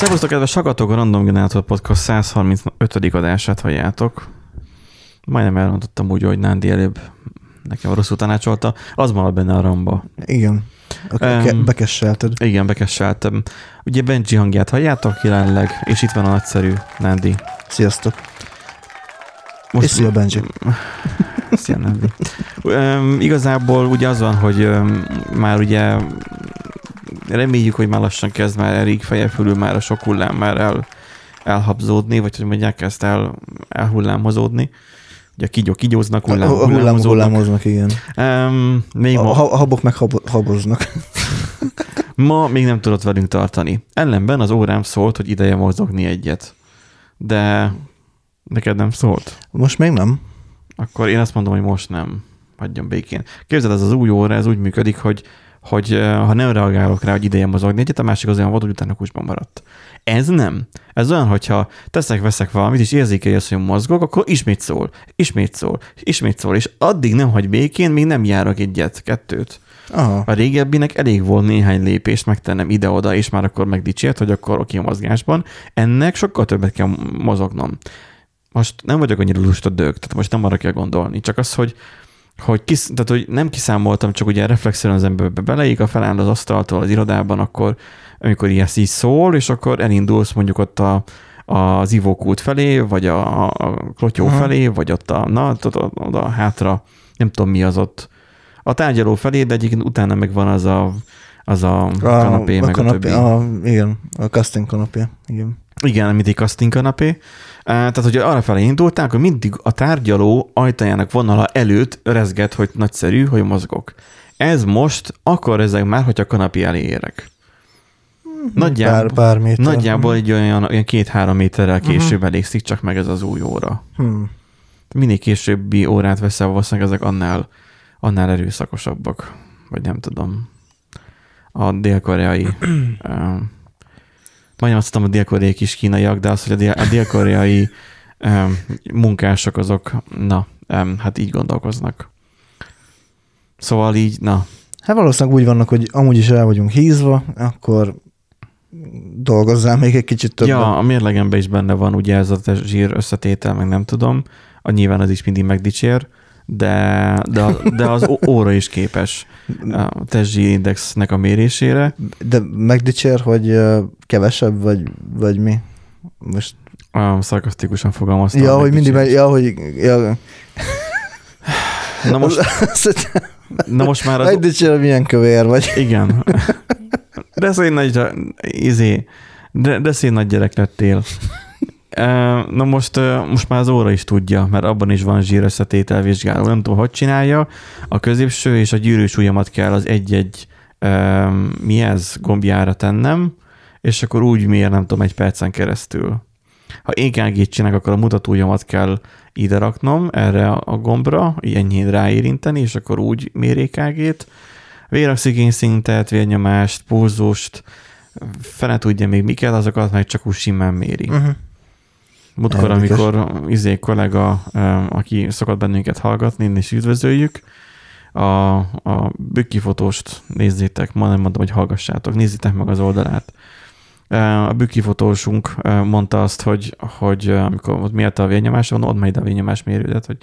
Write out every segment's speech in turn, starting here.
Szervusztok, kedves hallgatók, a Random Generator Podcast 135. adását halljátok. Majdnem elrontottam úgy, hogy Nándi előbb nekem rosszul tanácsolta. Az marad benne a ramba. Igen. Em, bekesselted. Igen, bekesseltem. Ugye Benji hangját halljátok jelenleg, és itt van a nagyszerű Nándi. Sziasztok. És szia, Benji. Szia. Um, igazából ugye az van, hogy um, már ugye reméljük, hogy már lassan kezd már elég feje fölül már a sok hullám már el, elhabzódni, vagy hogy mondják ezt el, elhullámozódni. Ugye kigyó, kigyóznak, hullám, a, a hullám, hullámozódnak. hullámoznak, igen. Um, még A, ma, a habok meg hab, haboznak. ma még nem tudott velünk tartani. Ellenben az órám szólt, hogy ideje mozogni egyet. De neked nem szólt? Most még nem. Akkor én azt mondom, hogy most nem. Hagyjon békén. Képzeld, ez az új óra, ez úgy működik, hogy, hogy eh, ha nem reagálok rá, hogy ideje mozogni egyet, a másik az olyan volt, hogy utána kusban maradt. Ez nem. Ez olyan, hogyha teszek-veszek valamit, és érzékelj azt, hogy mozgok, akkor ismét szól, ismét szól, ismét szól, és addig nem hagy békén, még nem járok egyet, kettőt. Aha. A régebbinek elég volt néhány lépést megtennem ide-oda, és már akkor megdicsért, hogy akkor oké mozgásban. Ennek sokkal többet kell mozognom. Most nem vagyok annyira lusta dög, tehát most nem arra kell gondolni, csak az, hogy hogy, kis, tehát, hogy nem kiszámoltam, csak ugye reflexen az emberbe beleik, a feláll az asztaltól az irodában, akkor amikor ilyen így szól, és akkor elindulsz mondjuk ott a, az ivókút felé, vagy a, a klotyó Aha. felé, vagy ott a, na, ott, oda hátra, nem tudom mi az ott, a tárgyaló felé, de egyébként utána meg van az a, az a kanapé, a meg a többi. A, igen, a casting kanapé. Igen. Igen, mint egy casting kanapé. Tehát, hogy arra felé indultál, akkor mindig a tárgyaló ajtajának vonala előtt rezget, hogy nagyszerű, hogy mozgok. Ez most, akkor ezek már, hogy a kanapé elé érek. Nagyjából, Pár, pár méter. nagyjából egy olyan, olyan két-három méterrel később elégszik csak meg ez az új óra. Hmm. Minél későbbi órát veszel, valószínűleg ezek annál, annál erőszakosabbak. Vagy nem tudom. A dél-koreai majdnem azt mondtam, a dél-koreai kis kínaiak, de az, hogy a, dél, a dél-koreai um, munkások azok, na, um, hát így gondolkoznak. Szóval így, na, Hát valószínűleg úgy vannak, hogy amúgy is el vagyunk hízva, akkor dolgozzál még egy kicsit többet. ja, a mérlegemben is benne van ugye ez a zsír összetétel, meg nem tudom. A nyilván az is mindig megdicsér, de, de, de az óra is képes a testzsírindexnek a mérésére. De megdicsér, hogy kevesebb, vagy, vagy mi? Most, Um, szarkasztikusan fogalmaztam. ja, hogy mindig, meg, ja, hogy, ja, Na most, na most már az, megdicsér, hogy milyen kövér vagy. Igen. De szép nagy, izé, de, de szép nagy gyerek lettél. Na most, most már az óra is tudja, mert abban is van zsírösszetétel vizsgáló. Nem tudom, hogy csinálja. A középső és a gyűrűs ujjamat kell az egy-egy mi ez gombjára tennem, és akkor úgy mér, nem tudom, egy percen keresztül. Ha EKG-t csinálok, akkor a mutatójamat kell ide raknom, erre a gombra, ennyien ráérinteni, és akkor úgy mér EKG-t. Véroxigén-szintet, vérnyomást, pulzust, fene tudja még mi kell, azokat meg csak úgy simán méri. Uh-huh. Múltkor, Érdekes. amikor izé kollega, ö, aki szokott bennünket hallgatni, én is üdvözöljük, a, a bükkifotóst nézzétek, ma nem mondom, hogy hallgassátok, nézzétek meg az oldalát. Ö, A bükkifotósunk ö, mondta azt, hogy, hogy amikor ott miért a vérnyomás van, odd majd a vérnyomásmérődet, hogy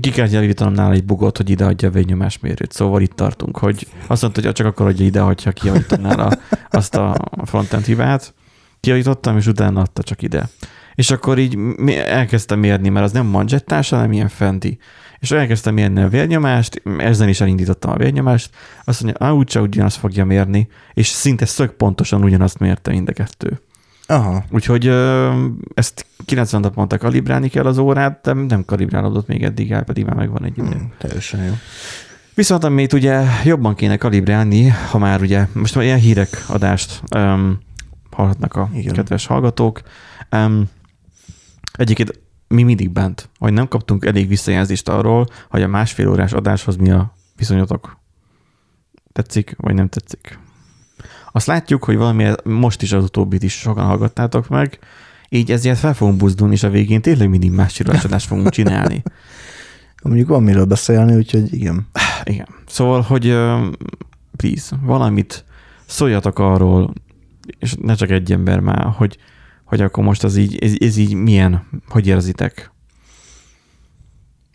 ki kell javítanom nála egy bugot, hogy ideadja a vérnyomásmérőt. Szóval itt tartunk, hogy azt mondta, hogy csak akkor adja ide, hogyha kijavítom nála azt a frontend hibát. Kijavítottam, és utána adta csak ide. És akkor így elkezdtem mérni, mert az nem manzsettás, hanem ilyen fenti. És elkezdtem mérni a vérnyomást, ezen is elindítottam a vérnyomást, azt mondja, ah, úgyse ugyanazt fogja mérni, és szinte szög pontosan ugyanazt mérte mind a kettő. Aha. Úgyhogy ezt 90 naponta kalibrálni kell az órát, de nem kalibrálódott még eddig el, pedig már megvan egy idő. Hmm, teljesen jó. Viszont amit ugye jobban kéne kalibrálni, ha már ugye, most már ilyen hírek adást um, hallhatnak a Igen. Kedves hallgatók. Um, egyébként mi mindig bent, hogy nem kaptunk elég visszajelzést arról, hogy a másfél órás adáshoz mi a viszonyotok. Tetszik, vagy nem tetszik? Azt látjuk, hogy valami most is az utóbbit is sokan hallgattátok meg, így ezért fel fogunk buzdulni, és a végén tényleg mindig más adást fogunk csinálni. Mondjuk van miről beszélni, úgyhogy igen. Igen. Szóval, hogy uh, please, valamit szóljatok arról, és ne csak egy ember már, hogy, hogy akkor most az így, ez, ez így milyen, hogy érzitek?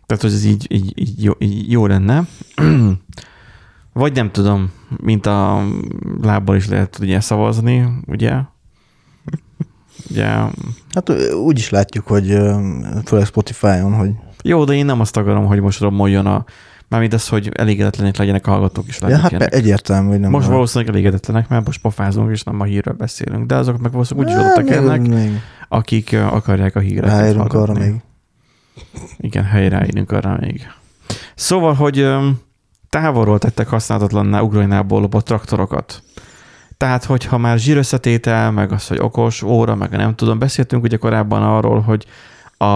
Tehát, hogy ez így, így, így, jó, így jó lenne. Vagy nem tudom, mint a lábbal is lehet ugye szavazni, ugye? Ugye, Hát úgy is látjuk, hogy főleg Spotify-on, hogy jó, de én nem azt akarom, hogy most romoljon a, mármint az, hogy elégedetlenek legyenek a hallgatók is ja, hát pe- egyértelmű, hogy nem. most a- valószínűleg elégedetlenek, mert most pofázunk, és nem a hírről beszélünk, de azok meg valószínűleg úgy is Á, adottak ennek, még akik akarják a híreket Ráérünk arra még. Igen, helyreállunk arra még. Szóval, hogy távolról tettek használatlanná Ukrajnából lopott traktorokat. Tehát, hogyha már zsírösszetétel, meg az, hogy okos óra, meg nem tudom, beszéltünk ugye korábban arról, hogy a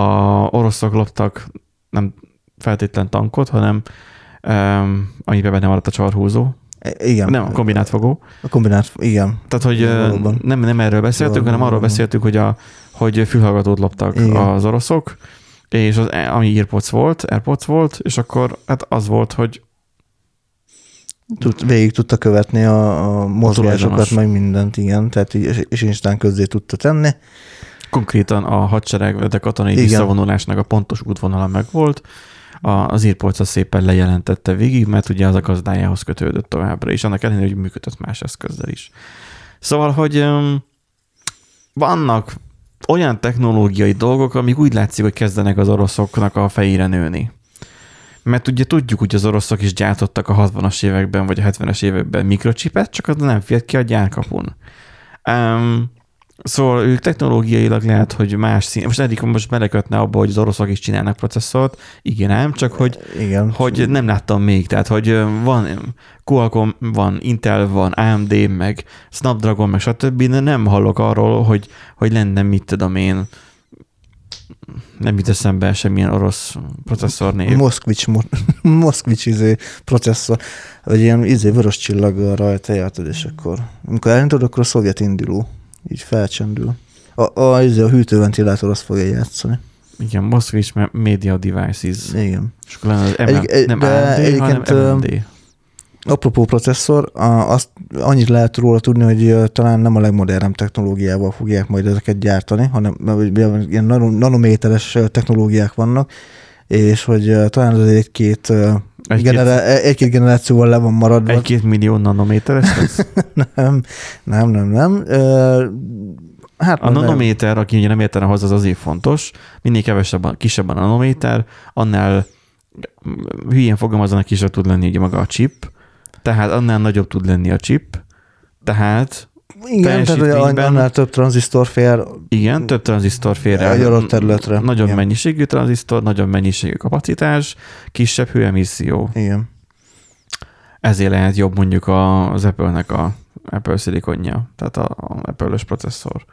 oroszok loptak nem feltétlen tankot, hanem um, amiben benne maradt a csarhúzó. E- Igen. Nem, a kombinált fogó. A kombinált, igen. Tehát, hogy valóban. nem, nem erről beszéltünk, hanem arról Valóban. beszéltünk, hogy, a, hogy fülhallgatót loptak Igen. az oroszok, és az, ami Airpods volt, Airpods volt, és akkor hát az volt, hogy Tud, végig tudta követni a, a mozgásokat, meg mindent, igen. Tehát így, és, Instán közzé tudta tenni. konkrétan a hadsereg, a katonai Igen. visszavonulásnak a pontos útvonala megvolt, az azt szépen lejelentette végig, mert ugye az a gazdájához kötődött továbbra is, annak ellenére, hogy működött más eszközzel is. Szóval, hogy vannak olyan technológiai dolgok, amik úgy látszik, hogy kezdenek az oroszoknak a fejére nőni. Mert ugye tudjuk, hogy az oroszok is gyártottak a 60-as években, vagy a 70-es években mikrocsipet, csak az nem fért ki a gyárkapun. Um, szóval ők technológiailag lehet, hogy más szín. Most eddig most belekötne abba, hogy az oroszok is csinálnak processzort. Igen, ám, csak hogy Igen. hogy nem láttam még, tehát hogy van Qualcomm, van Intel, van AMD, meg Snapdragon, meg stb. De nem hallok arról, hogy, hogy lenne, mit tudom én, nem jut eszembe semmilyen orosz processzor név. Moszkvics, mo- Moszkvics izé, processzor, vagy ilyen izé vörös csillaggal rajta jártad, és akkor amikor elindul, akkor a szovjet induló, így felcsendül. A, a, izé, a hűtőventilátor azt fogja játszani. Igen, Moszkvics Media Devices. Igen. És akkor lenne az MM, Egy- egy- nem de AMD, hanem egyébként, MMD. Apropó processzor, azt annyit lehet róla tudni, hogy talán nem a legmodernebb technológiával fogják majd ezeket gyártani, hanem ilyen nano- nanométeres technológiák vannak, és hogy talán az egy-két, Egy-két- genera- egy-két generációval le van maradva. Egy-két millió nanométeres lesz? Nem, nem, nem, nem. Ö, hát A nem. nanométer, aki ugye nem értene hozzá, az azért fontos, minél kevesebb, a, kisebb a nanométer, annál hülyén fogalmazzanak kisebb tud lenni ugye maga a chip, tehát annál nagyobb tud lenni a chip, tehát Igen, tehát hogy annál több tranzisztor fér igen, több tranzisztor fér el. egy adott területre. Nagyobb igen. mennyiségű tranzisztor, nagyobb mennyiségű kapacitás, kisebb hőemisszió. Igen. Ezért lehet jobb mondjuk az Apple-nek a Apple szilikonja, tehát a, a Apple-ös processzor.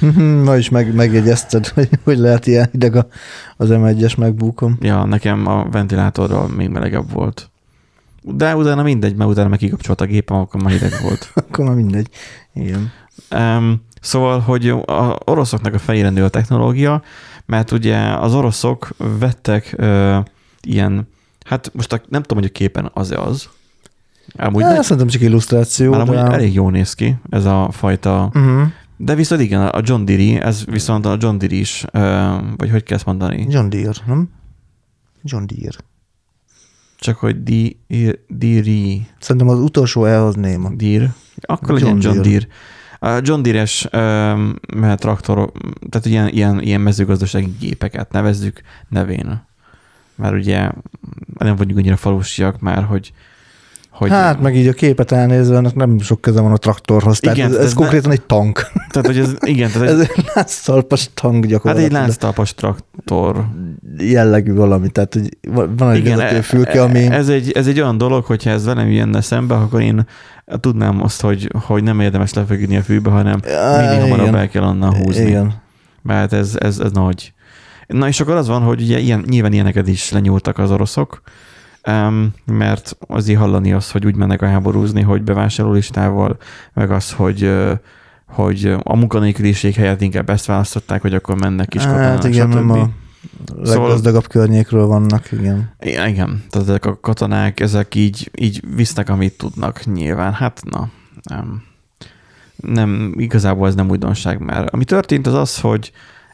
Ma is meg, megjegyezted, hogy, hogy lehet ilyen hideg a- az M1-es megbúkom. Ja, nekem a ventilátorral még melegebb volt. De utána mindegy, mert utána meg kikapcsolt a gépem, akkor már hideg volt. Akkor már mindegy. Igen. Um, szóval, hogy a oroszoknak a fejére nő a technológia, mert ugye az oroszok vettek uh, ilyen, hát most a, nem tudom, hogy a képen az-e az. Amúgy, Hát, ne, szerintem csak illusztráció. már amúgy de... elég jól néz ki ez a fajta, Uh-huh. de viszont igen, a John Deere, ez viszont a John Deere is, uh, vagy hogy kell ezt mondani? John Deere, nem? John Deere. Csak hogy Di- Deere, Szerintem az utolsó E az néma. Deere. Akkor John legyen John Deere. Deere. A John Deere-es um, traktor, tehát ilyen, ilyen, ilyen mezőgazdasági gépeket nevezzük nevén. Mert ugye nem vagyunk annyira falusiak már, hogy, hogy Hát meg így a képet elnézve, ennek nem sok köze van a traktorhoz. Tehát Igen, ez, ez ez ne- konkrétan egy tank. tehát, hogy ez, igen, tehát Ez ez, egy lánctalpas tank hát gyakorlatilag. egy lánctalpas traktor. jellegű valami, tehát hogy van egy Igen, vezetőfülke, ami... ez egy, ez egy olyan dolog, hogyha ez velem jönne szembe, akkor én tudnám azt, hogy, hogy nem érdemes lefeküdni a fűbe, hanem minél hamarabb igen. el kell onnan húzni. Igen. mert ez, ez, ez nagy. Na és akkor az van, hogy ugye ilyen, nyilván ilyeneket is lenyúltak az oroszok, um, mert azért hallani azt, hogy úgy mennek a háborúzni, hogy bevásárlólistával, meg az, hogy hogy a munkanélküliség helyett inkább ezt választották, hogy akkor mennek kis Hát katonák, igen, stb. a leggazdagabb környékről vannak, igen. Igen, tehát ezek a katonák, ezek így, így visznek, amit tudnak nyilván. Hát na, nem. nem, igazából ez nem újdonság már. Ami történt az az, hogy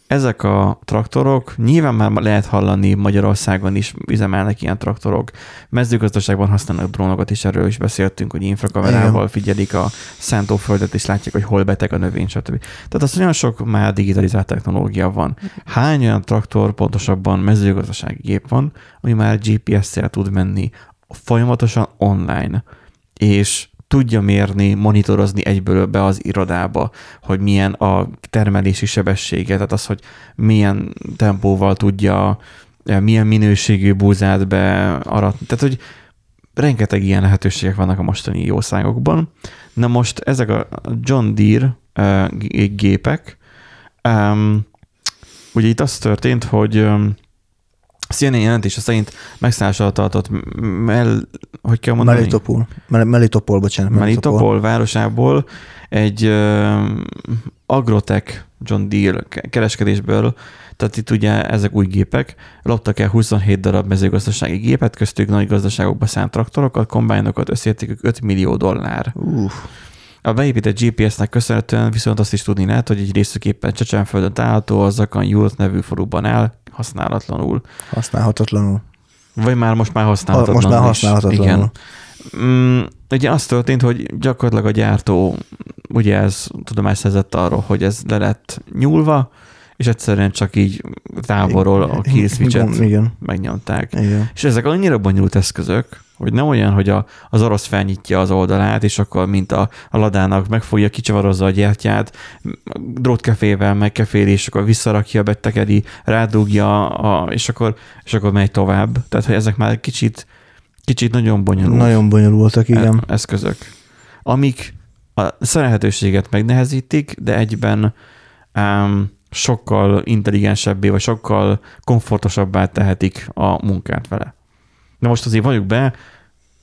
ezek a traktorok, nyilván már lehet hallani Magyarországon is üzemelnek ilyen traktorok, mezőgazdaságban használnak drónokat is, erről is beszéltünk, hogy infrakamerával figyelik a szántóföldet, és látják, hogy hol beteg a növény, stb. Tehát az nagyon sok már digitalizált technológia van. Hány olyan traktor, pontosabban mezőgazdasági gép van, ami már GPS-szel tud menni folyamatosan online, és tudja mérni, monitorozni egyből be az irodába, hogy milyen a termelési sebessége, tehát az, hogy milyen tempóval tudja, milyen minőségű búzát bearatni. Tehát, hogy rengeteg ilyen lehetőségek vannak a mostani jószágokban. Na most ezek a John Deere gépek, um, ugye itt az történt, hogy CNN jelentése szerint megszállással tartott Mel, hogy kell mondani? Melitopol. Mel- Melitopol, bocsánat. Melitopol, Melitopol városából egy uh, Agrotech John Deere kereskedésből, tehát itt ugye ezek új gépek, loptak el 27 darab mezőgazdasági gépet, köztük nagy gazdaságokba szánt traktorokat, kombájnokat, összértékük 5 millió dollár. Uff. A beépített GPS-nek köszönhetően viszont azt is tudni lehet, hogy egy részük éppen Csecsenföldön található, az Zakan Jult nevű faluban áll, használatlanul. Használhatatlanul. Vagy már most már használhatatlanul Most már használhatatlanul. Igen. Mm, ugye az történt, hogy gyakorlatilag a gyártó ugye ez tudomást szerzett arról, hogy ez le lett nyúlva, és egyszerűen csak így távolról a kill switchet Igen. megnyomták. Igen. És ezek annyira bonyolult eszközök, hogy nem olyan, hogy a, az orosz felnyitja az oldalát, és akkor mint a, a ladának megfogja, kicsavarozza a gyertyát, drótkefével megkeféli, és akkor visszarakja, betekedi, rádugja, a, és, akkor, és akkor megy tovább. Tehát, hogy ezek már kicsit, kicsit nagyon bonyolult Nagyon bonyolultak, igen. e- eszközök, amik a szerelhetőséget megnehezítik, de egyben um, sokkal intelligensebbé, vagy sokkal komfortosabbá tehetik a munkát vele. De most azért valljuk be,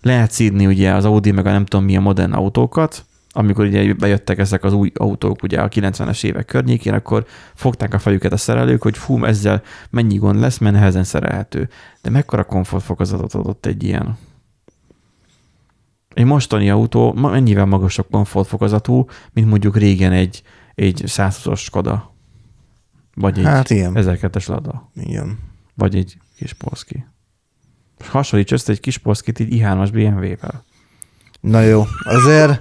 lehet szídni ugye az Audi, meg a nem tudom milyen modern autókat, amikor ugye bejöttek ezek az új autók ugye a 90-es évek környékén, akkor fogták a fejüket a szerelők, hogy fú, ezzel mennyi gond lesz, mert nehezen szerelhető. De mekkora komfortfokozatot adott egy ilyen? Egy mostani autó mennyivel magasabb komfortfokozatú, mint mondjuk régen egy, egy 120-as Skoda. Vagy egy Hát igen. 1002-es Lada. Igen. Vagy egy kis Polski. Hasonlíts össze egy kis Polskit egy i3-as BMW-vel. Na jó, azért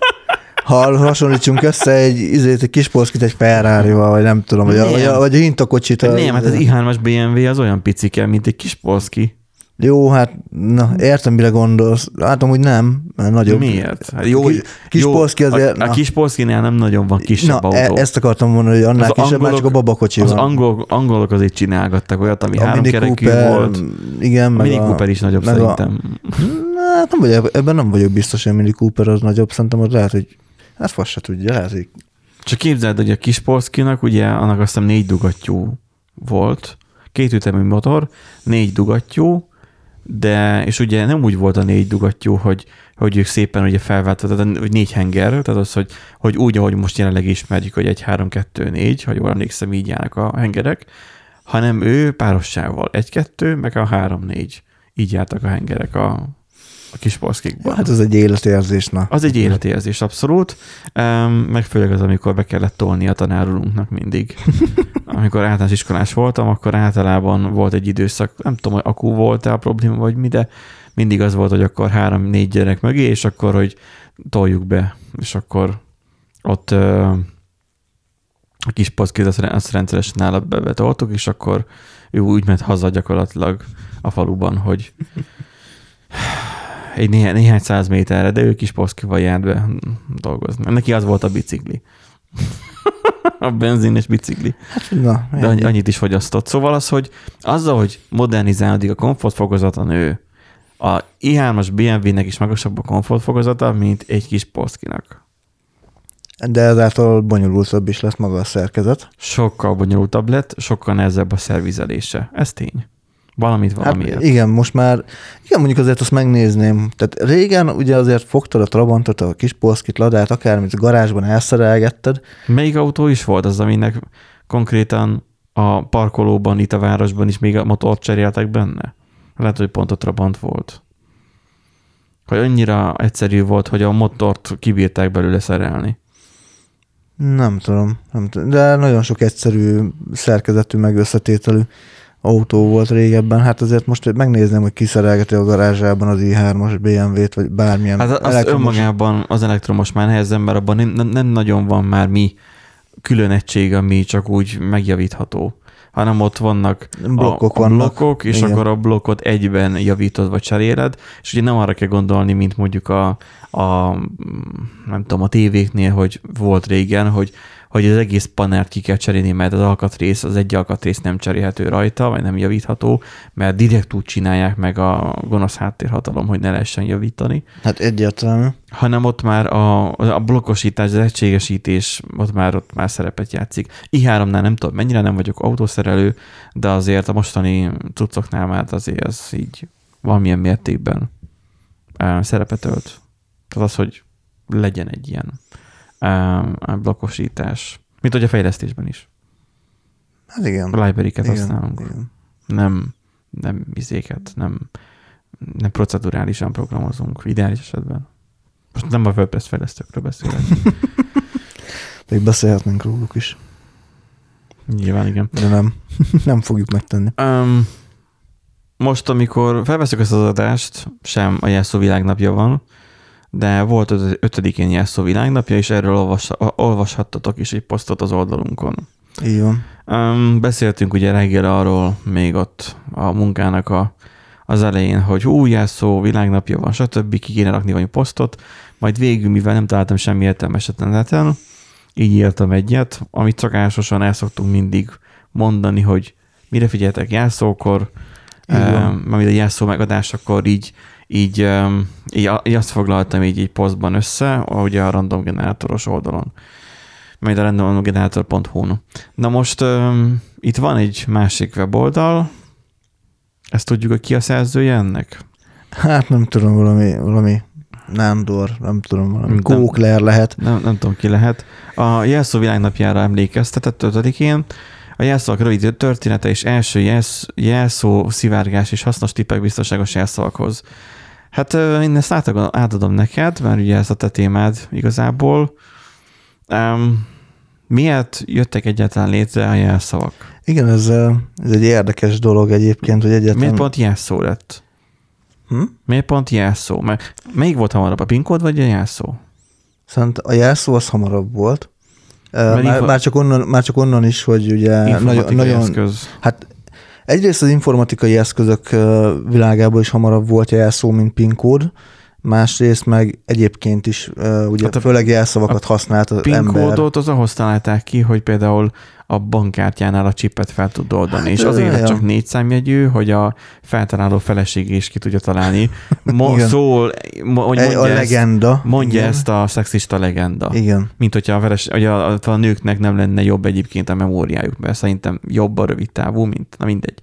ha hasonlítsunk össze egy, izét, egy kis polszkit egy ferrari vagy nem tudom, vagy a, vagy a, vagy a hintakocsit. a- Nem, hát az i3-as BMW az olyan picike, mint egy kis Polski. Jó, hát na, értem, mire gondolsz. Hát amúgy nem, mert nagyobb. Miért? Hát jó, Kis- kis jó, azért- A, a kis Polskinál nem nagyon van kisebb Na, autó. e- ezt akartam mondani, hogy annál Az kisebb, már csak a babakocsi az van. angol, angolok azért csinálgattak olyat, ami a három kerekű volt. Igen, A meg Mini a, Cooper is nagyobb a- szerintem. Na, hát nem vagyok, ebben nem vagyok biztos, hogy a Mini Cooper az nagyobb, szerintem az lehet, hogy hát fasz se tudja, lehet, hogy Csak képzeld, hogy a kis Polskinak ugye annak azt hiszem négy dugattyú volt, két ütemű motor, négy dugattyú, de, és ugye nem úgy volt a négy dugattyú, hogy, hogy ők szépen ugye felváltott, tehát hogy négy henger, tehát az, hogy, hogy úgy, ahogy most jelenleg ismerjük, hogy egy 3-2-4, ha jól emlékszem, így járnak a hengerek, hanem ő párossával, egy-kettő, meg a három-négy. Így jártak a hengerek a, a kis polszkikban. hát ez egy életérzés, na. Az egy életérzés, abszolút. Meg főleg az, amikor be kellett tolni a tanárunknak mindig. amikor általános iskolás voltam, akkor általában volt egy időszak, nem tudom, hogy akú volt-e a probléma, vagy mi, de mindig az volt, hogy akkor három-négy gyerek mögé, és akkor, hogy toljuk be, és akkor ott a kis pockéz azt, rendszeresen nála be- betoltuk, és akkor ő úgy ment haza gyakorlatilag a faluban, hogy egy néhány, néhány száz méterre, de ő kis poszkival járt be dolgozni. Neki az volt a bicikli. a benzines bicikli. Na, De annyi- annyit is fogyasztott. Szóval az, hogy azzal, hogy modernizálódik a komfortfokozata nő, a i3-as BMW-nek is magasabb a komfortfokozata, mint egy kis poszkinak. de ezáltal bonyolultabb is lesz maga a szerkezet. Sokkal bonyolultabb lett, sokkal nehezebb a szervizelése. Ez tény. Valamit valamiért. Hát igen, most már, igen, mondjuk azért azt megnézném. Tehát régen ugye azért fogtad a Trabantot, a kis polszkit, ladát, akármit a garázsban elszerelgetted. Melyik autó is volt az, aminek konkrétan a parkolóban, itt a városban is még a motort cseréltek benne? Lehet, hogy pont a Trabant volt. Hogy annyira egyszerű volt, hogy a motort kibírták belőle szerelni. Nem tudom, nem tudom, de nagyon sok egyszerű szerkezetű, meg összetételű autó volt régebben. Hát azért most megnézném, hogy kiszerelgeti a garázsában az i3-as BMW-t, vagy bármilyen Hát az elektromos- önmagában az elektromos már nehezen, mert abban nem, nem nagyon van már mi külön egység, ami csak úgy megjavítható hanem ott vannak blokkok, a, a vannak. blokkok, és Igen. akkor a blokkot egyben javítod vagy cseréled, és ugye nem arra kell gondolni, mint mondjuk a, a nem tudom, a tévéknél, hogy volt régen, hogy hogy az egész panelt ki kell cserélni, mert az alkatrész, az egy alkatrész nem cserélhető rajta, vagy nem javítható, mert direkt úgy csinálják meg a gonosz háttérhatalom, hogy ne lehessen javítani. Hát egyértelmű. Hanem ott már a, a blokkosítás, az egységesítés, ott már, ott már szerepet játszik. i3-nál nem tudom, mennyire nem vagyok autószerelő, de azért a mostani cuccoknál már azért ez így valamilyen mértékben uh, szerepet tölt. Tehát az, hogy legyen egy ilyen blokkosítás. Mint hogy a fejlesztésben is. Hát igen. A library-ket igen, használunk. igen. Nem, nem izéket, nem, nem procedurálisan programozunk, ideális esetben. Most nem a WordPress fejlesztőkről beszélek. Még beszélhetnénk róluk is, Nyilván igen. de nem. nem fogjuk megtenni. Um, most, amikor felveszük ezt az adást, sem a Jelszó világnapja van, de volt az ötödikén Jelszó világnapja, és erről olvas, olvashattatok is egy posztot az oldalunkon. Így van. Um, beszéltünk ugye reggel arról még ott a munkának a, az elején, hogy új jelszó, világnapja van, stb. ki kéne rakni valami posztot, majd végül, mivel nem találtam semmi értelmeset a neten, így írtam egyet, amit szokásosan el szoktunk mindig mondani, hogy mire figyeltek jelszókor, van. um, a jelszó megadásakor így, így, így, így azt foglaltam így egy posztban össze, ugye a random generátoros oldalon majd a randomgenerator.hu-n. Na most um, itt van egy másik weboldal, ezt tudjuk, hogy ki a szerzője ennek? Hát nem tudom, valami, valami Nándor, nem tudom, valami. Kókler lehet. Nem, nem tudom, ki lehet. A jelszó világnapjára emlékeztetett 5-én. A jelszavak rövid története és első jelsz, jelszó szivárgás és hasznos tippek biztonságos jelszavakhoz. Hát én ezt átadom, neked, mert ugye ez a te témád igazából. Um, miért jöttek egyáltalán létre a jelszavak? Igen, ez, ez egy érdekes dolog egyébként, hogy egyáltalán... Miért pont jelszó lett? Hm? Miért pont jelszó? Mert melyik volt hamarabb, a PIN kód vagy a jelszó? Szóval a jelszó az hamarabb volt. Már, info- már, csak onnan, már csak onnan is, hogy ugye nagyon, nagyon, eszköz. Hát egyrészt az informatikai eszközök világában is hamarabb volt jelszó, mint PIN kód, másrészt meg egyébként is ugye Hát a- főleg jelszavakat használt az PIN ember. kódot az ahhoz találták ki, hogy például a bankkártyánál a csipet fel tud oldani, Hát, és azért ja. csak négy számjegyű, hogy a feltaláló feleség is ki tudja találni. Mo- Igen. szól, mo- hogy mondja, a ezt, legenda. mondja Igen. ezt a szexista legenda. Igen. Mint hogyha a, veres, hogy a, a, a nőknek nem lenne jobb egyébként a memóriájuk, mert szerintem jobb a rövid távú, mint na mindegy.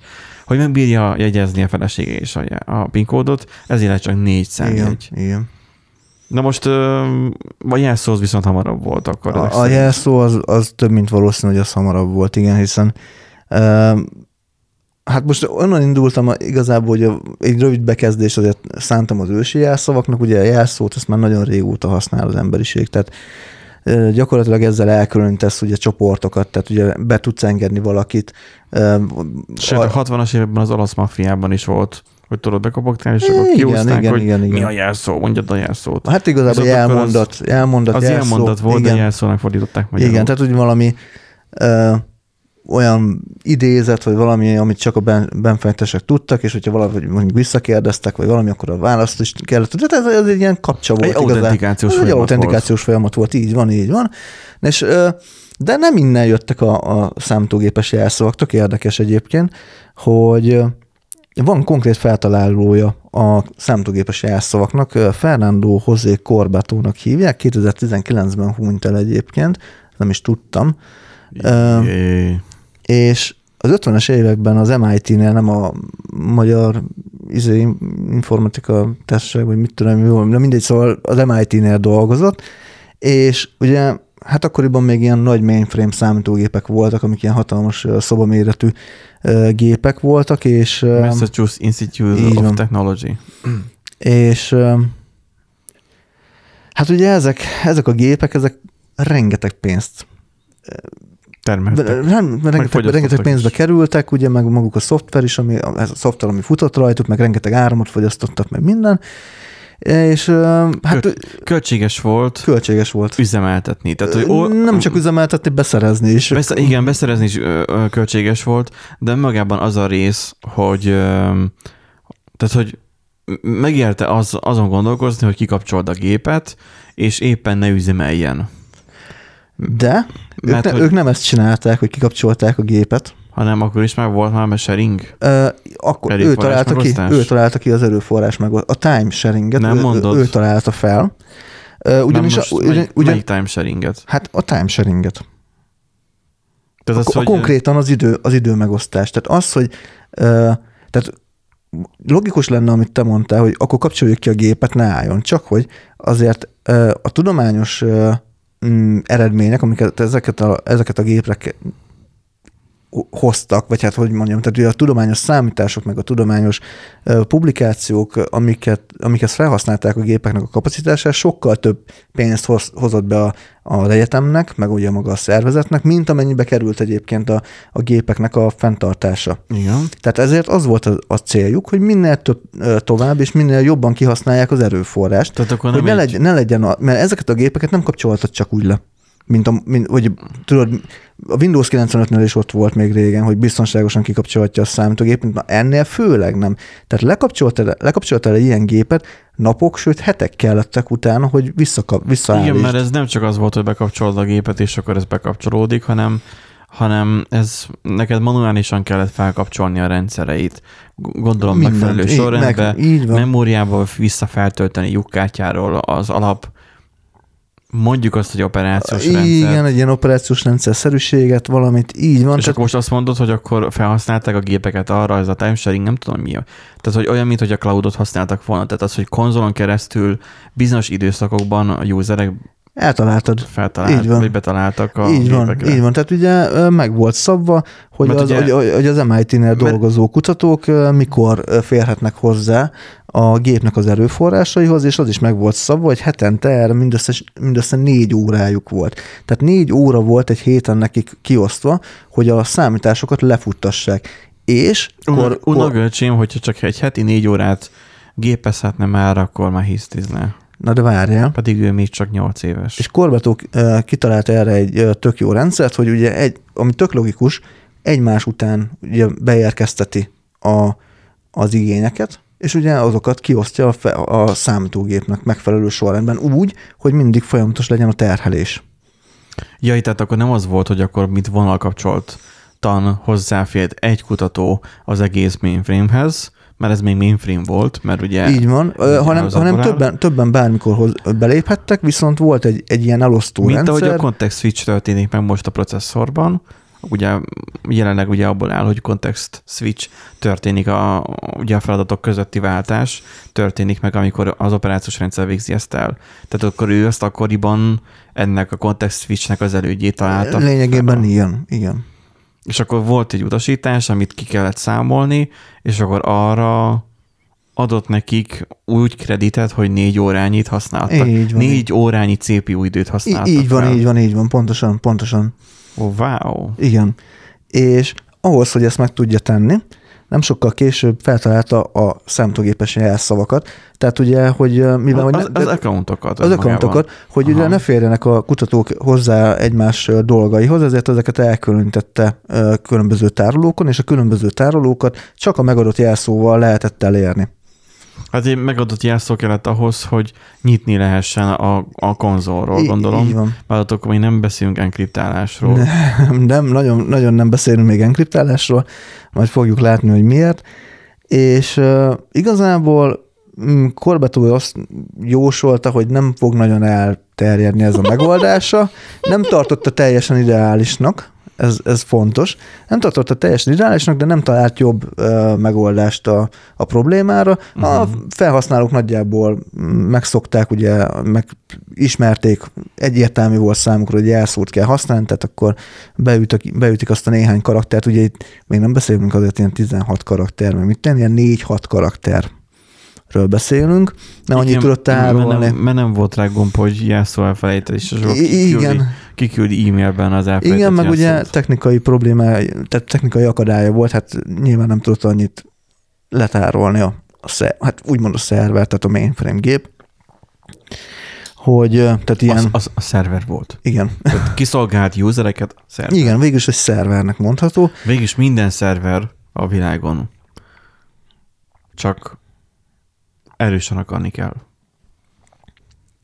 Hogy megbírja jegyezni a felesége és a, a PIN kódot, ezért csak négy Igen. számjegy. Igen. Na most a jelszó az viszont hamarabb volt akkor. A, a jelszó az, az több, mint valószínű, hogy az hamarabb volt, igen, hiszen hát most onnan indultam igazából, hogy egy rövid bekezdés azért szántam az ősi jelszavaknak, ugye a jelszót ezt már nagyon régóta használ az emberiség, tehát gyakorlatilag ezzel elkülönítesz ugye csoportokat, tehát ugye be tudsz engedni valakit. Sőt, a- a 60-as években az olasz maffiában is volt, hogy tudod, bekopogtál, és akkor Igen, kiúzták, igen, hogy igen, igen. mi a jelszó, mondjad a jelszót. Hát igazából Viszont elmondat, elmondat, Az jelszó, elmondat volt, igen. de jelszónak fordították magyarul. Igen, tehát úgy valami ö, olyan idézet, vagy valami, amit csak a ben, benfentesek tudtak, és hogyha valahogy mondjuk visszakérdeztek, vagy valami, akkor a választ is kellett. Tehát ez, ez egy ilyen kapcsa volt. Egy igazán. autentikációs Ez egy folyamat autentikációs folyamat volt, így van, így van. És, ö, de nem innen jöttek a, a számítógépes jelszavak, tök érdekes egyébként, hogy van konkrét feltalálója a számítógépes jelszavaknak, Fernando José Corbatónak hívják, 2019-ben hunyt el egyébként, nem is tudtam, Jé. és az 50-es években az MIT-nél, nem a magyar izé, informatika testság, vagy mit tudom, de mindegy, szóval az MIT-nél dolgozott, és ugye hát akkoriban még ilyen nagy mainframe számítógépek voltak, amik ilyen hatalmas szobaméretű gépek voltak, és Massachusetts Institute of van. Technology. és hát ugye ezek, ezek a gépek, ezek rengeteg pénzt Termeltek. nem, rengeteg, rengeteg pénzbe is. kerültek, ugye, meg maguk a szoftver is, ami, ez a szoftver, ami futott rajtuk, meg rengeteg áramot fogyasztottak, meg minden, és ö, hát Költséges volt költséges volt. üzemeltetni. Tehát, hogy o- Nem csak üzemeltetni, beszerezni is. Besze- igen, beszerezni is költséges volt, de magában az a rész, hogy tehát, hogy megérte az, azon gondolkozni, hogy kikapcsold a gépet, és éppen ne üzemeljen, De ők, Mert ne, hogy- ők nem ezt csinálták, hogy kikapcsolták a gépet. Hanem akkor is már volt már sharing. Ö, akkor ő találta, ki, ő találta ki az erőforrás meg a time sharinget, Nem ő, mondod. ő, találta fel. Ö, ugyanis, most a, ugyan, melyik, ugyan, melyik time sharinget? hát a time sharinget. Tehát Az, a, hogy konkrétan az idő, az idő megosztás. Tehát az, hogy ö, tehát logikus lenne, amit te mondtál, hogy akkor kapcsoljuk ki a gépet, ne álljon. Csak hogy azért ö, a tudományos ö, mm, eredmények, amiket ezeket a, ezeket a gépek hoztak, vagy hát hogy mondjam, tehát ugye a tudományos számítások, meg a tudományos publikációk, amiket, amiket felhasználták a gépeknek a kapacitását, sokkal több pénzt hoz, hozott be a, az egyetemnek, meg ugye maga a szervezetnek, mint amennyibe került egyébként a, a gépeknek a fenntartása. igen. Tehát ezért az volt a, a céljuk, hogy minél több tovább, és minél jobban kihasználják az erőforrást, Tehát akkor hogy ne, egy, legy, ne legyen, a, mert ezeket a gépeket nem kapcsolhatod csak úgy le. Mint, a, mint hogy tudod, a Windows 95-nél is ott volt még régen, hogy biztonságosan kikapcsolhatja a számítógépet, na ennél főleg nem. Tehát lekapcsoltál, lekapcsoltál egy ilyen gépet, napok, sőt hetek kellettek utána, hogy visszakap, visszaállítsd. Igen, mert ez nem csak az volt, hogy bekapcsolod a gépet, és akkor ez bekapcsolódik, hanem hanem ez neked manuálisan kellett felkapcsolni a rendszereit. Gondolom Mindent. megfelelő van. memóriába visszafeltölteni lyukkártyáról az alap, mondjuk azt, hogy operációs Igen, rendszer. egy ilyen operációs rendszer szerűséget, valamit így van. És Tehát, akkor most azt mondod, hogy akkor felhasználták a gépeket arra, ez a timesharing, nem tudom mi. Tehát, hogy olyan, mint hogy a cloudot használtak volna. Tehát az, hogy konzolon keresztül bizonyos időszakokban a userek eltaláltad. feltalált, Így van. vagy betaláltak a így van, gépekre. így van. Tehát ugye meg volt szabva, hogy Mert az, ugye- hogy, hogy az MIT-nél dolgozó kutatók mikor férhetnek hozzá a gépnek az erőforrásaihoz, és az is meg volt szabva, hogy hetente erre mindössze, mindössze négy órájuk volt. Tehát négy óra volt egy héten nekik kiosztva, hogy a számításokat lefuttassák. És Una, kor, una kor, gölcsém, hogyha csak egy heti négy órát gépezhetne már, akkor már hisztizne. Na de várjál, Pedig ő még csak nyolc éves. És Korbató kitalált erre egy tök jó rendszert, hogy ugye egy, ami tök logikus, egymás után ugye beérkezteti a, az igényeket, és ugye azokat kiosztja a, fe, a számítógépnek megfelelő sorrendben úgy, hogy mindig folyamatos legyen a terhelés. Ja, tehát akkor nem az volt, hogy akkor mint vonalkapcsolt tan hozzáfért egy kutató az egész mainframehez, mert ez még mainframe volt, mert ugye... Így van, hanem, hanem többen, többen bármikor hoz, beléphettek, viszont volt egy, egy ilyen elosztó Mint rendszer. ahogy a context switch történik meg most a processzorban, ugye jelenleg ugye abból áll, hogy context switch történik, a, ugye a feladatok közötti váltás történik meg, amikor az operációs rendszer végzi ezt el. Tehát akkor ő azt akkoriban ennek a context switchnek az elődjét találta. Lényegében fel. igen, igen. És akkor volt egy utasítás, amit ki kellett számolni, és akkor arra adott nekik úgy kreditet, hogy négy órányit használtak. Így van. Négy órányi CPU időt használtak így van, fel. így van, így van, pontosan, pontosan. Oh, wow. Igen. És ahhoz, hogy ezt meg tudja tenni, nem sokkal később feltalálta a számítógépes jelszavakat. Tehát ugye, hogy mivel... hogy az, ne- az accountokat. az accountokat, hogy ugye Aha. ne férjenek a kutatók hozzá egymás dolgaihoz, ezért ezeket elkülönítette különböző tárolókon, és a különböző tárolókat csak a megadott jelszóval lehetett elérni. Hát egy megadott jelszó kellett ahhoz, hogy nyitni lehessen a, a konzolról, gondolom. Így van. Mert akkor még nem beszélünk enkriptálásról. nem, nagyon, nagyon nem beszélünk még enkriptálásról, majd fogjuk látni, hogy miért. És uh, igazából mm, Corbetto azt jósolta, hogy nem fog nagyon elterjedni ez a megoldása. Nem tartotta teljesen ideálisnak, ez, ez fontos. Nem tartotta teljesen ideálisnak, de nem talált jobb uh, megoldást a, a problémára. A Mhm. felhasználók nagyjából megszokták, ugye, meg ismerték, egyértelmű volt számukra, hogy jelszót kell használni, tehát akkor beütik, beütik azt a néhány karaktert, ugye itt még nem beszélünk azért ilyen 16 karakter, mert mit tenni, ilyen 4-6 karakter beszélünk, nem annyit tudott Mert elárulni. nem, mert nem volt rá gomb, hogy jelszó elfelejtett, és kiküldi, kiküldi e-mailben az elfelejtett Igen, meg ugye technikai problémája, tehát technikai akadálya volt, hát nyilván nem tudott annyit letárolni a, a sze, hát úgymond a szerver, tehát a mainframe gép, hogy tehát ilyen, Az, az, a szerver volt. igen, Tehát kiszolgált usereket, szerver. igen, végül is egy szervernek mondható. Végülis minden szerver a világon. Csak erősen akarni kell.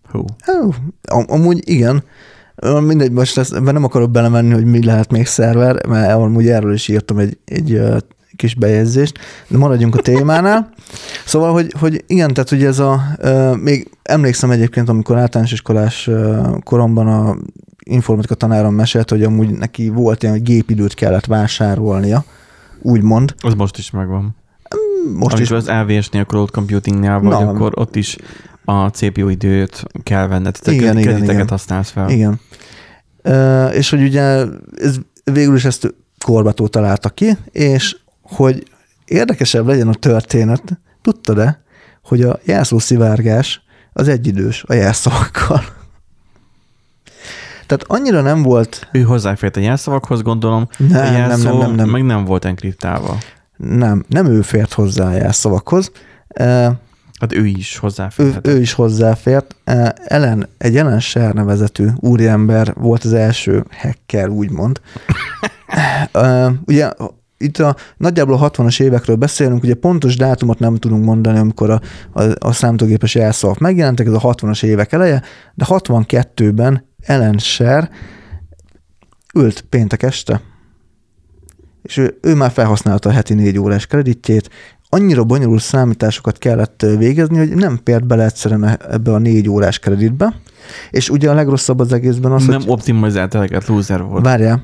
Hú. Hú, am- amúgy igen, mindegy, most ezt, ebben nem akarok belemenni, hogy mi lehet még szerver, mert amúgy erről is írtam egy, egy kis bejegyzést, de maradjunk a témánál. Szóval, hogy, hogy igen, tehát ugye ez a, még emlékszem egyébként, amikor általános iskolás koromban a informatika tanárom mesélt, hogy amúgy neki volt ilyen, hogy gépidőt kellett vásárolnia, úgymond. Az most is megvan. Most Amikor is az LVS-nél, a cloud computingnál vagy, Na. akkor ott is a CPU időt kell venned, tehát Igen, igen, igen, használsz fel. Igen. Ö, és hogy ugye ez, végül is ezt Korbató találta ki, és hogy érdekesebb legyen a történet, tudtad-e, hogy a jelszószivárgás az egyidős a jelszavakkal. Tehát annyira nem volt, Ő hozzáfért a jelszavakhoz, gondolom, nem, a nem, jelszó nem, nem, nem, meg nem volt enkriptálva. Nem, nem ő fért hozzá a jelszavakhoz, Hát ő is ő, hozzáférhet. ő is hozzáfért. Ellen, egy Ellen Sher nevezetű úriember volt az első hacker, úgymond. Ugye itt a nagyjából a 60-as évekről beszélünk, ugye pontos dátumot nem tudunk mondani, amikor a, a, a számítógépes jelszavak megjelentek, ez a 60-as évek eleje, de 62-ben Ellen Sher ült péntek este, és ő, ő már felhasználta a heti négy órás kreditjét, annyira bonyolult számításokat kellett végezni, hogy nem pért bele egyszerűen e- ebbe a négy órás kreditbe, és ugye a legrosszabb az egészben az, nem hogy optimalizált eleget, loser volt. Várjál.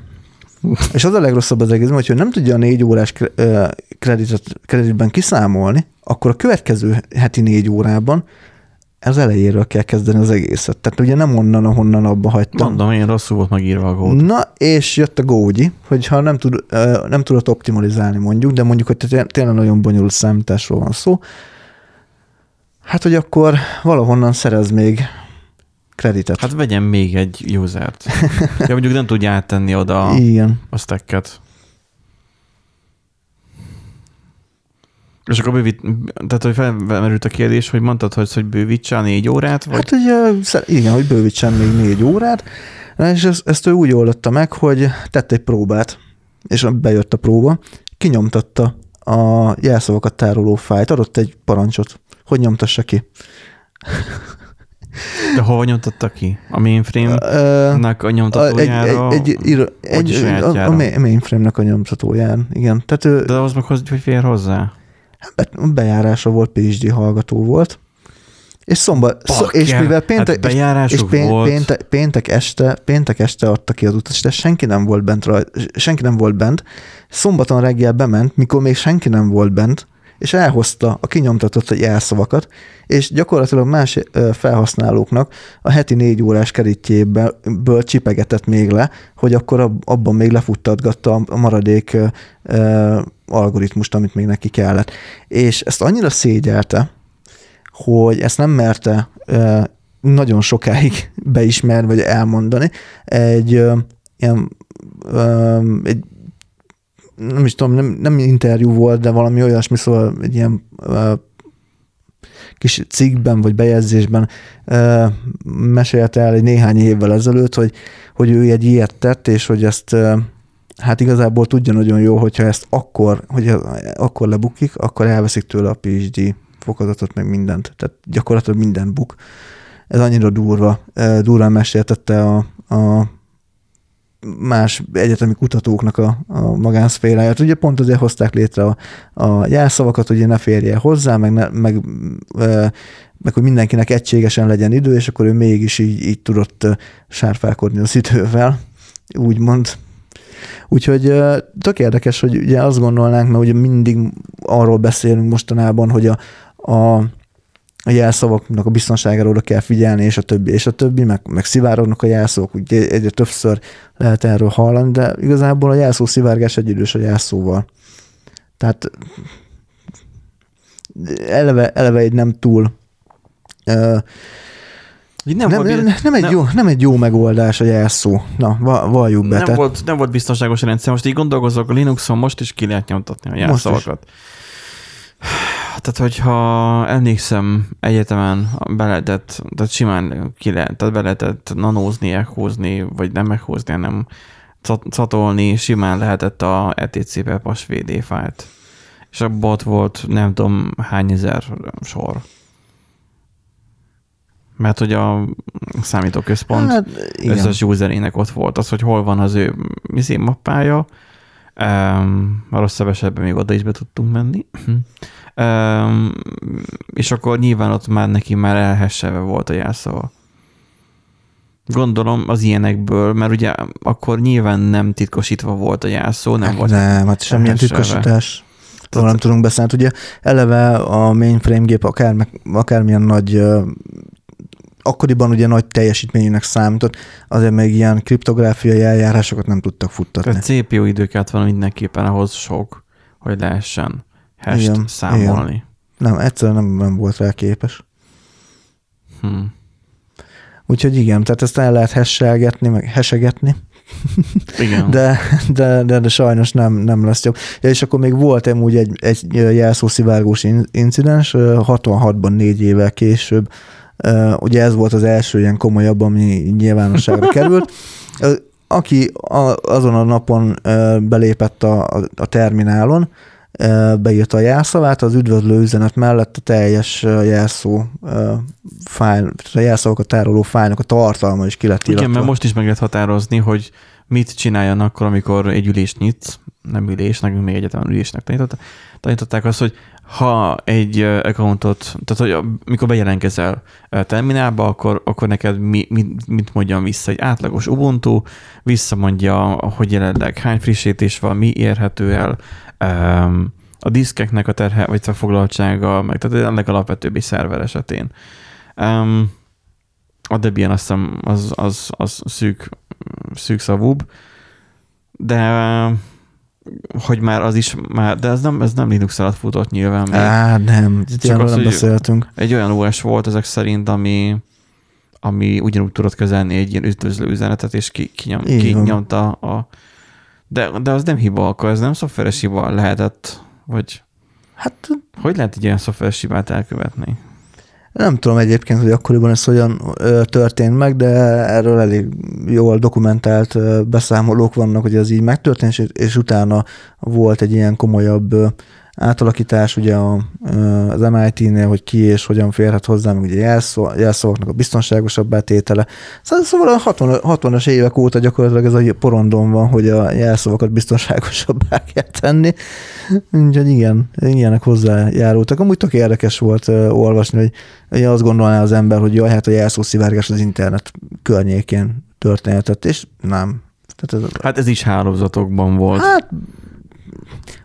És az a legrosszabb az egészben, hogyha nem tudja a négy órás kreditet, kreditben kiszámolni, akkor a következő heti négy órában az elejéről kell kezdeni az egészet. Tehát ugye nem onnan, ahonnan abba hagytam. Mondom, én rosszul volt megírva a gót. Na, és jött a Gógyi, hogyha nem, tud, nem tudott optimalizálni mondjuk, de mondjuk, hogy té- tényleg nagyon bonyolult számításról van szó, hát, hogy akkor valahonnan szerez még kreditet. Hát vegyen még egy usert. Ja, mondjuk nem tudja áttenni oda Igen. a stacket. És akkor bővít, tehát hogy felmerült a kérdés, hogy mondtad, hogy, hogy bővítse a négy órát, vagy Hát ugye, igen, hogy bővítsen még négy órát, és ezt, ezt ő úgy oldotta meg, hogy tett egy próbát, és bejött a próba, kinyomtatta a jelszavakat tároló fájt, adott egy parancsot, hogy nyomtassa ki. de hova nyomtatta ki? A mainframe-nak a a, egy, nyomtatójára? egy, egy, egy, egy, a a, mainframe-nek a nyomtatóján, igen. Tehát ő De ahhoz meg hogy hogy fér hozzá? Be- bejárása volt, PhD hallgató volt, és szombat, szó, és mivel péntek, hát és és pén, volt. péntek, péntek, este, péntek este adta ki az utas, de senki nem volt bent, raj, senki nem volt bent. Szombaton reggel bement, mikor még senki nem volt bent, és elhozta a kinyomtatott jelszavakat, és gyakorlatilag más felhasználóknak a heti négy órás keritjéből csipegetett még le, hogy akkor ab- abban még lefuttatgatta a maradék algoritmust, amit még neki kellett. És ezt annyira szégyelte, hogy ezt nem merte nagyon sokáig beismerni, vagy elmondani. Egy ilyen, egy nem is tudom, nem, nem interjú volt, de valami olyasmi, szóval egy ilyen ö, kis cikkben vagy bejegyzésben ö, mesélte el egy néhány évvel ezelőtt, hogy, hogy ő egy ilyet tett, és hogy ezt ö, hát igazából tudja nagyon jó, hogyha ezt akkor, hogy akkor lebukik, akkor elveszik tőle a PhD fokozatot, meg mindent. Tehát gyakorlatilag minden buk. Ez annyira durva, ö, durván meséltette a, a más egyetemi kutatóknak a, a magánszféráját. Ugye pont azért hozták létre a, a jelszavakat, hogy ne férje hozzá, meg, ne, meg, ö, meg hogy mindenkinek egységesen legyen idő, és akkor ő mégis így, így tudott sárfálkodni az idővel, úgymond. Úgyhogy tök érdekes, hogy ugye azt gondolnánk, mert ugye mindig arról beszélünk mostanában, hogy a, a a jelszavaknak a biztonságára oda kell figyelni, és a többi, és a többi, meg, meg szivárognak a jelszók, ugye egyre többször lehet erről hallani, de igazából a jelszó szivárgás egy idős a jelszóval. Tehát eleve, eleve egy nem túl uh, nem, nem, nem, nem, egy nem- Jó, nem egy jó megoldás a jelszó. Na, va- valljuk be. nem, tehát- volt, nem volt biztonságos rendszer. Most így gondolkozok, a Linuxon most is ki lehet nyomtatni a jelszavakat. Tehát, hogyha emlékszem, egyetemen be lehetett, tehát simán ki lehet, tehát be lehetett nanózni, echózni, vagy nem echózni, hanem catolni, simán lehetett a ETC-be pas VD fájlt. És abban ott volt nem tudom hány ezer sor. Mert hogy a számítóközpont Hát, igen. összes userének ott volt az, hogy hol van az ő izé mappája. Um, a rosszabb esetben még oda is be tudtunk menni. Um, és akkor nyilván ott már neki már elhesselve volt a jelszava. Gondolom az ilyenekből, mert ugye akkor nyilván nem titkosítva volt a jelszó, nem Hát volt. nem, hát semmilyen titkosítás. Arról nem tudunk beszélni. Hát Ugye eleve a mainframe gép akár, akármilyen nagy akkoriban ugye nagy teljesítményűnek számított, azért még ilyen kriptográfiai eljárásokat nem tudtak futtatni. Tehát CPU időket van mindenképpen ahhoz sok, hogy lehessen hash Igen, számolni. Nem, egyszerűen nem, nem volt rá képes. Hm. Úgyhogy igen, tehát ezt el lehet hesselgetni, meg hesegetni, Igen. de, de, de, de sajnos nem, nem lesz jobb. Ja, és akkor még volt amúgy egy, egy jelszószivárgós in- incidens, ö, 66-ban négy évvel később, ugye ez volt az első ilyen komolyabb, ami nyilvánosságra került. Aki a, azon a napon belépett a, a, terminálon, beírta a jelszavát, az üdvözlő üzenet mellett a teljes jelszó fájl, a jelszavakat tároló fájlnak a tartalma is ki lett Igen, mert most is meg lehet határozni, hogy mit csináljon akkor, amikor egy ülést nyitsz, nem ülés, nekünk még egyetemen ülésnek tanított, tanították azt, hogy ha egy accountot, tehát hogy mikor bejelentkezel terminálba, akkor, akkor neked mi, mi, mit mondjon vissza? Egy átlagos Ubuntu visszamondja, hogy jelenleg hány frissítés van, mi érhető el, a diszkeknek a terhe, vagy a foglaltsága, meg tehát a legalapvetőbbi szerver esetén. Um, a Debian azt hiszem az, az, az szűk, szűk szavúbb, de hogy már az is, már, de ez nem, ez nem Linux alatt futott nyilván. Á, nem, ilyenről az, nem beszéltünk. Egy olyan OS volt ezek szerint, ami, ami ugyanúgy tudott kezelni egy ilyen üdvözlő üzenetet, és ki, kinyom, kinyomta a... De, de az nem hiba, akkor ez nem szoftveres hiba lehetett, vagy Hát hogy lehet egy ilyen szoftveres hibát elkövetni? nem tudom egyébként, hogy akkoriban ez hogyan történt meg, de erről elég jól dokumentált beszámolók vannak, hogy ez így megtörtént, és, és utána volt egy ilyen komolyabb átalakítás ugye a, az MIT-nél, hogy ki és hogyan férhet hozzá, meg ugye jelszó, jelszavaknak a biztonságosabb betétele. Szóval, szóval a 60, 60-as évek óta gyakorlatilag ez a porondon van, hogy a jelszavakat biztonságosabbá kell tenni. Úgyhogy igen, ilyenek hozzájárultak. Amúgy tök érdekes volt olvasni, hogy ugye azt gondolná az ember, hogy jaj, hát a jelszószivárgás az internet környékén történhetett, és nem. Tehát ez, Hát ez is hálózatokban volt. hát,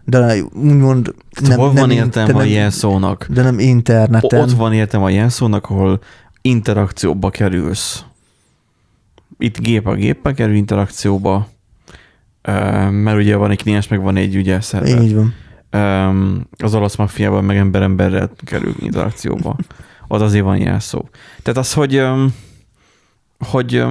de úgymond nem, hol van in- értelme a nem, jelszónak? de nem interneten. Ott van értelme a jelszónak, ahol interakcióba kerülsz. Itt gép a géppel kerül interakcióba, mert ugye van egy kliens, meg van egy ugye szerver. Így van. Az olasz maffiában meg ember-emberrel kerül interakcióba. Ott azért van jelszó. Tehát az, hogy, hogy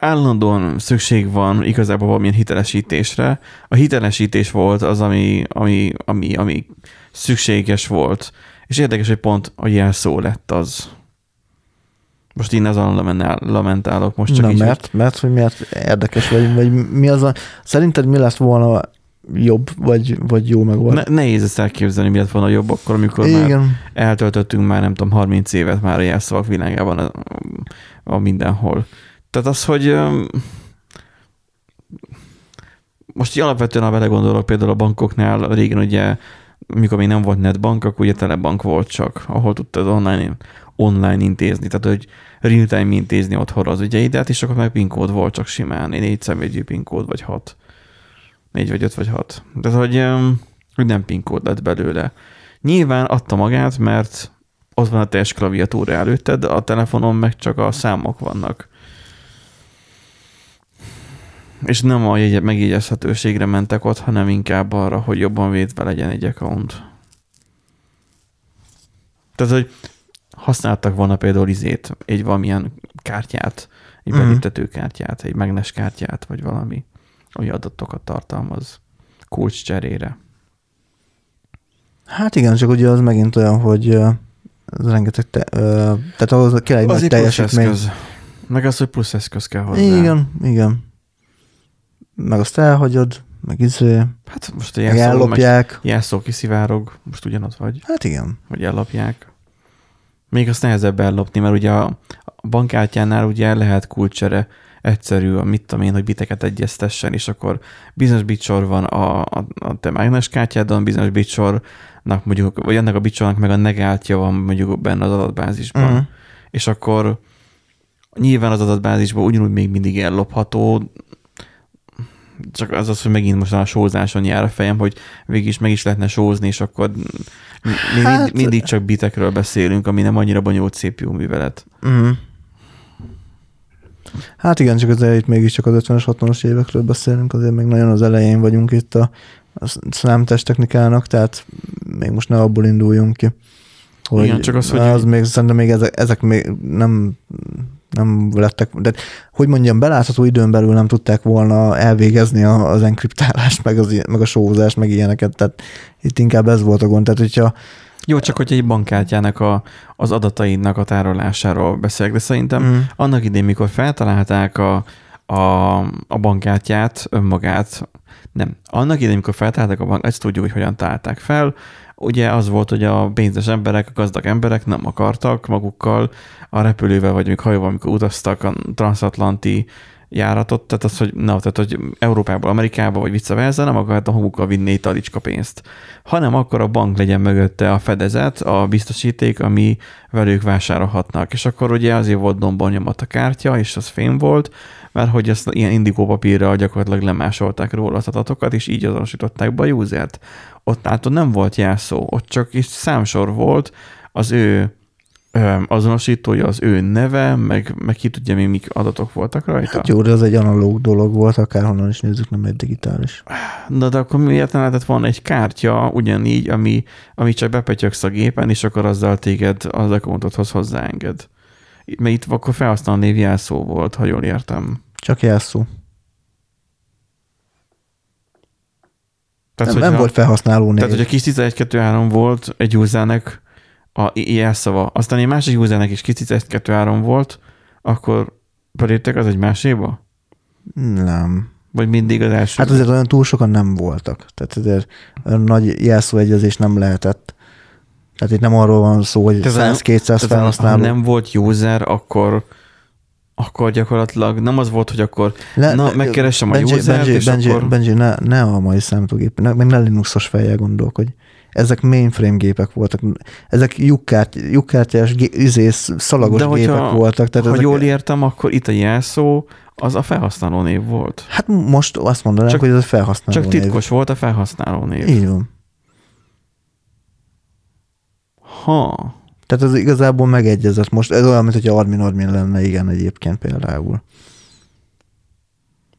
állandóan szükség van igazából valamilyen hitelesítésre. A hitelesítés volt az, ami, ami, ami, ami szükséges volt. És érdekes, hogy pont a jelszó lett az. Most én azon lamentál- lamentálok most csak Na, így, hogy- mert, mert, hogy miért érdekes vagy, vagy mi az a, szerinted mi lett volna jobb, vagy, vagy jó megoldás? Ne, nehéz ezt elképzelni, mi lett volna jobb akkor, amikor már Igen. eltöltöttünk már nem tudom 30 évet már a jelszavak világában a, a mindenhol. Tehát az, hogy most így alapvetően, ha belegondolok, például a bankoknál régen ugye, mikor még nem volt netbank, akkor ugye telebank volt csak, ahol tudtad online, online intézni, tehát hogy real-time intézni otthonra az ügyeidet, és akkor meg PIN kód volt csak simán, egy négy személyegyű PIN kód, vagy hat. Négy vagy öt vagy hat. Tehát, hogy, hogy nem PIN kód lett belőle. Nyilván adta magát, mert ott van a teljes klaviatúra előtted, a telefonon meg csak a számok vannak. És nem a jegy- megjegyezhetőségre mentek ott, hanem inkább arra, hogy jobban védve legyen egy account. Tehát, hogy használtak volna például izét, egy valamilyen kártyát, egy Mhm. beléptető kártyát, egy magnes kártyát, vagy valami, ami adatokat tartalmaz kulcs cserére. Hát igen, csak ugye az megint olyan, hogy az rengeteg, te, ö, tehát ahhoz kell egy Az nagy teljesítmény. eszköz. Meg az, hogy plusz eszköz kell hozzá. Igen, igen. Meg azt elhagyod, meg izé, Hát most a meg jelszó, meg ellopják. jelszó kiszivárog, most ugyanaz vagy, Hát igen. hogy ellopják. Még azt nehezebb ellopni, mert ugye a bankkártyánál ugye lehet kulcsere egyszerű, mit tudom én, hogy biteket egyeztessen, és akkor bizonyos bitsor van a, a, a te mágnes kártyádon, bizonyos bitsornak mondjuk, vagy annak a bitsornak meg a negáltja van mondjuk benne az adatbázisban. Uh-huh. És akkor nyilván az adatbázisban ugyanúgy még mindig ellopható, csak az az, hogy megint most a sózáson jár a fejem, hogy végig is meg is lehetne sózni, és akkor mi Hát- mindig csak bitekről beszélünk, ami nem annyira bonyolult CPU művelet. Uh-huh. Hát igen, csak azért itt mégiscsak az 50-es, 60-as évekről beszélünk, azért még nagyon az elején vagyunk itt a, a számítástechnikának, technikának, tehát még most ne abból induljunk ki. Hogy Igen, csak az, hogy- az még, szerintem még ezek, ezek még nem, nem lettek, de hogy mondjam, belátható időn belül nem tudták volna elvégezni az enkriptálást, meg, az, meg a sózást, meg ilyeneket, tehát itt inkább ez volt a gond. Tehát, hogyha Jó, csak hogy egy bankkártyának a, az adatainak a tárolásáról beszélek, de szerintem Mm. annak idén, mikor feltalálták a, a, a bankkártyát önmagát, nem, annak idején, amikor feltalálták a bank, ezt tudjuk, hogy hogyan találták fel, ugye az volt, hogy a pénzes emberek, a gazdag emberek nem akartak magukkal a repülővel, vagy még hajóval, amikor utaztak a transatlanti járatot, tehát az, hogy, na, tehát, hogy Európából Amerikába, vagy vice nem akarta magukkal vinni egy talicska pénzt, hanem akkor a bank legyen mögötte a fedezet, a biztosíték, ami velük vásárolhatnak. És akkor ugye azért volt dombon nyomott a kártya, és az fém volt, mert hogy ezt ilyen indikó papírral gyakorlatilag lemásolták róla az adatokat, és így azonosították be a usert. Ott látod, nem volt jelszó, ott csak is számsor volt, az ő azonosítója, az ő neve, meg, meg ki tudja még mik adatok voltak rajta. Hát jó, de ez egy analóg dolog volt, akárhonnan is nézzük, nem egy digitális. Na de akkor miért nem lehetett volna egy kártya ugyanígy, ami, ami csak bepetyöksz a gépen, és akkor azzal téged az accountodhoz hozzáenged. Mert itt akkor felhasználó név jelszó volt, ha jól értem. Csak jelszó. Tehát, nem, nem hogyha- volt felhasználó név. Tehát, hogyha kis 1123 volt egy usernek a jelszava, aztán egy másik usernek is kis 1123 volt, akkor beléptek az egy máséba? Nem. Vagy mindig az első? Hát azért olyan túl sokan nem voltak. Tehát azért nagy jelszóegyezés nem lehetett. Tehát itt nem arról van szó, hogy Tehát nem- 100-200 Tehát, ha felhasználó. nem volt user, akkor akkor gyakorlatilag nem az volt, hogy akkor Le, na, megkeresem a Benji, usert, Benji, és Benji, akkor... Benji ne, ne a mai számítógép, ne, meg ne Linuxos fejjel gondolkodj. Ezek mainframe gépek voltak. Ezek lyukkárty, lyukkártyás, izész, szalagos De hogyha- gépek voltak. Tehát ha ezek, jól értem, akkor itt a jelszó az a felhasználó név volt. Hát most azt mondanám, Csak- hogy ez a felhasználó Csak név. titkos volt a felhasználó név. Így van. Ha. Tehát ez igazából megegyezett most. Ez olyan, mint hogy Armin Armin lenne, igen, egyébként például.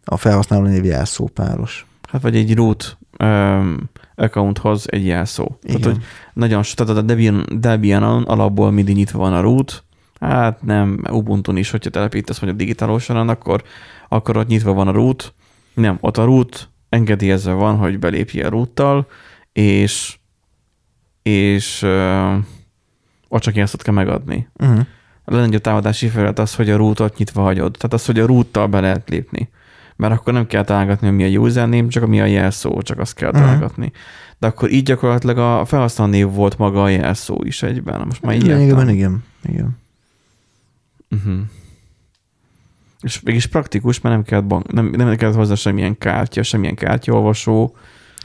A felhasználó név jelszó páros. Hát vagy egy root um, accounthoz egy jelszó. Igen. Tehát, hogy nagyon, tehát a Debian, Debian alapból mindig nyitva van a root, hát nem, Ubuntu is, hogyha telepítesz mondjuk digitalosan, akkor, akkor ott nyitva van a root, nem, ott a root engedélyezve van, hogy belépj a roottal, és és uh, ott csak jelszót kell megadni. Uh-huh. A legnagyobb támadási felület az, hogy a rootot nyitva hagyod. Tehát az, hogy a roottal be lehet lépni. Mert akkor nem kell találgatni, hogy mi a username, csak mi a jelszó, csak azt kell Mhm. találgatni. De akkor így gyakorlatilag a felhasználó név volt maga a jelszó is egyben. Most már így Igen, értem. igen, igen. Uh-huh. És mégis praktikus, mert nem kellett, bank, nem, nem kellett hozzá semmilyen kártya, semmilyen kártyaolvasó.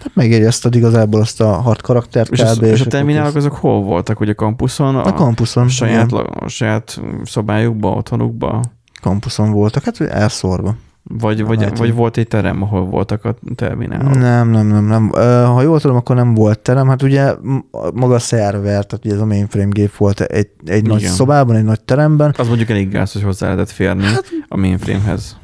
Hát megjegyezted igazából azt a hat karaktert És, kb. az, és a terminálok azok hol voltak? A kampuszon? A kampuszon. a saját, la- a saját szobájukba, otthonukba? kampuszon voltak, hát elszórva. Vagy, vagy, Lehet, vagy volt egy terem, ahol voltak a terminálok? Nem, nem, nem, nem. Ha jól tudom, akkor nem volt terem. Hát ugye maga a szerver, tehát ugye ez a mainframe gép volt egy, egy nagy szobában, egy nagy teremben. Az mondjuk elég gáz, hogy hozzá lehetett férni hát, a mainframehez.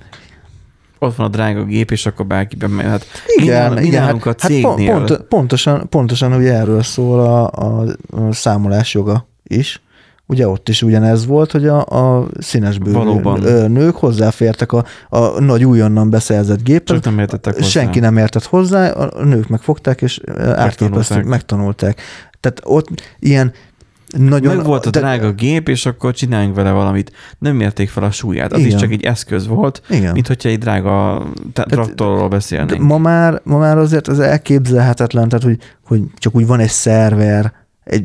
Ott van a drága gép, és akkor bárki bemehet. Igen, mi igen. nálunk a hát, hát pont, cégnél, pont, pontosan, pontosan ugye erről szól a, a, a számolás joga is. Ugye ott is ugyanez volt, hogy a, a színesbőrű Valóban. nők hozzáfértek a, a nagy újonnan beszerzett géphez. csak nem értettek hozzá. Senki nem értett hozzá, a nők megfogták, és átképezték, Megtanulták. megtanulták. Tehát ott ilyen nagyon... Meg volt a de- drága gép, és akkor csináljunk vele valamit. Nem mérték fel a súlyát. Az Igen. is csak egy eszköz volt, Igen. mint hogyha egy drága traktorról De beszélnénk. ma már, ma már azért az elképzelhetetlen, tehát hogy, hogy csak úgy van egy szerver, egy,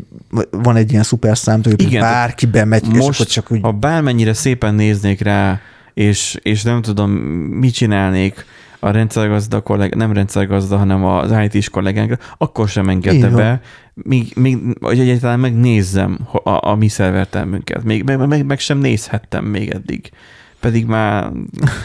van egy ilyen szuper számítógép, hogy Igen, bárki bemegy, és Most, akkor csak úgy... ha bármennyire szépen néznék rá, és, és nem tudom, mit csinálnék a rendszergazda kollég, nem rendszergazda, hanem az IT-s kollégánkra, akkor sem engedte Így be, míg, míg, hogy egyáltalán megnézzem a, a mi szervertermünket. Még, meg, meg, meg sem nézhettem még eddig. Pedig már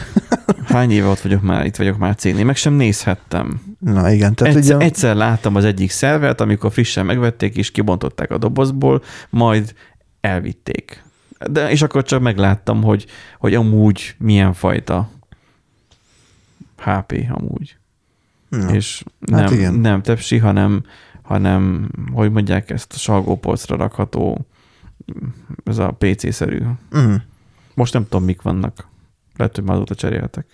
hány éve ott vagyok már, itt vagyok már cégnél, meg sem nézhettem. Na igen, tehát Egyszer, ugye... egyszer láttam az egyik szervert, amikor frissen megvették, és kibontották a dobozból, majd elvitték. De, és akkor csak megláttam, hogy, hogy amúgy milyen fajta HP amúgy. Na, És hát nem, igen. nem tepsi, hanem, hanem, hogy mondják ezt, salgópolcra rakható, ez a PC-szerű. mm. Most nem tudom, mik vannak. Lehet, hogy már azóta cseréltek.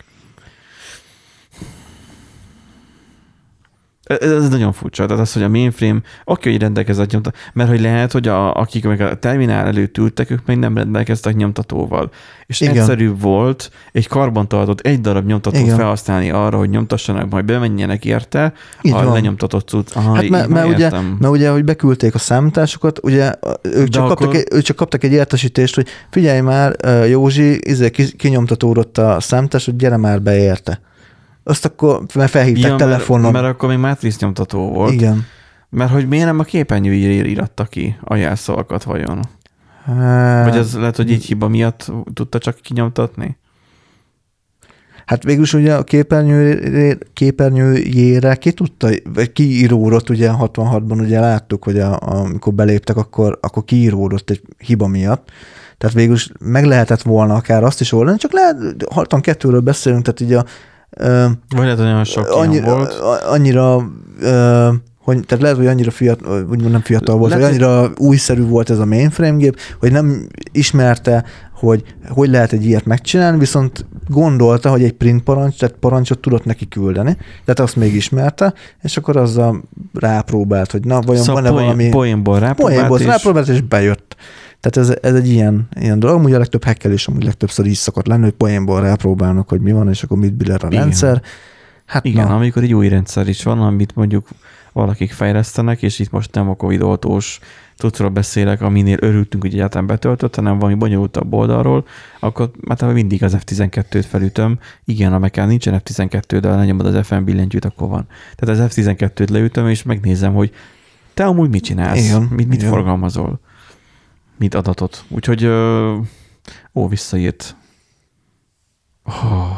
Ez, nagyon furcsa. Tehát az, hogy a mainframe, oké, hogy rendelkezett nyomta, mert hogy lehet, hogy a, akik meg a terminál előtt ültek, ők még nem rendelkeztek nyomtatóval. És Igen. Egyszerűbb volt egy karbantartott egy darab nyomtatót Igen. felhasználni arra, hogy nyomtassanak, majd bemenjenek érte, Így a van. lenyomtatott cucc. Aha, Hát mert, mert, ugye, mert ugye, hogy beküldték a számításokat, ugye ők csak, akkor- kaptak egy, ők csak kaptak egy értesítést, hogy figyelj már, Józsi, izé, ki- kinyomtatódott a számítás, hogy gyere már be érte. Azt akkor mert felhívták ja, telefonon. Mert, mert akkor még Matrix nyomtató volt. Igen. Mert hogy miért nem a képernyőjére íratta ki a jelszavakat vajon? Hát, Vagy az lehet, hogy így hiba miatt tudta csak kinyomtatni? Hát végülis ugye a képernyő, képernyőjére ki tudta, vagy kiíródott ugye 66-ban, ugye láttuk, hogy a, a, amikor beléptek, akkor, akkor kiíródott egy hiba miatt. Tehát végülis meg lehetett volna akár azt is oldani, csak lehet, 62-ről beszélünk, tehát ugye a, Vagy lehet, hogy nagyon sok annyira, volt. annyira ö, hogy, tehát lehet, hogy annyira fiatal, vagy nem fiatal volt, Lehet, hogy annyira újszerű volt ez a mainframe gép, hogy nem ismerte, hogy hogy lehet egy ilyet megcsinálni, viszont gondolta, hogy egy print parancs, tehát parancsot tudott neki küldeni, tehát azt még ismerte, és akkor azzal rápróbált, hogy na, vajon Szóval van-e poén, valami... poénból rápróbált, Poénból és rápróbált, és bejött. Tehát ez, ez egy ilyen, ilyen dolog, amúgy a legtöbb hekkelés amúgy legtöbbször így szokott lenni, hogy poénból rápróbálnak, hogy mi van, és akkor mit biller a Igen. rendszer. Hát igen, na, amikor egy új rendszer is van, amit mondjuk valakik fejlesztenek, és itt most nem a Covid oltós tudszról beszélek, aminél örültünk, hogy egyáltalán betöltött, hanem valami bonyolultabb oldalról, akkor hát mindig az F12-t felütöm. Igen, a Mac-en nincsen F12, de ha lenyomod az FM billentyűt, akkor van. Tehát az F12-t leütöm, és megnézem, hogy te amúgy mit csinálsz, Igen, mit, mit igen. forgalmazol, mit adatot. Úgyhogy, ó, visszaírt.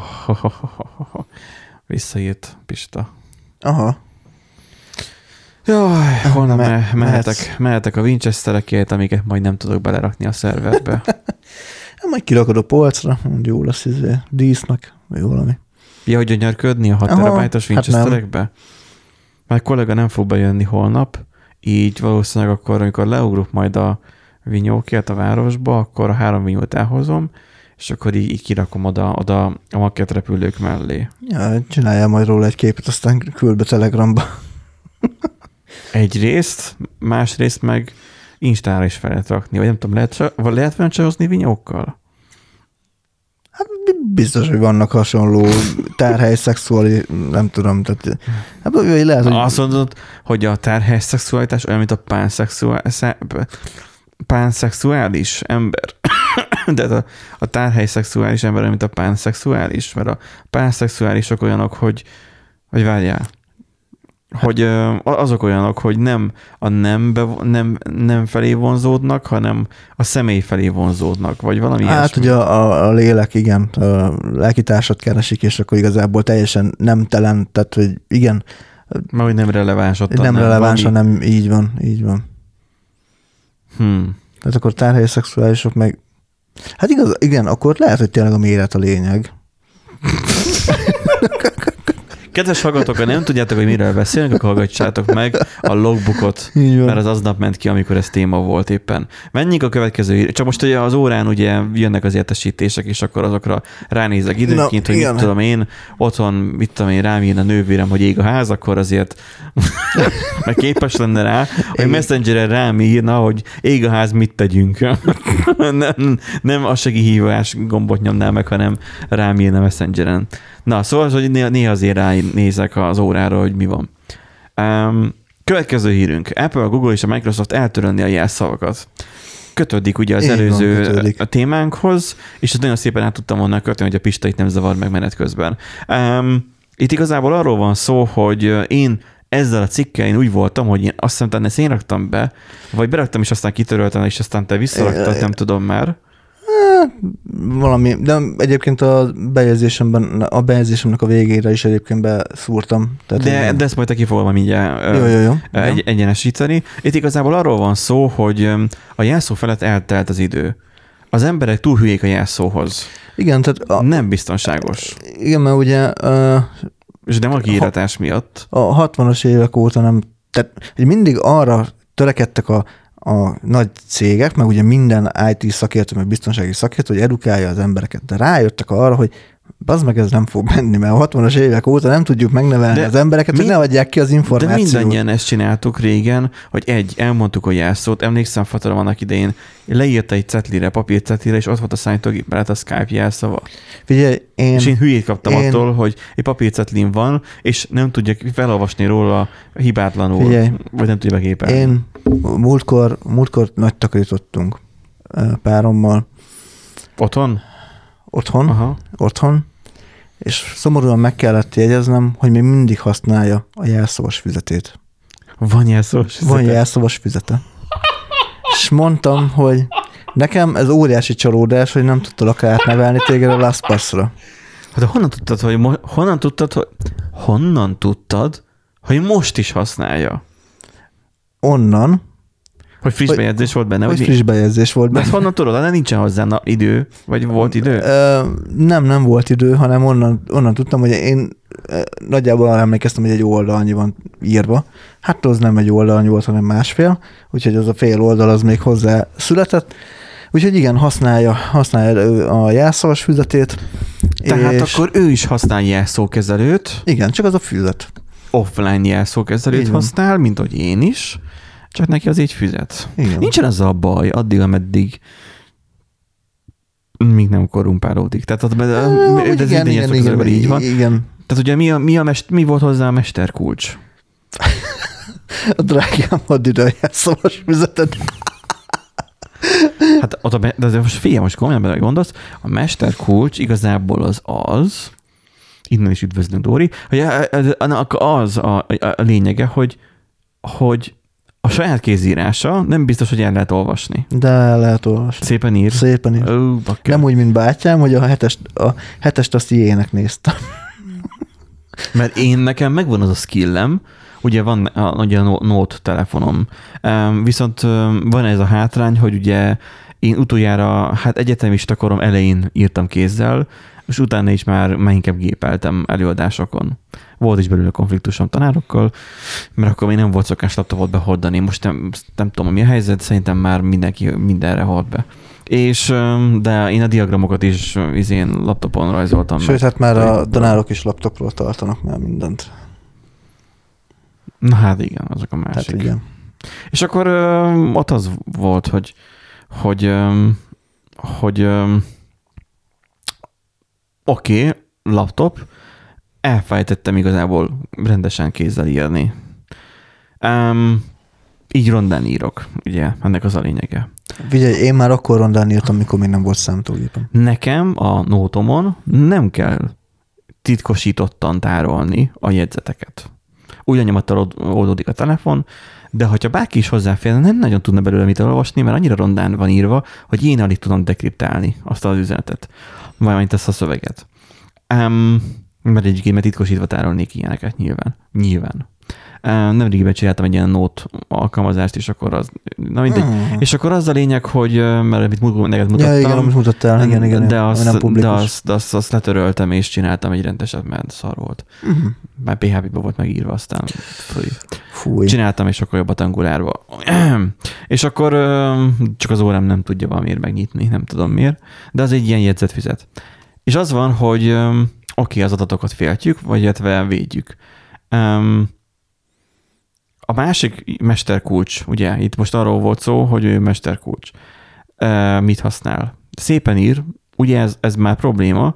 Visszaírt Pista. aha, Jaj, holnap Me- me- mehetek, mehetsz. mehetek a Winchesterekért, amiket majd nem tudok belerakni a szerverbe. Hát majd kirakod a polcra, hogy jó lesz izé, dísznek, vagy valami. Ja, hogy gyönyörködni a 6 Aha, terabájtos hát Winchesterekbe? Mert kollega nem fog bejönni holnap, így valószínűleg akkor, amikor leugrok majd a vinyókért a városba, akkor a három vinyót elhozom, és akkor így, így kirakom oda, oda a makket repülők mellé. Ja, csináljál majd róla egy képet, aztán küld be Telegramba. Egyrészt, másrészt meg Instára is fel lehet rakni, vagy nem tudom, lehet, lehet csajozni vinyókkal? Hát biztos, hogy vannak hasonló tárhely, szexuális, nem tudom, tehát hát, lehet, hogy Azt mondod, hogy a terhes szexualitás olyan, mint a pánszexuális, pánszexuális ember. De a, a tárhely szexuális ember mint a pánszexuális, mert a pánszexuálisok olyanok, hogy, hogy várjál, hogy ö, azok olyanok, hogy nem a nembe, nem, nem felé vonzódnak, hanem a személy felé vonzódnak, vagy valami Hát ilyesmi. ugye a, a lélek, igen, a lelkitársat keresik, és akkor igazából teljesen nem telen, tehát hogy igen, Mert hogy nem releváns ott. a nem releváns, hanem így van, így van. Hmm. Tehát akkor tárhely szexuálisok meg, hát igaz, igen, akkor lehet, hogy tényleg a méret a lényeg. Kedves hallgatók, ha nem tudjátok, hogy miről beszélünk, akkor hallgatsátok meg a logbookot, mert az aznap ment ki, amikor ez téma volt éppen. Menjünk a következő. Csak most ugye az órán ugye jönnek az értesítések, és akkor azokra ránézek időnként, Na, hogy igen. mit tudom én, otthon, mit tudom én, rám a nővérem, hogy ég a ház, akkor azért meg képes lenne rá, hogy. Messengeren rám írna, hogy ég a ház, mit tegyünk. nem, nem a segélyhívás gombot nyomnál meg, hanem rám írna Messengeren. Na, szóval, hogy néha, néha azért ránézek az órára, hogy mi van. Um, következő hírünk. Apple, Google és a Microsoft eltörölni a jelszavakat. Kötődik ugye az van, előző kötődik. a témánkhoz, és ezt nagyon szépen át tudtam volna kötni, hogy a Pista itt nem zavar meg menet közben. Um, itt igazából arról van szó, hogy én ezzel a cikkel én úgy voltam, hogy én azt hiszem, talán ezt én raktam be, vagy beraktam, és aztán kitöröltem, és aztán te visszaraktad, nem tudom már. Valami, de egyébként a bejegyzésemben, a bejegyzésemnek a végére is egyébként beszúrtam. Tehát De, így- de ezt majd te ki fogom mindjárt jó, jó, jó. ö, egy, egyenesíteni. Itt igazából arról van szó, hogy a jelszó felett eltelt az idő. Az emberek túl hülyék a jelszóhoz. Igen, tehát a, Nem biztonságos. igen, mert ugye ö, És nem a kiíratás miatt. a 60-as évek óta nem, tehát mindig arra törekedtek a, a nagy cégek, meg ugye minden IT szakértő, meg biztonsági szakértő, hogy edukálja az embereket, de rájöttek arra, hogy az meg ez nem fog menni, mert a 60-as évek óta nem tudjuk megnevelni De de az embereket, hogy mi- ne adják ki az De információt. mindannyian ezt csináltuk régen, hogy egy, elmondtuk a jelszót, emlékszem, Fatarom annak idején leírta egy cetlire, papírcetlire, és ott volt a számítógép mellett a Skype jelszava. Figyelj, én, És én hülyét kaptam én- attól, hogy egy papírcetlin van, és nem tudja felolvasni róla hibátlanul, Figyelj, vagy nem tudja begépelni. én múltkor, múltkor nagy takarítottunk párommal Otthon? otthon, Aha. otthon, és szomorúan meg kellett jegyeznem, hogy még mindig használja a jelszavas füzetét. Van jelszós. Van jelszavas füzete. És mondtam, hogy nekem ez óriási csalódás, hogy nem tudtalak átnevelni téged a LastPass-ra. Hát honnan tudtad, hogy mo- honnan tudtad, hogy honnan tudtad, hogy most is használja? Onnan, Hogy friss Hogy- bejegyzés volt benne, hogy mi? friss bejegyzés volt De benne. ezt honnan tudod? De nincsen hozzá na, idő, vagy volt idő? Ö, nem, nem volt idő, hanem onnan, onnan tudtam, hogy én nagyjából arra emlékeztem, hogy egy oldalnyi van írva. Hát az nem egy oldalnyi volt, hanem másfél, úgyhogy az a fél oldal az még hozzá született. Úgyhogy igen, használja, használja a jelszavas füzetét. Tehát és akkor ő is használ jelszókezelőt, Igen, csak az a füzet. Offline jelszókezelőt használ, mint hogy én is, csak neki az így füzet. Igen. Nincsen azzal a baj, addig, ameddig még nem korrumpálódik. Tehát ott, de, de, ez minden jelszókezelőben így van. Igen. Tehát ugye mi, a, mi, a mest, mi volt hozzá a mesterkulcs? A drágám, add ide a jelszavas füzetet. Hát ott a, de most figyelj, most komolyan bele gondolsz, a mesterkulcs igazából az az, innen is üdvözlünk, Dóri, hogy a- a- annak az a, a, a lényege, hogy, hogy a saját kézírása nem biztos, hogy el lehet olvasni. De lehet olvasni. Szépen ír. Szépen is. Ó, bakker. Nem úgy, mint bátyám, hogy a hetest, a hetest azt jének néztem. Mert én nekem megvan az a skillem, ugye van a, ugye a No- Note telefonom, viszont van ez a hátrány, hogy ugye én utoljára, hát egyetemista korom elején írtam kézzel, és utána is már, már inkább gépeltem előadásokon. Volt is belőle konfliktusom tanárokkal, mert akkor még nem volt szokás laptopot behordani. Most nem, nem tudom, mi a helyzet, szerintem már mindenki mindenre hord be. És, de én a diagramokat is izén laptopon rajzoltam. Sőt, hát már a tanárok is laptopról tartanak már mindent. Na hát igen, azok a másik. igen. És akkor ö, ott az volt, hogy hogy ö, hogy ö, oké, okay, laptop, elfelejtettem igazából rendesen kézzel írni. Um, így rondán írok, ugye, ennek az a lényege. Figyelj, én már akkor rondán írtam, mikor még nem volt számítógépem. Nekem a nótomon nem kell titkosítottan tárolni a jegyzeteket. Ugyan nyomattal old- oldódik a telefon, de hogyha bárki is hozzáférne, nem nagyon tudna belőle mit olvasni, mert annyira rondán van írva, hogy én alig tudom dekriptálni azt az üzenetet, valamint ezt a szöveget. Um, mert egy gémet titkosítva tárolnék ilyeneket nyilván. Nyilván. Nemrégiben csináltam egy ilyen Note alkalmazást, és akkor az, na mindegy. Hmm. És akkor az a lényeg, hogy, mert amit mu- neked mutattam, Ja, igen, amit mutattál, igen, igen, de, azt, nem de, publikus. azt, de azt, azt letöröltem, és csináltam egy rendeset, mert szar volt. Mhm. Már PHP-ba volt megírva, aztán fúj. Fúj. Csináltam, és akkor jobbat angolárba. és akkor csak az órám nem tudja valamiért megnyitni, nem tudom miért, de az egy ilyen jegyzetfüzet. És az van, hogy oké, okay, az adatokat féltjük, vagy illetve védjük. Um, a másik mesterkulcs, ugye, itt most arról volt szó, hogy ő mesterkulcs. Uh, mit használ? Szépen ír, ugye ez, ez már probléma,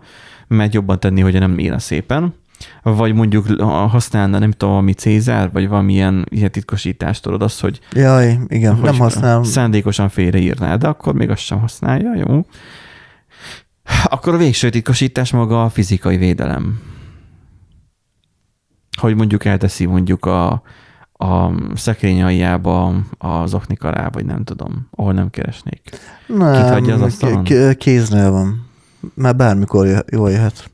mert jobban tenni, hogy nem írna szépen, vagy mondjuk használna, nem tudom, valami Cézár, vagy valamilyen ilyen titkosítást, tudod, az, hogy, Jaj, igen, hogy nem használom. szándékosan félreírná, de akkor még azt sem használja, jó? Akkor a végső titkosítás maga a fizikai védelem. Hogy mondjuk elteszi mondjuk a, a szekrény aljába az oknik alá, vagy nem tudom, ahol nem keresnék. Nem, hagyja az asztalon? k- kéznél van. Már bármikor jól jöhet.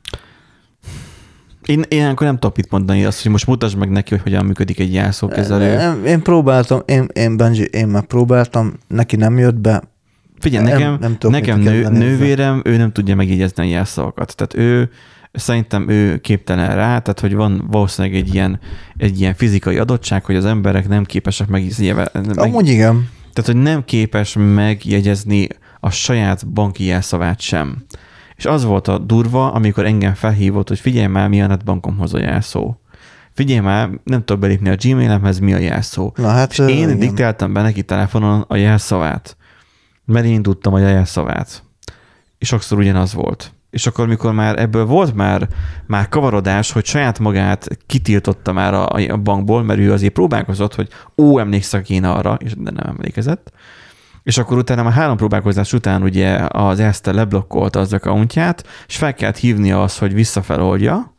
Én, én ilyenkor nem tudok mit mondani, azt, hogy most mutasd meg neki, hogy hogyan működik egy jelszókezelő. Nem, Én próbáltam, én, én Benji, én már próbáltam, neki nem jött be. Figyelj, Nem- nekem, nem tudok nekem nő, nővérem, ő nem tudja megjegyezni a jelszavakat. Tehát ő, szerintem ő képtelen rá, tehát hogy van valószínűleg egy ilyen, egy ilyen fizikai adottság, hogy az emberek nem képesek. Meg, Amúgy igen. tehát, hogy nem képes megjegyezni a saját banki jelszavát sem. És az volt a durva, amikor engem felhívott, hogy figyelj már, mi a netbankomhoz a jelszó. Figyelj már, nem tudok belépni a Gmailemhez, mi a jelszó. Na hát, És én igen. diktáltam be neki telefonon a jelszavát, mert én tudtam a jelszavát. És sokszor ugyanaz volt. És akkor, mikor már ebből volt már, már kavarodás, hogy saját magát kitiltotta már a, a bankból, mert ő azért próbálkozott, hogy ó, emlékszek én arra, és de nem emlékezett. És akkor utána már három próbálkozás után ugye az Erste leblokkolta az accountját, és fel kellett hívnia azt, hogy visszafeloldja,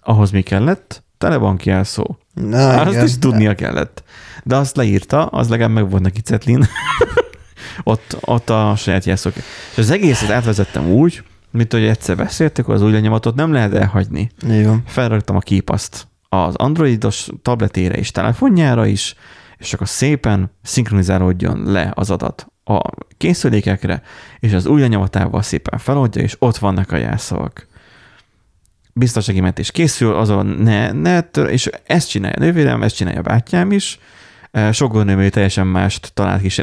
ahhoz mi kellett? Telebanki jelszó. Na, Azt igen. is tudnia kellett. De azt leírta, az legalább meg volt neki cetlin. ott, ott a saját jelszók. És az egészet átvezettem úgy, mint hogy egyszer beszéltek, az új lenyomatot nem lehet elhagyni. Van. Felraktam a képaszt az androidos tabletére és telefonjára is, és akkor szépen szinkronizálódjon le az adat a készülékekre, és az új lenyomatával szépen feloldja, és ott vannak a jelszavak. Biztonsági mentés készül, azon ne, ne, tör- és ezt csinálja a nővérem, ezt csinálja a bátyám is, Sok gondnőmű teljesen mást talált ki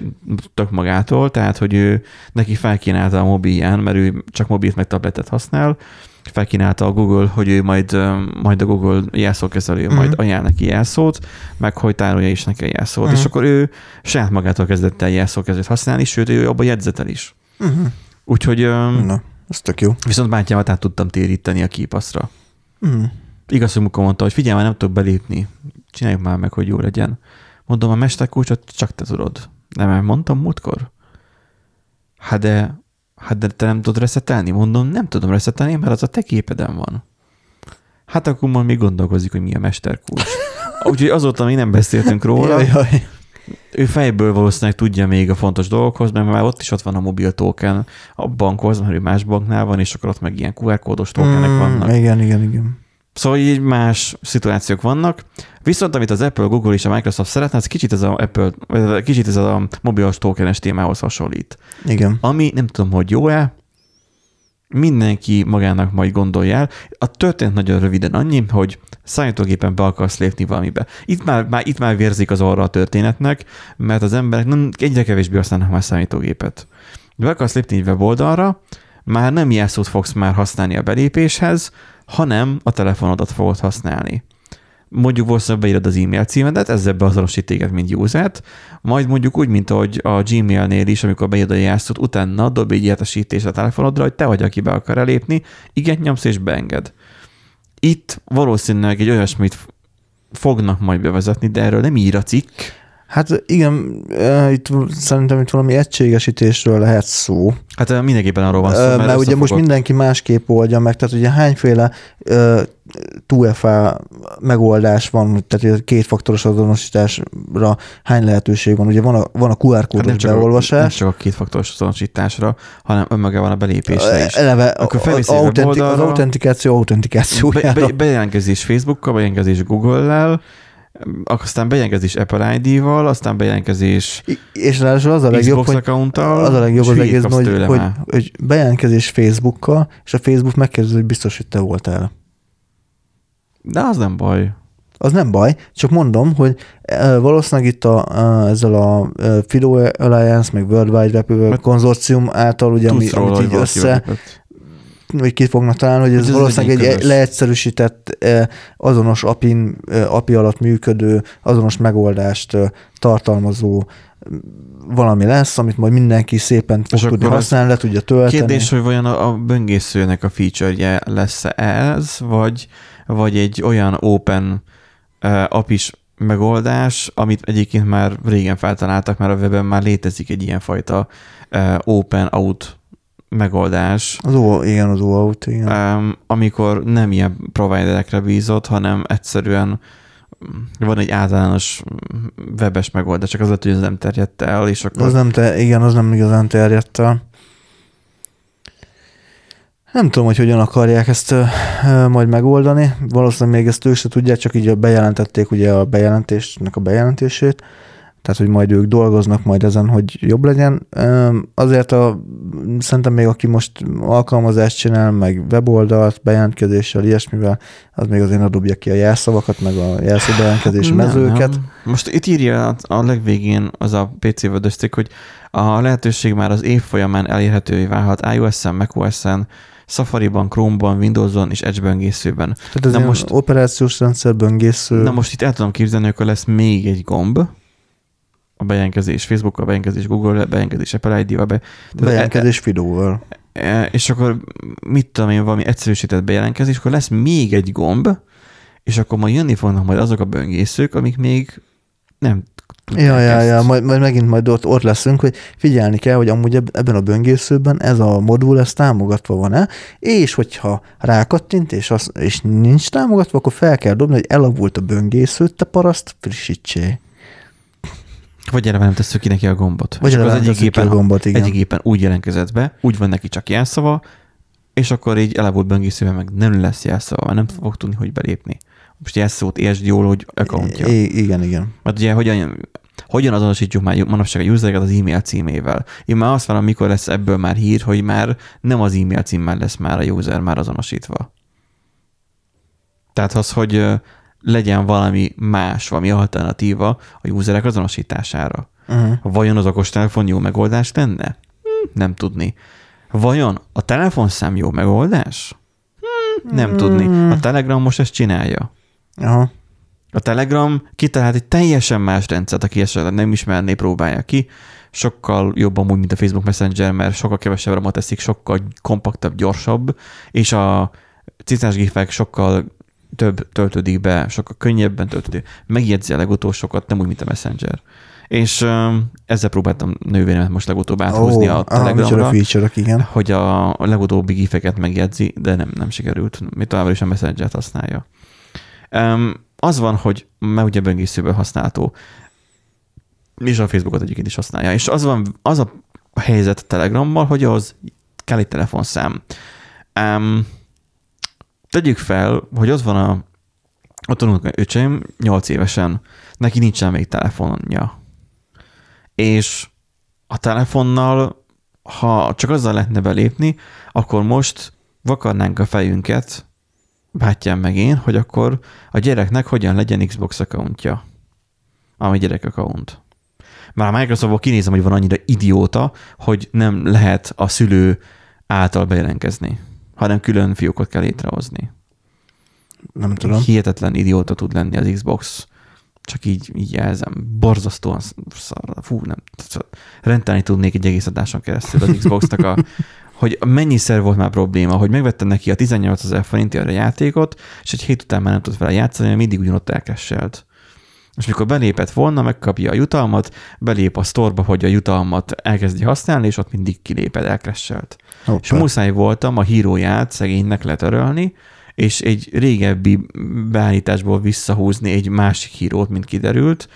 tök magától, tehát hogy ő neki felkínálta a mobilján, mert ő csak mobilt meg tabletet használ, felkínálta a Google, hogy ő majd, majd a Google jelszókezelő Mhm. majd ajánl neki jelszót, meg hogy tárolja is neki a jelszót, Mhm. és akkor ő saját magától kezdett el jelszókezelőt használni, sőt, ő abban jegyzetel is. Uh-huh. Úgyhogy Na, ez tök jó. viszont bátyámat át tudtam téríteni a képaszra. Uh-huh. Igaz, hogy mondta, hogy figyelj, már nem tudok belépni. Csináljuk már meg, hogy jó legyen. Mondom, a mesterkulcsot csak te tudod. Nem, mondtam múltkor. Hát de, hát de te nem tudod reszetelni? Mondom, nem tudom reszetelni, mert az a te képeden van. Hát akkor majd még gondolkozik, hogy mi a mesterkulcs. Úgyhogy azóta még nem beszéltünk róla. Jaj. Ő fejből valószínűleg tudja még a fontos dolgokhoz, mert már ott is ott van a mobil token a bankhoz, mert ő más banknál van, és akkor ott meg ilyen QR kódos tokenek Mm, vannak. Igen, igen, igen. Szóval így más szituációk vannak. Viszont amit az Apple, Google és a Microsoft szeretne, az kicsit ez a Apple, kicsit ez a mobilos tokenes témához hasonlít. Igen. Ami nem tudom, hogy jó-e, mindenki magának majd gondolja el. A történet nagyon röviden annyi, hogy számítógépen be akarsz lépni valamibe. Itt már, már, itt már vérzik az orra a történetnek, mert az emberek nem, egyre kevésbé használnak már számítógépet. Be akarsz lépni egy weboldalra, már nem jelszót fogsz már használni a belépéshez, hanem a telefonodat fogod használni. Mondjuk valószínűleg beírod az e-mail címedet, ezzel beazonosít téged, mint usert, majd mondjuk úgy, mint ahogy a Gmailnél is, amikor beírod a jelszót, utána dob egy értesítést a telefonodra, hogy te vagy, aki be akar elépni, igen, nyomsz és beenged. Itt valószínűleg egy olyasmit fognak majd bevezetni, de erről nem ír a cikk. Hát igen, itt szerintem itt valami egységesítésről lehet szó. Hát mindenképpen arról van szó, mert, mert ugye most mindenki másképp oldja meg, tehát ugye hányféle uh, 2FA megoldás van, tehát a kétfaktoros azonosításra hány lehetőség van. Ugye van a, van a QR Hát kódos nem csak, a, nem beolvasás, csak a kétfaktoros azonosításra, hanem önmagában a belépésre is. eleve Akkor a- a- egy autentik, az weboldalra, autentikáció Be, be, bejelentkezés Facebookkal, bejelentkezés Google-lel, aztán bejelentkezés Apple ID-val, aztán bejelentkezés I- És ráadásul az a legjobb, Xbox hogy az a legjobb az kapsz hogy, hogy, hogy bejelentkezés Facebookkal, és a Facebook megkérdezi, hogy biztos, hogy te voltál. De az nem baj. Az nem baj, csak mondom, hogy valószínűleg itt a, ezzel a Fido Alliance, meg World Wide Web konzorcium által, ugye, ami, amit így össze, jól hogy ki fognak találni, hogy ez, ez valószínűleg egy közös. leegyszerűsített, eh, azonos API, eh, API alatt működő, azonos megoldást eh, tartalmazó mm, valami lesz, amit majd mindenki szépen fog tudni használni, le tudja tölteni. Kérdés, hogy vajon a, a böngészőnek a feature-je lesz ez, vagy, vagy egy olyan open uh, apis megoldás, amit egyébként már régen feltaláltak, mert a webben már létezik egy ilyenfajta uh, open out megoldás, Az ó, igen, az OAuth, igen. um, amikor nem ilyen providerekre bízott, hanem egyszerűen van egy általános webes megoldás, csak az lehet, hogy ez nem terjedt el, és akkor Az nem te, igen, az nem igazán terjedt el. Nem tudom, hogy hogyan akarják ezt ö, ö, majd megoldani. Valószínűleg még ezt ők se tudják, csak így bejelentették ugye a bejelentésnek a bejelentését. Tehát, hogy majd ők dolgoznak majd ezen, hogy jobb legyen. Azért a, szerintem még aki most alkalmazást csinál, meg weboldalt, bejelentkezéssel, ilyesmivel, az még azért ne dobja ki a jelszavakat, meg a jelszó bejelentkezési Nem, mezőket. nem. Most itt írja a, legvégén az a PC vödözték, hogy a lehetőség már az év folyamán elérhetővé válhat iOS-en, macOS-en, Safari-ban, Chrome-ban, Windows-on és Edge böngészőben. Tehát ez Na most- operációs rendszer böngésző. Na most itt el tudom képzelni, hogy akkor lesz még egy gomb, a bejelentkezés Facebook, a bejelentkezés Google, a bejelentkezés Apple ID-val, be, bejelentkezés Fidóval. e, és akkor mit tudom én, valami egyszerűsített bejelentkezés, akkor lesz még egy gomb, és akkor majd jönni fognak majd azok a böngészők, amik még nem Ja, ja, ezt. ja, majd, majd megint majd ott, ott leszünk, hogy figyelni kell, hogy amúgy eb- ebben a böngészőben ez a modul, ez támogatva van-e, és hogyha rákattint, és, az, és nincs támogatva, akkor fel kell dobni, hogy elavult a böngészőt, te paraszt, frissítsé. Vagy eleve nem tesszük ki neki a gombot. Vagy eleve az nem tesszük ki a gépen, gombot, igen. egyik gépen úgy jelentkezett be, úgy van neki csak jelszava, és akkor így elavult böngészőben meg nem lesz jelszava, mert nem fog tudni, hogy belépni. Most jelszót értsd jól, hogy accountja. I- igen, igen. Mert ugye hogyan, hogyan azonosítjuk már manapság a usereket az e-mail címével? Én már azt várom, mikor lesz ebből már hír, hogy már nem az e-mail címmel lesz már a user már azonosítva. Tehát az, hogy legyen valami más, valami alternatíva a userek azonosítására. Uh-huh. Vajon az okostelefon jó megoldás lenne? Hm, nem tudni. Vajon a telefonszám jó megoldás? Hm, nem tudni. A Telegram most ezt csinálja. Aha. A Telegram kitalált egy teljesen más rendszert, aki esetleg nem ismerné, próbálja ki. Sokkal jobban úgy, mint a Facebook Messenger, mert sokkal kevesebb ramot teszik, sokkal kompaktabb, gyorsabb, és a cicás gifek sokkal több töltődik be, sokkal könnyebben töltődik. Megjegyzi a legutolsókat, nem úgy, mint a Messenger. És um, ezzel próbáltam nővéremet most legutóbb áthozni Ó, a Telegramra, feature-ök, igen. hogy a, a legutóbbi gifeket megjegyzi, de nem, nem sikerült. Mi továbbra is a Messenger-t használja. Um, az van, hogy már ugye böngészőből használható, és a Facebookot egyébként is használja, és az van, az a helyzet a Telegrammal, hogy az kell egy telefonszám. Um, tegyük fel, hogy ott van a ott tanulunk öcsém, 8 évesen, neki nincsen még telefonja. És a telefonnal, ha csak azzal lehetne belépni, akkor most vakarnánk a fejünket, bátyám meg én, hogy akkor a gyereknek hogyan legyen Xbox accountja. Ami gyerek account. Már a Microsoftból kinézem, hogy van annyira idióta, hogy nem lehet a szülő által bejelentkezni, hanem külön fiókot kell létrehozni. Nem tudom. Hihetetlen idióta tud lenni az Xbox. Csak így, így jelzem. Borzasztóan szar. Fú, nem. Rendelni tudnék egy egész adáson keresztül az Xboxnak a hogy mennyiszer volt már probléma, hogy megvettem neki a 18 ezer forintért a játékot, és egy hét után már nem tudott vele játszani, mert mindig ugyanott elkesselt. És mikor belépett volna, megkapja a jutalmat, belép a sztorba, hogy a jutalmat elkezdi használni, és ott mindig kiléped, elkesselt. Hoppá. És muszáj voltam a híróját szegénynek letörölni, és egy régebbi beállításból visszahúzni egy másik hírót, mint kiderült,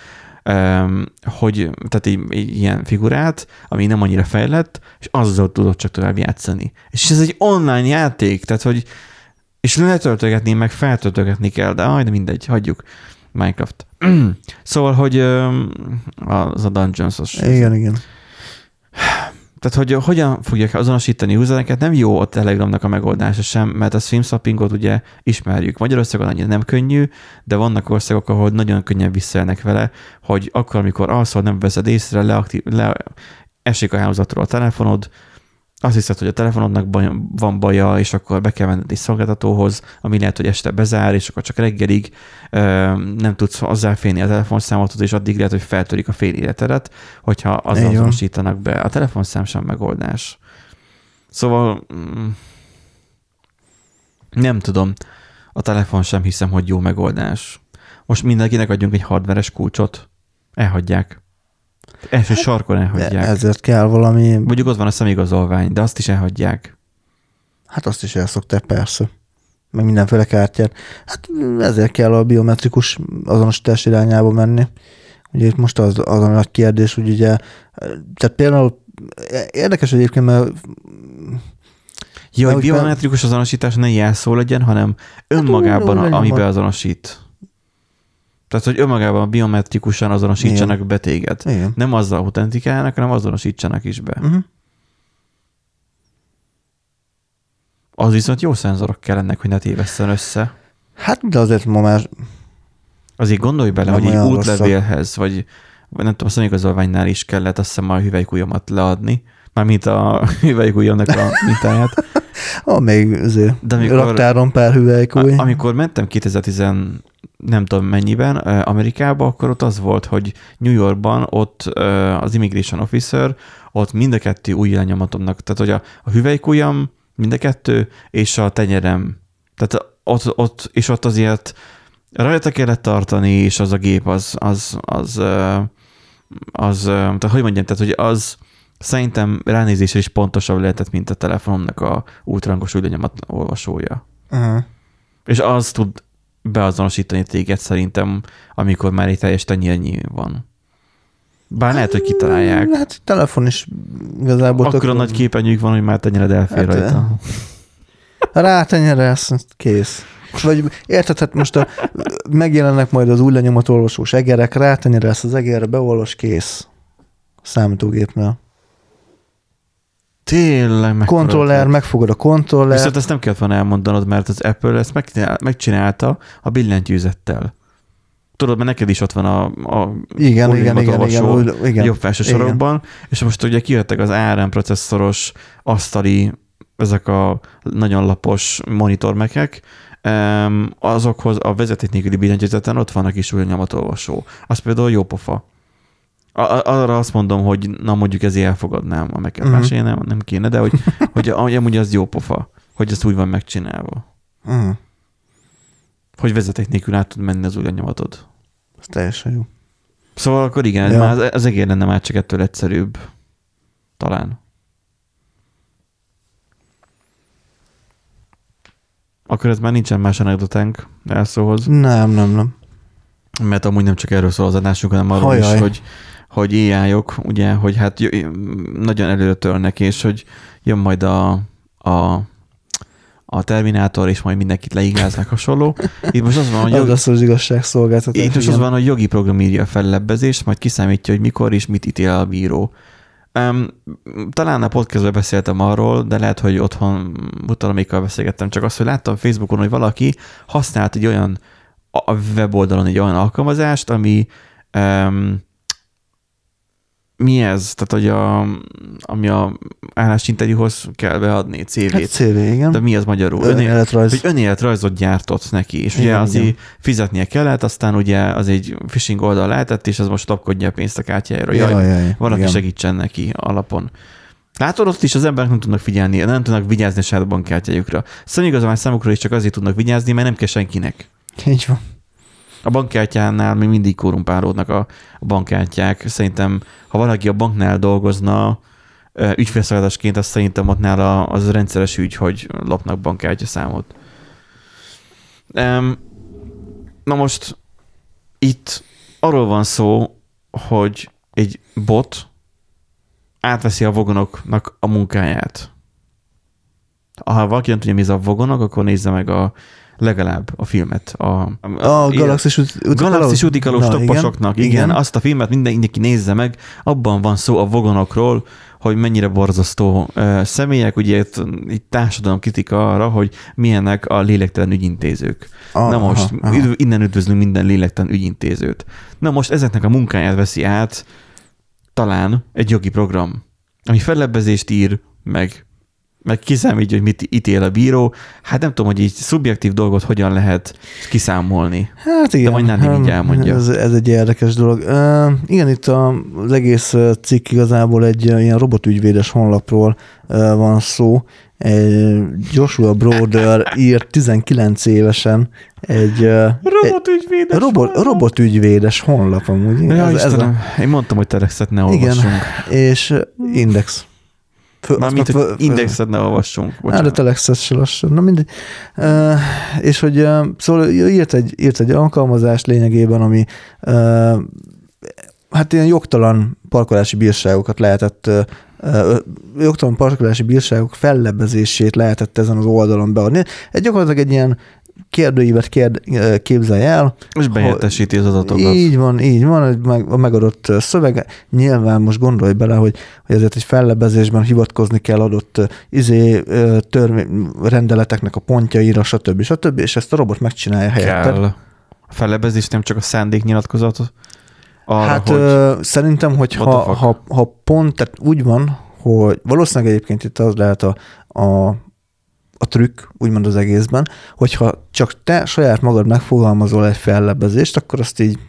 hogy, tehát egy, egy ilyen figurát, ami nem annyira fejlett, és azzal tudod csak tovább játszani. És ez egy online játék, tehát hogy és letöltögetni, meg feltöltögetni kell, de aj, de mindegy, hagyjuk. Minecraft. szóval, hogy az a Dungeons-os. Igen, igen. Tehát, hogy hogyan fogják azonosítani usereket, nem jó a Telegramnak a megoldása sem, mert a streamswappingot ugye ismerjük. Magyarországon annyira nem könnyű, de vannak országok, ahol nagyon könnyen visszaélnek vele, hogy akkor, amikor alszol, nem veszed észre, leaktív, le, esik a hálózatról a telefonod, azt hiszed, hogy a telefonodnak baj, van baja, és akkor be kell menned egy szolgáltatóhoz, ami lehet, hogy este bezár, és akkor csak reggelig ö, nem tudsz hozzáférni a telefonszámothoz, és addig lehet, hogy feltörik a fél életedet, hogyha azzal azonosítanak be. A telefonszám sem megoldás. Szóval mm, nem tudom. A telefon sem hiszem, hogy jó megoldás. Most mindenkinek adjunk egy hardveres kulcsot. Elhagyják. Első hát, sarkon elhagyják. Ezért kell valami... Mondjuk ott van a szemigazolvány, de azt is elhagyják. Hát azt is elszokták, persze. Meg mindenféle kártyát. Hát ezért kell a biometrikus azonosítás irányába menni. Ugye itt most az, az a nagy kérdés, hogy ugye, tehát például érdekes egyébként, mert jó, hogy biometrikus azonosítás ne jelszó legyen, hanem önmagában, hát, ami beazonosít. Tehát, hogy önmagában biometrikusan azonosítsanak Igen. be téged. Igen. Nem azzal autentikálnak, hanem azonosítsanak is be. Uh-huh. Az viszont jó szenzorok kellenek, hogy ne tévesszen össze. Hát, de azért ma már... Azért gondolj bele, hogy egy útlevélhez, vagy, vagy nem tudom, a személyigazolványnál is kellett azt hiszem a hüvelykujjamat leadni, mármint a hüvelykujjamnak a mintáját. még azért De amikor, raktáron pár hüvelykúj. Amikor mentem 2010 nem tudom mennyiben Amerikába, akkor ott az volt, hogy New Yorkban ott az immigration officer, ott mind a kettő új lenyomatomnak, tehát hogy a, a hüvelykujjam mind a kettő, és a tenyerem. Tehát ott, ott és ott azért rajta kellett tartani, és az a gép az, az, az, az, az tehát hogy mondjam, tehát hogy az szerintem ránézésre is pontosabb lehetett, mint a telefonomnak a ultrangos új lenyomat olvasója. Uh-huh. És az tud beazonosítani téged szerintem, amikor már egy teljes tenyérnyi van. Bár lehet, hogy kitalálják. Hát telefon is igazából Akkor a nagy képenyők van, hogy már tenyered elfér hát, rajta. Rátenyerelsz, kész. Vagy érted, hát most a, megjelennek majd az új lenyomatolvasós egerek, rátenyerelsz az egerre, beolvas, kész. Számítógépnél. Tényleg meg Kontroller, megfogod a kontroller. Viszont ezt nem kellett volna elmondanod, mert az Apple ezt megcsinálta a billentyűzettel. Tudod, mert neked is ott van a, a igen, igen, igen, igen, igen, jobb felső sarokban, és most ugye kijöttek az ARM processzoros asztali, ezek a nagyon lapos monitormekek, azokhoz a vezeték nélküli billentyűzeten ott van a kis új nyomatolvasó. Az például jó pofa arra azt mondom, hogy na mondjuk ezért elfogadnám a uh-huh. Mhm. nem, nem kéne, de hogy, hogy, amúgy az jó pofa, hogy ezt úgy van megcsinálva. Uh-huh. Hogy vezeték nélkül át tud menni az új lenyomatod. Ez teljesen jó. Szóval akkor igen, ja. már az egér lenne már csak ettől egyszerűbb. Talán. Akkor ez már nincsen más anekdotánk elszóhoz. Nem, nem, nem. Mert amúgy nem csak erről szól az adásunk, hanem arról Hajaj. is, hogy hogy AI-ok, ugye, hogy hát nagyon előre törnek, és hogy jön majd a, a a Terminátor, és majd mindenkit leigáznak hasonló. Itt most az van, hogy... Jogi, az az igazságszolgáltatás. Itt most az van, hogy jogi program írja a fellebbezést, majd kiszámítja, hogy mikor és mit ítél a bíró. Um, talán a podcastban beszéltem arról, de lehet, hogy otthon utalamékkal beszélgettem, csak azt, hogy láttam Facebookon, hogy valaki használt egy olyan a weboldalon egy olyan alkalmazást, ami um, mi ez? Tehát, hogy a, ami a állásinterjúhoz kell beadni CV-t. Hát CV, igen. De mi az magyarul? Önéletrajz. Hogy önéletrajzot gyártott neki, és igen, ugye azért igen. fizetnie kellett, aztán ugye az egy phishing oldal lehetett, és az most tapkodja a pénzt a kártyájára. Jaj, jaj, jaj, valaki igen. segítsen neki alapon. Látod, ott is az emberek nem tudnak figyelni, nem tudnak vigyázni a saját bankkártyájukra. Szemigazolvány számukra is csak azért tudnak vigyázni, mert nem kell senkinek. Így van. A bankkártyánál még mindig korrumpálódnak a, a bankkártyák. Szerintem, ha valaki a banknál dolgozna, ügyfélszolgálatosként, azt szerintem ott nála az rendszeres ügy, hogy lopnak bankkártya számot. Na most itt arról van szó, hogy egy bot átveszi a vogonoknak a munkáját. Ha valaki nem tudja, mi ez a vogonok, akkor nézze meg a legalább a filmet. A, A Galaxis út- Galaxis útikalós Na, topposoknak, igen, igen, azt a filmet minden, mindenki nézze meg, abban van szó a vogonokról, hogy mennyire borzasztó uh, személyek, ugye itt, itt társadalom kritika arra, hogy milyenek a lélektelen ügyintézők. Aha, Na most aha. innen üdvözlünk minden lélektelen ügyintézőt. Na most ezeknek a munkáját veszi át talán egy jogi program, ami fellebbezést ír, meg, meg kiszámítja, hogy mit ítél a bíró. Hát nem tudom, hogy így szubjektív dolgot hogyan lehet kiszámolni. Hát igen. majd Nándi hát, így elmondja. Ez, ez egy érdekes dolog. Uh, igen, itt a, az egész cikk igazából egy ilyen robotügyvédes honlapról uh, van szó. Egy Joshua Broder írt 19 évesen egy, uh, egy Robotügyvédes. robot, robotügyvédes honlap amúgy. Ja, ez, ez a, én mondtam, hogy telexet ne igen, olvassunk. és ö, Index. Fö, Mármint, hogy meg fö- fö- indexet ne olvassunk. Hát, de Bocsánat. telexet lassan. Na mindegy. Uh, és hogy uh, szóval írt egy, írt egy alkalmazást lényegében, ami uh, hát ilyen jogtalan parkolási bírságokat lehetett jogtalan parkolási bírságok fellebbezését lehetett ezen az oldalon beadni. Egy gyakorlatilag egy ilyen kérdőívet kérd, uh, képzelj el, És behelyettesíti az adatokat. így van, így van, meg, a megadott szöveg. Nyilván most gondolj bele, hogy, hogy ezért egy fellebezésben hivatkozni kell adott izé, törvény, rendeleteknek a pontjaira, stb. stb. És ezt a robot megcsinálja helyetted. Kell. A fellebezés nem csak a szándéknyilatkozat. Arra, Hát hogy ö, szerintem, hogy ha, ha, ha pont, tehát úgy van, hogy valószínűleg egyébként itt az lehet a, a, a trükk, úgymond az egészben, hogyha csak te saját magad megfogalmazol egy fellebezést, akkor azt így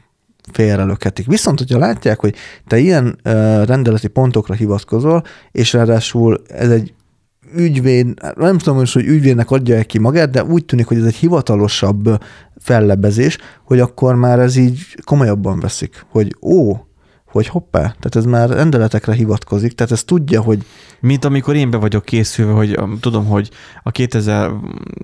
félrelöketik. Viszont, hogyha látják, hogy te ilyen ö, rendeleti pontokra hivatkozol, és ráadásul ez egy ügyvéd, nem tudom most, hogy ügyvédnek adja ki magát, de úgy tűnik, hogy ez egy hivatalosabb fellebezés, hogy akkor már ez így komolyabban veszik, hogy ó, hogy hoppá, tehát ez már rendeletekre hivatkozik, tehát ez tudja, hogy Mint amikor én be vagyok készülve, hogy um, tudom, hogy a 2000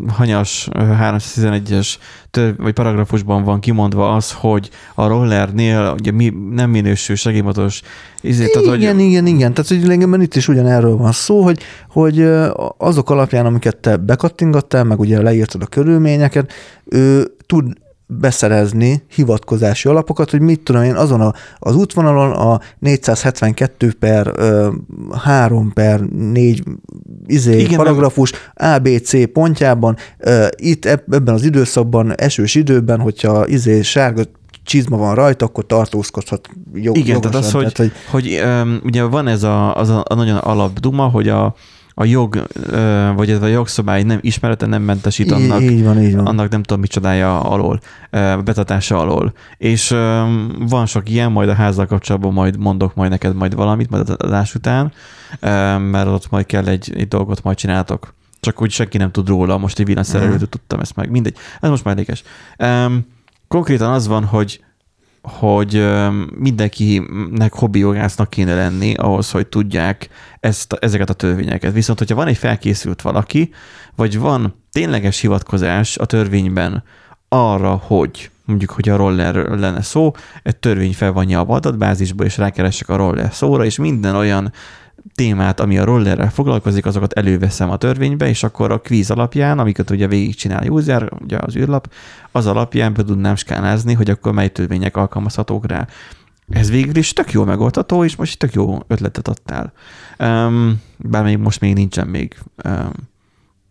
hanyas 311-es tör, vagy paragrafusban van kimondva az, hogy a rollernél ugye mi, nem minősül segélymotoros izé, tehát, igen, hogy, igen, igen. Tehát hogy lényegében itt is ugyanerről van szó, hogy, hogy azok alapján, amiket te bekattingattál, meg ugye leírtad a körülményeket, ő tud beszerezni hivatkozási alapokat, hogy mit tudom én, azon a, az útvonalon a 472 per ö, 3 per 4 izé, Igen, paragrafus ABC pontjában ö, itt eb- ebben az időszakban, esős időben, hogyha izé sárga csizma van rajta, akkor tartózkodhat jog, igen, tehát az, hogy, tehát, hogy hogy um, ugye van ez a, az a, a nagyon alapduma, hogy a, a jog, vagy a jogszabály nem ismerete nem mentesít annak, így, van, így van. annak nem tudom micsodája alól, ö, betartása alól. És van sok ilyen, majd a házzal kapcsolatban majd mondok majd neked majd valamit, majd az adás után, mert ott majd kell egy, egy dolgot majd csináltok. Csak úgy senki nem tud róla, most egy villanyszerelőtől Mhm. tudtam ezt meg, mindegy. Ez most már. Um, konkrétan az van, hogy hogy mindenkinek hobbijogásznak kéne lenni ahhoz, hogy tudják ezt, ezeket a törvényeket. Viszont, hogyha van egy felkészült valaki, vagy van tényleges hivatkozás a törvényben arra, hogy mondjuk, hogy a rollerről lenne szó, egy törvény fel van nyelva adatbázisba, és rákeresek a roller szóra, és minden olyan témát, ami a rollerrel foglalkozik, azokat előveszem a törvénybe, és akkor a kvíz alapján, amiket ugye végigcsinál a user, ugye az űrlap, az alapján be tudnám skánázni, hogy akkor mely törvények alkalmazhatók rá. Ez végül is tök jó megoldható, és most tök jó ötletet adtál. Um, bár még most még nincsen még, um,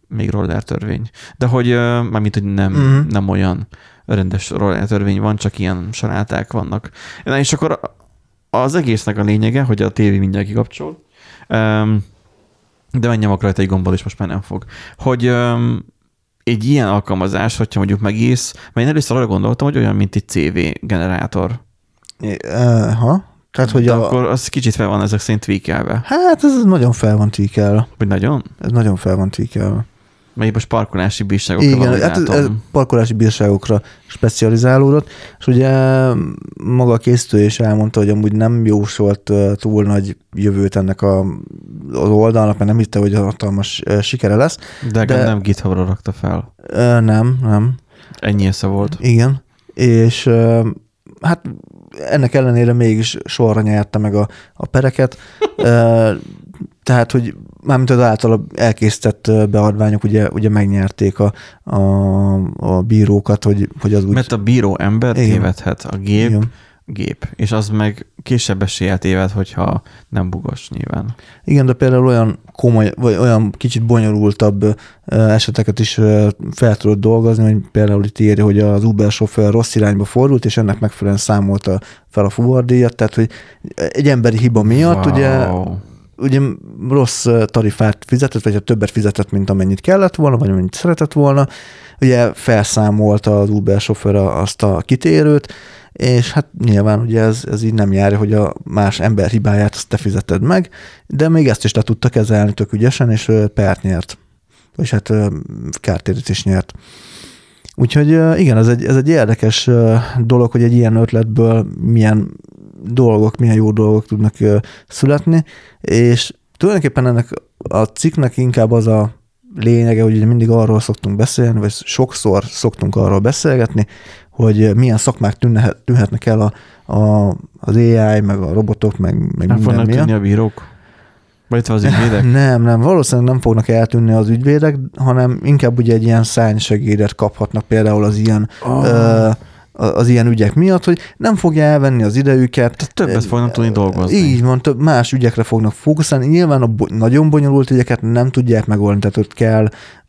még roller törvény. De hogy, uh, mármint, hogy nem, Mhm. mm. nem olyan rendes roller törvény van, csak ilyen saráták vannak. Na és akkor az egésznek a lényege, hogy a tévé mindjárt kikapcsol, um, de megnyomok rajta egy gombot, és most már nem fog. Hogy um, egy ilyen alkalmazás, hogyha mondjuk megész, mert én először arra gondoltam, hogy olyan, mint egy CV generátor. Uh, ha? Tehát, hogy De a, akkor az kicsit fel van ezek szerint tweakelve. Hát ez nagyon fel van tíkelve. Vagy nagyon? Ez nagyon fel van tíkelve. Mert most parkolási bírságokra Igen, hát ez, parkolási bírságokra specializálódott, és ugye maga a készítő is elmondta, hogy amúgy nem jósolt túl nagy jövőt ennek a, az oldalnak, mert nem hitte, hogy hatalmas sikere lesz. De, de- nem GitHubra rakta fel. Nem, nem. Ennyi esze volt. Igen. És hát ennek ellenére mégis sorra nyerte meg a, a pereket. Tehát, hogy mármint az által elkészített beadványok ugye, ugye megnyerték a, a, a bírókat, hogy, hogy az úgy... Mert a bíró ember Igen. tévedhet, a gép Igen. gép, és az meg később eséllyel téved, hogyha nem bugos nyilván. Igen, de például olyan komoly, vagy olyan kicsit bonyolultabb eseteket is fel tudod dolgozni, hogy például itt írja, hogy az Uber sofőr rossz irányba fordult, és ennek megfelelően számolta fel a fuvardíjat, tehát hogy egy emberi hiba miatt wow. ugye ugye rossz tarifát fizetett, vagy többet fizetett, mint amennyit kellett volna, vagy amennyit szeretett volna, ugye felszámolta az Uber sofőr azt a kitérőt, és hát nyilván ugye ez, ez így nem jár, hogy a más ember hibáját azt te fizeted meg, de még ezt is le tudta kezelni tök ügyesen, és pert nyert. És hát kártérítést nyert. Úgyhogy igen, ez egy, ez egy érdekes dolog, hogy egy ilyen ötletből milyen dolgok, milyen jó dolgok tudnak születni, és tulajdonképpen ennek a cikknek inkább az a lényege, hogy ugye mindig arról szoktunk beszélni, vagy sokszor szoktunk arról beszélgetni, hogy milyen szakmák tűnhet, tűnhetnek el a, a, az AI, meg a robotok, meg, meg Nem minden fognak miatt. tudni a bírók? Vagy az ügyvédek? Nem, nem, valószínűleg nem fognak eltűnni az ügyvédek, hanem inkább ugye egy ilyen szánysegédet kaphatnak például az ilyen, Oh. ö, az ilyen ügyek miatt, hogy nem fogja elvenni az idejüket. Tehát többet fognak tudni dolgozni. Így van, több más ügyekre fognak fókuszálni. Nyilván a bo- nagyon bonyolult ügyeket nem tudják megoldani, tehát ott kell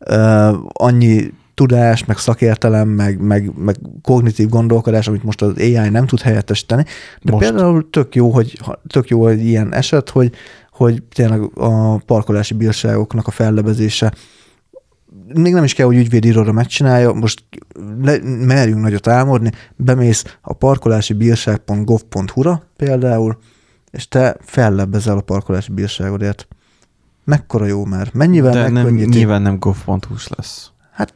uh, annyi tudás, meg szakértelem, meg, meg, meg kognitív gondolkodás, amit most az AI nem tud helyettesíteni. De Most. például tök jó, hogy tök jó egy ilyen eset, hogy, hogy tényleg a parkolási bírságoknak a fellebezése még nem is kell, hogy ügyvédi iroda megcsinálja, most le, merjünk nagyot álmodni, bemész a parkolási bírság.gov.hu-ra például, és te fellebbezel a parkolási bírságodért. Mekkora jó már? Mennyivel De nem, nyilván nem gov.hu-s lesz. Hát,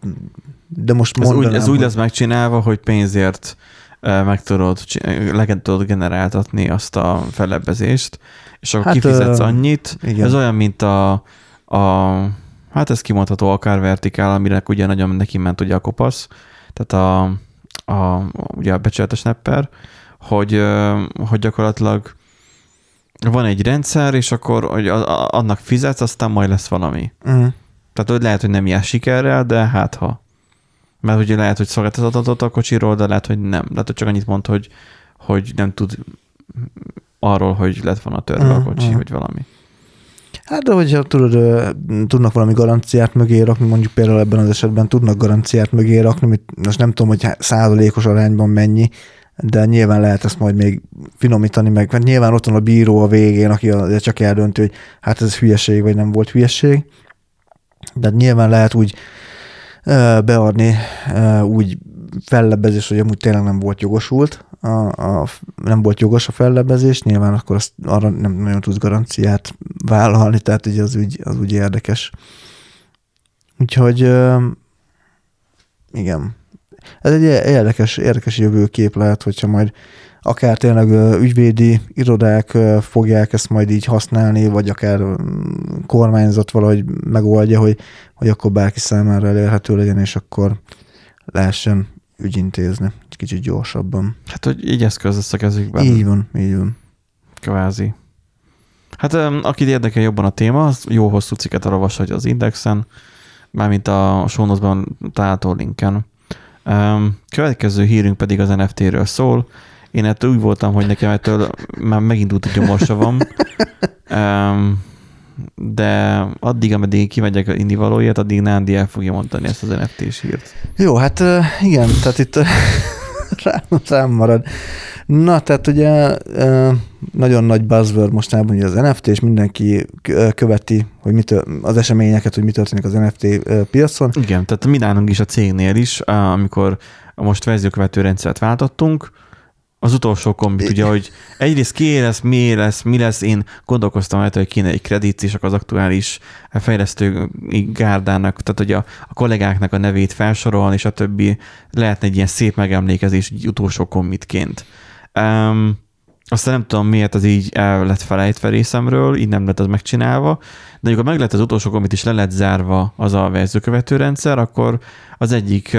de most Ez úgy, mondanám, ez úgy hogy- lesz megcsinálva, hogy pénzért meg tudod, csi- le tudod generáltatni azt a fellebbezést, és akkor Hát, kifizetsz annyit. igen. Ez olyan, mint a, a hát ez kimondható akár vertikál, aminek ugye nagyon neki ment ugye a kopasz, tehát a, a ugye a becsületes nepper, hogy, hogy gyakorlatilag van egy rendszer, és akkor hogy annak fizetsz, aztán majd lesz valami. Mhm. Tehát hogy lehet, hogy nem jár sikerrel, de hát ha. Mert ugye lehet, hogy szolgáltatott a kocsiról, de lehet, hogy nem. Lehet, hogy csak annyit mond, hogy, hogy nem tud arról, hogy lett volna törve a Mhm, kocsi, mhm. vagy valami. Hát de hogyha tudod, tudnak valami garanciát mögé rakni, mondjuk például ebben az esetben tudnak garanciát mögé rakni, mit, most nem tudom, hogy százalékos arányban mennyi, de nyilván lehet ezt majd még finomítani meg, mert nyilván ott van a bíró a végén, aki csak eldönti, hogy hát ez hülyeség, vagy nem volt hülyeség. De nyilván lehet úgy beadni úgy fellebbezés, hogy amúgy tényleg nem volt jogosult, a, a, nem volt jogos a fellebbezés, nyilván akkor azt arra nem nagyon tudsz garanciát vállalni, tehát ugye az úgy, az úgy érdekes. Úgyhogy igen. Ez egy érdekes, érdekes jövőkép lehet, hogyha majd akár tényleg ügyvédi irodák fogják ezt majd így használni, vagy akár kormányzat valahogy megoldja, hogy, hogy akkor bárki számára elérhető legyen, és akkor lehessen ügyintézni kicsit gyorsabban. Hát, hogy így eszköz lesz a kezükben. Így van, így van. Kvázi. Hát akit érdekel jobban a téma, az jó hosszú cikket olvashatja az Indexen, mármint a sónozban található linken. Következő hírünk pedig az NFT-ről szól. Én ettől úgy voltam, hogy nekem ettől már megindult a gyomorsavam, de addig, ameddig kimegyek indivalóért, addig Nándi el fogja mondani ezt az NFT-s hírt. Jó, hát igen, tehát itt rám, rám marad. Na, tehát ugye nagyon nagy buzzword mostanában ugye az NFT, és mindenki követi hogy mi tör, az eseményeket, hogy mi történik az NFT piacon. Igen, tehát mi nálunk is a cégnél is, amikor most verziókövető rendszert váltottunk, az utolsó kombit, ugye, hogy egyrészt ki lesz, mi lesz, mi lesz, én gondolkoztam rajta, hogy kéne egy kredit, és akkor az aktuális fejlesztő gárdának, tehát hogy a, a kollégáknak a nevét felsorolni, és a többi lehetne egy ilyen szép megemlékezés egy utolsó kommitként. Um, aztán nem tudom, miért az így el lett felejtve részemről, így nem lett az megcsinálva, de amikor meg lett az utolsó kommit is le lett zárva az a verziókövető rendszer, akkor az egyik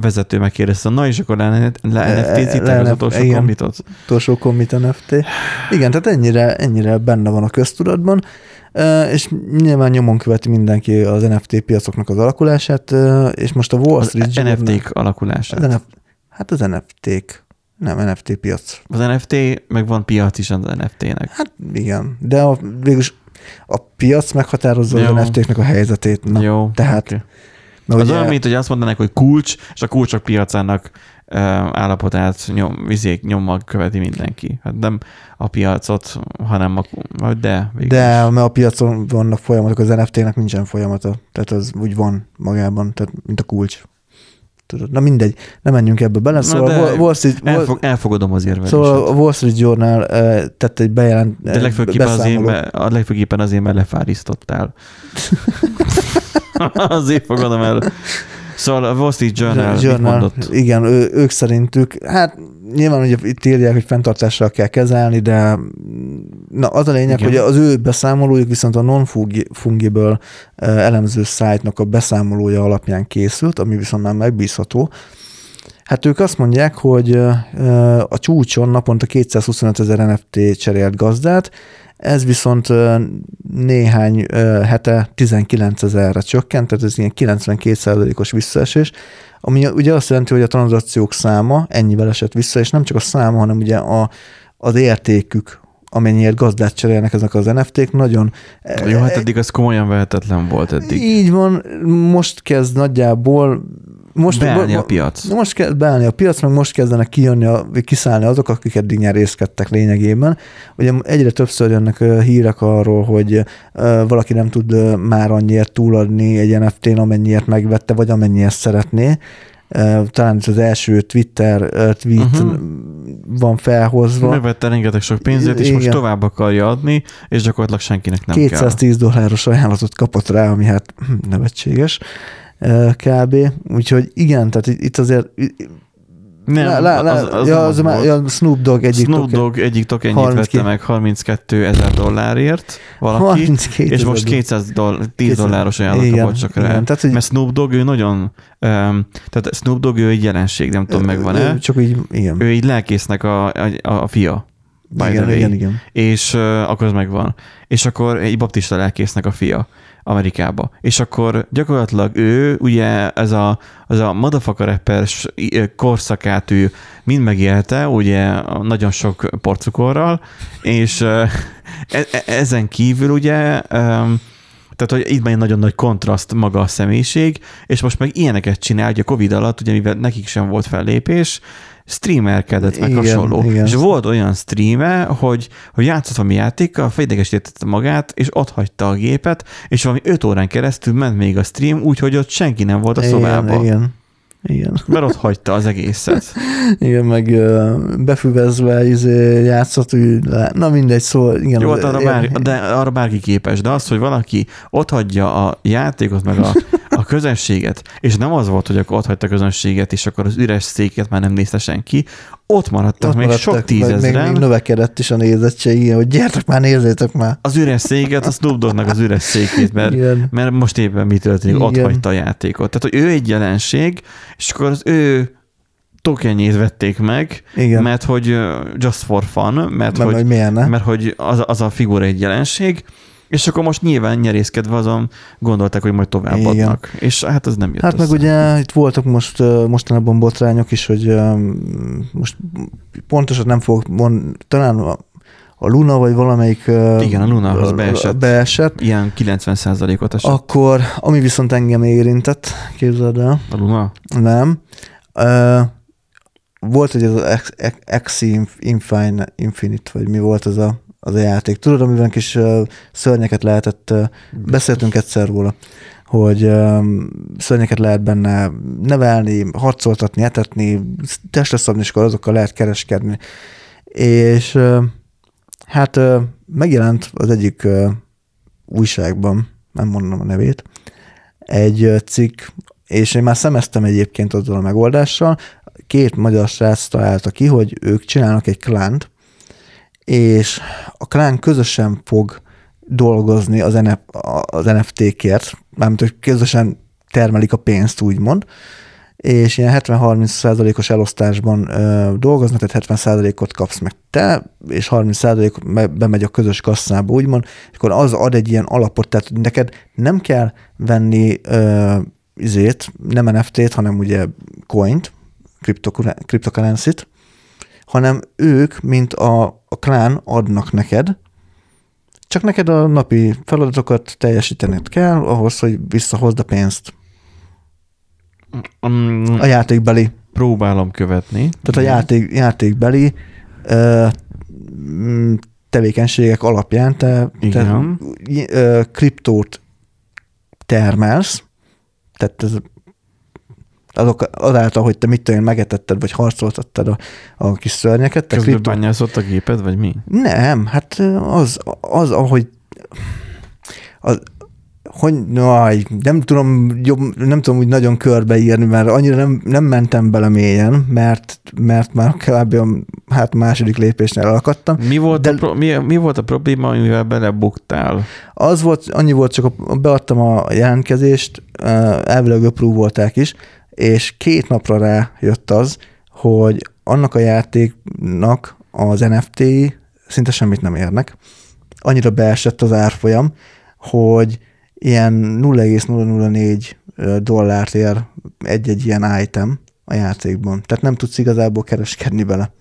vezető megkérdezte, na és akkor le, le NFT-zitek az utolsó igen. kommitot? Utolsó commit NFT. Igen, tehát ennyire, ennyire benne van a köztudatban. És nyilván nyomon követi mindenki az NFT piacoknak az alakulását, és most a Wall Az Street Journal- NFT-k alakulását. Az hát az NFT-k, nem NFT piac. Az NFT, meg van piac is az NFT-nek. Hát igen, de a, végülis a piac meghatározza Jó. az NFT-knek a helyzetét. Na, Jó. tehát- oké. Mert Az ugye- olyan, mint hogy azt mondanak, hogy kulcs, és a kulcsok piacának ö, állapotát nyom, vizék, nyommal követi mindenki. Hát nem a piacot, hanem a, vagy de. végül De is. mert a piacon vannak folyamatok, az NFT-nek nincsen folyamata. Tehát az úgy van magában, tehát mint a kulcs. Tudod, na mindegy, nem menjünk ebbe bele. Na Szóval de Wall- Street, Elfog, elfogadom az érvelést. szóval a Wall Street Journal uh, tett egy bejelent, de legfőképpen azért, beszámoló. mert, a legfőképpen azért, mert lefárisztottál. azért fogadom el. Szóval a Wall Street Journal, Journal. mondott? Igen, ő, ők szerintük, hát nyilván ugye itt írják, hogy fenntartással kell kezelni, de na az a lényeg, Igen. hogy az ő beszámolójuk viszont a non-fungible eh, elemző szájtnak a beszámolója alapján készült, ami viszont már megbízható. Hát ők azt mondják, hogy eh, a csúcson naponta 225 ezer NFT cserélt gazdát, ez viszont néhány hete 19 ezerre csökkent, tehát ez ilyen 92%-os visszaesés, ami ugye azt jelenti, hogy a tranzakciók száma ennyivel esett vissza, és nem csak a száma, hanem ugye a, az értékük, amennyiért gazdát cserélnek ezek az NFT-k, nagyon... Jó, hát eddig az komolyan vehetetlen volt eddig. Így van, most kezd nagyjából... Most, Beállni a piac. Most kezd beállni a piac, meg most kezdenek kijönni, a, kiszállni azok, akik eddig nyerészkedtek lényegében. Ugye egyre többször jönnek hírek arról, hogy valaki nem tud már annyiért túladni egy NFT-n, amennyiért megvette, vagy amennyiért szeretné. Talán ez az első Twitter tweet uh-huh. van felhozva. Megvette rengeteg sok pénzét, és most Igen. tovább akarja adni, és gyakorlatilag senkinek nem kell. 210 dolláros ajánlatot kapott rá, ami hát hm, nevetséges kb. Úgyhogy igen, tehát itt- azért Nem, lá, lá, lá, az, az, ja, az, az már- volt. ja, Snoop Dogg egyik Snoop token- Dogg egyik tokenjét 32 vette meg 32 ezer dollárért valaki, 32 és most ezer 200 doll- 10 200 dolláros ajánlat igen, kapott csak rá. igen, tehát, hogy- Mert Snoop Dogg ő nagyon, um, tehát Snoop Dogg ő egy jelenség, nem tudom, megvan-e. Ő Csak így, igen. Ő így lelkésznek a, a, a fia. By igen, igen, igen. és uh, akkor az megvan. És akkor egy baptista lelkésznek a fia Amerikába. És akkor gyakorlatilag ő, ugye ez a, az a motherfucker rappers korszakát ő mind megélte, ugye nagyon sok porcukorral, és e- e- ezen kívül ugye tehát, hogy itt már nagyon nagy kontraszt maga a személyiség, és most meg ilyeneket csinál, hogy a Covid alatt, ugye mivel nekik sem volt fellépés, streamerkedett, meg Igen, hasonló. igen. És volt olyan streame, hogy, hogy játszott valami játékkal, felidegesítette magát, és ott hagyta a gépet, és valami 5 órán keresztül ment még a stream, úgyhogy ott senki nem volt a szobában. Igen, igen. Igen, Mert ott hagyta az egészet. igen, meg befüvezve izé, játszott, úgy, na mindegy, szóval igen. Jó, hát arra, bár, de arra bárki képes, de az, hogy valaki ott hagyja a játékot, meg a, a közönséget, és nem az volt, hogy akkor ott hagyta a közönséget, és akkor az üres széket már nem nézte senki, ott maradtak Ott még maradtak, sok meg Még, tízezren, még növekedett is a nézettség, igen, hogy gyertek már, nézzétek már. az üres széket, a Snoop Doggnak az üres székét, mert, Igen. mert most éppen mi történik, ott hagyta a játékot. Tehát, hogy ő egy jelenség, és akkor az ő tokenjét vették meg, Igen. mert hogy just for fun, mert, Mert hogy, hogy miért mert hogy az, az a figura egy jelenség, és akkor most nyilván nyerészkedve azon gondolták, hogy majd továbbadnak. Igen. És hát az nem jött Hát meg össze. ugye itt voltak most mostanában botrányok is, hogy most pontosan nem fogok mondani, talán a, Luna vagy valamelyik Igen, a Luna, az ö, beesett. beesett. Ilyen 90%-ot esett. Akkor, ami viszont engem érintett, képzeld el, a Luna? nem. Volt, ez az Axie Infine, Infinite, vagy mi volt ez a, az a játék. Tudod, amiben kis szörnyeket lehetett, beszéltünk egyszer róla, hogy szörnyeket lehet benne nevelni, harcoltatni, etetni, testre szabni, és akkor azokkal lehet kereskedni. És hát megjelent az egyik újságban, nem mondom a nevét, egy cikk, és én már szemeztem egyébként azzal a megoldással, két magyar srác találta ki, hogy ők csinálnak egy klánt, és a klán közösen fog dolgozni az, NF, az NFT-kért, mármint, hogy közösen termelik a pénzt, úgymond, és ilyen 70-30 százalékos elosztásban ö, dolgoznak, tehát 70 százalékot kapsz meg te, és 30 százalék bemegy a közös kasszába, úgymond, és akkor az ad egy ilyen alapot, tehát neked nem kell venni ö, izét, nem NFT-t, hanem ugye coint, cryptocurrency-t, hanem ők, mint a, a klán adnak neked, csak neked a napi feladatokat teljesítened kell ahhoz, hogy visszahozd a pénzt. Um, A játékbeli. próbálom követni. Tehát a játék, játékbeli ö, mm, tevékenységek alapján te, te Igen. ö, kriptót termelsz, tehát ez azok, azáltal, hogy te mit tudom, megetetted, vagy harcoltattad a, a kis szörnyeket, te Közben kriptó... bányászott a géped, vagy mi? Nem, hát az, az ahogy az, hogy, aj, nem tudom, jobb, nem tudom úgy nagyon körbeírni, mert annyira nem, nem mentem bele mélyen, mert, mert már kb. a hát második lépésnél elakadtam. Mi volt, De- a, pro, mi, mi volt a probléma, amivel belebuktál? Az volt, annyi volt, csak a- beadtam a jelentkezést, elvileg approve is, és két napra rá jött az, hogy annak a játéknak az NFT-i szinte semmit nem érnek. Annyira beesett az árfolyam, hogy ilyen 0,004 dollárt ér egy-egy ilyen item a játékban. Tehát nem tudsz igazából kereskedni vele.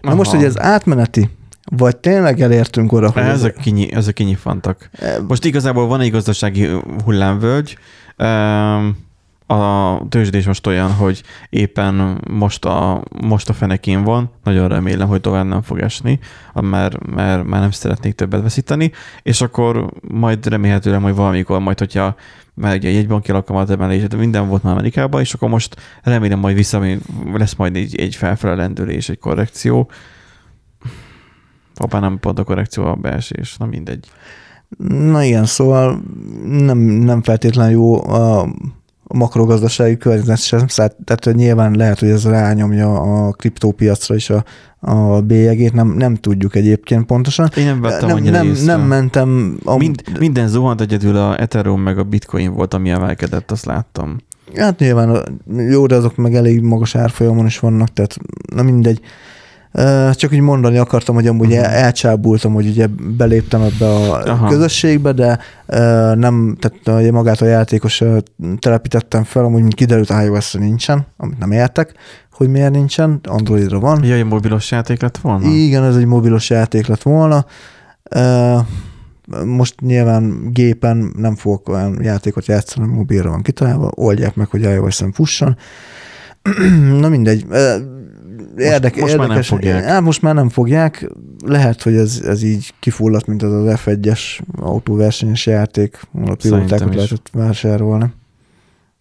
Na most, Aha. hogy ez átmeneti, vagy tényleg elértünk oda, hogy Ezek, kinyi, ezek kinyifantak. ez, Most igazából van egy gazdasági hullámvölgy, a tőzsdés most olyan, hogy éppen most a, most a fenekén van, nagyon remélem, hogy tovább nem fog esni, mert, mert már nem szeretnék többet veszíteni, és akkor majd remélhetőleg majd valamikor, majd hogyha mert ugye egy banki alkalmat emelés, de minden volt már Amerikában, és akkor most remélem majd vissza, lesz majd egy, egy felfele lendülés, egy korrekció. Abban nem pont a korrekció, a beesés, na mindegy. Na igen, szóval nem, nem feltétlenül jó a, makrogazdasági környezet sem, tehát nyilván lehet, hogy ez rányomja a kriptópiacra is a, a bélyegét, nem, nem tudjuk egyébként pontosan. Én nem vettem nem, nem, nem mentem, a, Mind, minden zuhant egyedül a Ethereum meg a Bitcoin volt, ami emelkedett, azt láttam. hát nyilván jó, de azok meg elég magas árfolyamon is vannak, tehát na mindegy. Csak úgy mondani akartam, hogy amúgy uh-huh. elcsábultam, hogy ugye beléptem ebbe a Aha. Közösségbe, de nem, tehát ugye magát a játékos telepítettem fel, amúgy mint kiderült ios nincsen, amit nem értek, hogy miért nincsen, Androidra van. Jaj, mobilos játék lett volna? Igen, ez egy mobilos játék lett volna. Most nyilván gépen nem fogok olyan játékot játszani, mobilra van kitalálva, oldják meg, hogy iOS-en fusson. Na mindegy. Érdek, most már nem érdekes. fogják. Hát most már nem fogják. Lehet, hogy ez, ez így kifulladt, mint az az F1-es autóversenyes játék, ahol a pilótákat lehetett vásárolni.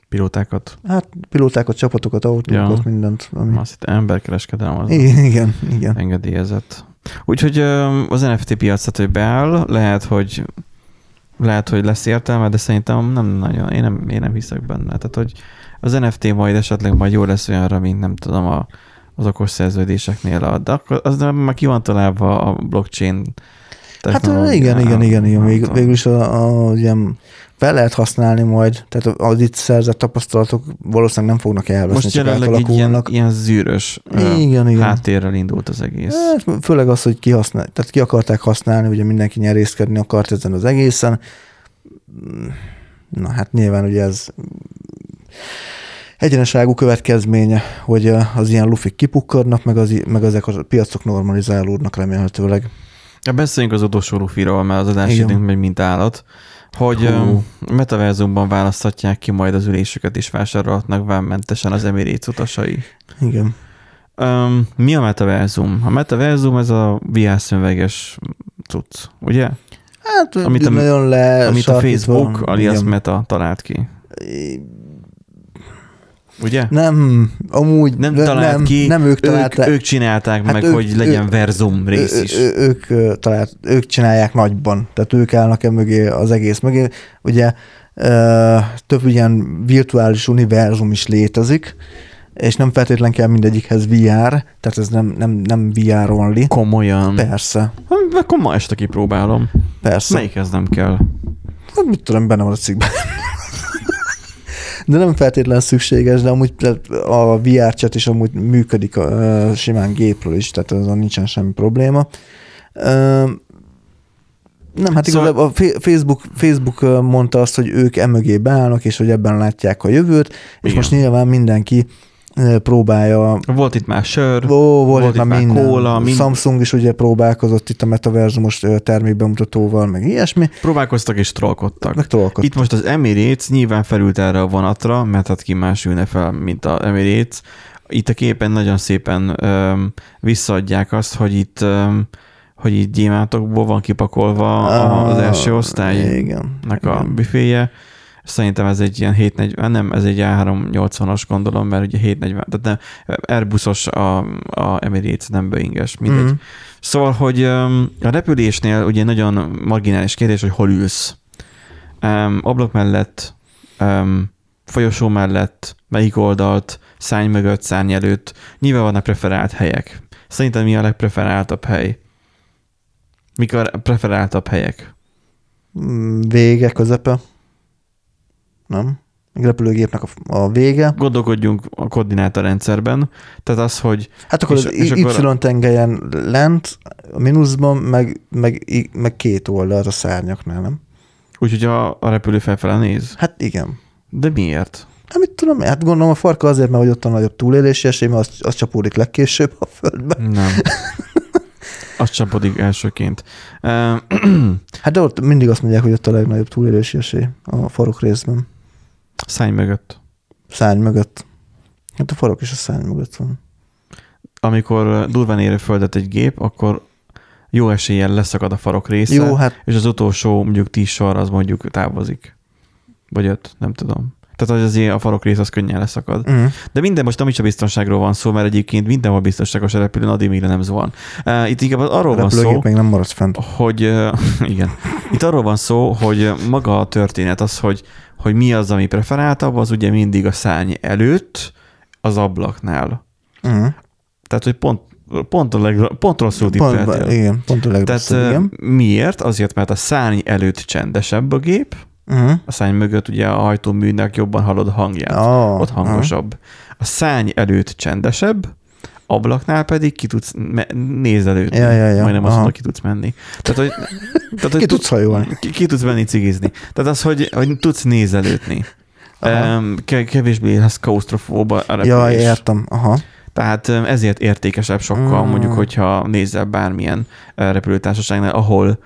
Pilótákat. Hát pilótákat, csapatokat, autókat, Ja. mindent. Ami... Azt hittem emberkereskedelem az Igen, igen, igen. engedélyezett. Úgyhogy az NFT piac, tehát, hogy beáll, lehet, hogy lehet, hogy lesz értelme, de szerintem nem nagyon, én nem, én nem hiszek benne. Tehát, hogy az NFT majd esetleg majd jó lesz olyanra, mint nem tudom, a, az okos szerződéseknél, a, de akkor az nem, már ki van találva a blockchain Hát igen, igen, igen, igen. Vég, végül is a, a, ilyen fel lehet használni majd, tehát az itt szerzett tapasztalatok valószínűleg nem fognak elveszni, Most csak jelenleg ilyen, ilyen zűrös Igen, igen. háttérrel indult az egész. Hát, főleg az, hogy kihasznál, tehát ki akarták használni, ugye mindenki nyerészkedni akart ezen az egészen. Na hát nyilván ugye ez egyeneságú következménye, hogy az ilyen lufik kipukkadnak, meg, az, meg ezek a piacok normalizálódnak remélhetőleg. Ja, beszéljünk az utolsó lufiról, mert az adás időnk megy mint állat, hogy Hú. Metaverzumban választhatják ki majd az ülésüket és vásárolhatnak vámmentesen az Emirates utasai. Igen. Um, mi a metaverzum? A metaverzum ez a VR szöveges cucc, ugye? Hát Amit amit a- nagyon le Amit a Facebook alias igen. Meta talált ki. Ugye? Nem, amúgy Nem talált nem, ki, nem ők ők, találták. ők csinálták Hát meg, ők- hogy legyen ők- verzum rész Ő- is. Ő, ők, ö, talált, ők csinálják nagyban, tehát ők állnak e mögé az egész mögé. Ugye több ilyen virtuális univerzum is létezik, és nem feltétlen kell mindegyikhez VR, tehát ez nem, nem, nem VR only. Komolyan. Persze, Akkor ma este kipróbálom. persze. Melyikhez nem kell? Hát mit tudom, benne van a cikkben. De nem feltétlenül szükséges, de amúgy a VR chat is amúgy működik a, simán gépről is, tehát azon nincsen semmi probléma. Nem, hát szóval... igazából a Facebook, Facebook mondta azt, hogy ők emögé beállnak, és hogy ebben látják a jövőt, és Igen. most nyilván mindenki próbálja. Volt itt már sör, Ó, volt, volt itt már minden. Kóla, mind... Samsung is ugye próbálkozott itt a metaverzumos termékbemutatóval, meg ilyesmi. Próbálkoztak és trollkodtak. Meg trollkodtak. Itt most az Emirates nyilván felült erre a vonatra, mert hát ki más ülne fel, mint a Emirates. Itt a képen nagyon szépen öm, visszaadják azt, hogy itt öm, hogy itt gyémántokból van kipakolva az első osztálynak a büféje. Szerintem ez egy ilyen 740, nem, ez egy A380-as gondolom, mert ugye 740, tehát nem, Airbusos a, a Emirates, nem Boeinges, mindegy. Mm. Szóval, hogy a repülésnél ugye nagyon marginális kérdés, hogy hol ülsz. Um, ablak mellett, um, folyosó mellett, melyik oldalt, szárny mögött, szárny előtt. Nyilván vannak preferált helyek. Szerintem mi a legpreferáltabb hely? Mik a preferáltabb helyek? Vége, közepe. Nem? Egy repülőgépnek a, a vége. Gondolkodjunk a koordinátorrendszerben. Tehát az, hogy... Hát akkor és, az és Y-tengelyen akkor... lent, a mínuszban, meg, meg, meg két oldalt a szárnyaknál, nem? Úgyhogy a, a repülő felfele néz? Hát igen. De miért? Hát mit tudom, hát gondolom a farka azért, mert hogy ott a nagyobb túlélési esély, mert az, az csapódik legkésőbb a földbe. Nem. Az csapodik elsőként. hát de ott mindig azt mondják, hogy ott a legnagyobb túlélési esély a farok részben. Szány mögött. Szány mögött. Hát a farok is a szány mögött van. Amikor durván ér földet egy gép, akkor jó eséllyel leszakad a farok része, jó, hát... és az utolsó mondjuk tíz sor az mondjuk távozik. Vagy öt, nem tudom. Tehát az azért a farok rész az könnyen leszakad. Uh-huh. De minden most nem is a biztonságról van szó, mert egyébként mindenhol biztonságos a repülőn, addig még nem van. Uh, itt inkább arról a van szó, még nem maradsz fent. hogy uh, igen. Itt arról van szó, hogy maga a történet az, hogy, hogy mi az, ami preferáltabb, az ugye mindig a szárny előtt, az ablaknál. Uh-huh. Tehát, hogy pont Pont, a leg, pont rosszul pont, Igen, pont a legrosszabb, Tehát, igen. Miért? Azért, mert a szárny előtt csendesebb a gép, Uh-huh. A szárny mögött ugye a hajtóműnek jobban hallod a hangját. Oh, Ott hangosabb. Uh-huh. A szárny előtt csendesebb, ablaknál pedig ki tudsz me- nézelődni. Ja, ja, ja. Majdnem azt mondom, ki tudsz menni. Tehát, hogy, tehát, hogy ki tudsz hajolni. Ki, ki tudsz menni cigizni. Tehát az, hogy, hogy tudsz nézelődni. Um, kevésbé lesz kausztrofóba a repülés. Ja, értem. Aha. Tehát ezért értékesebb sokkal, mm. mondjuk, hogyha nézel bármilyen repülőtársaságnál, ahol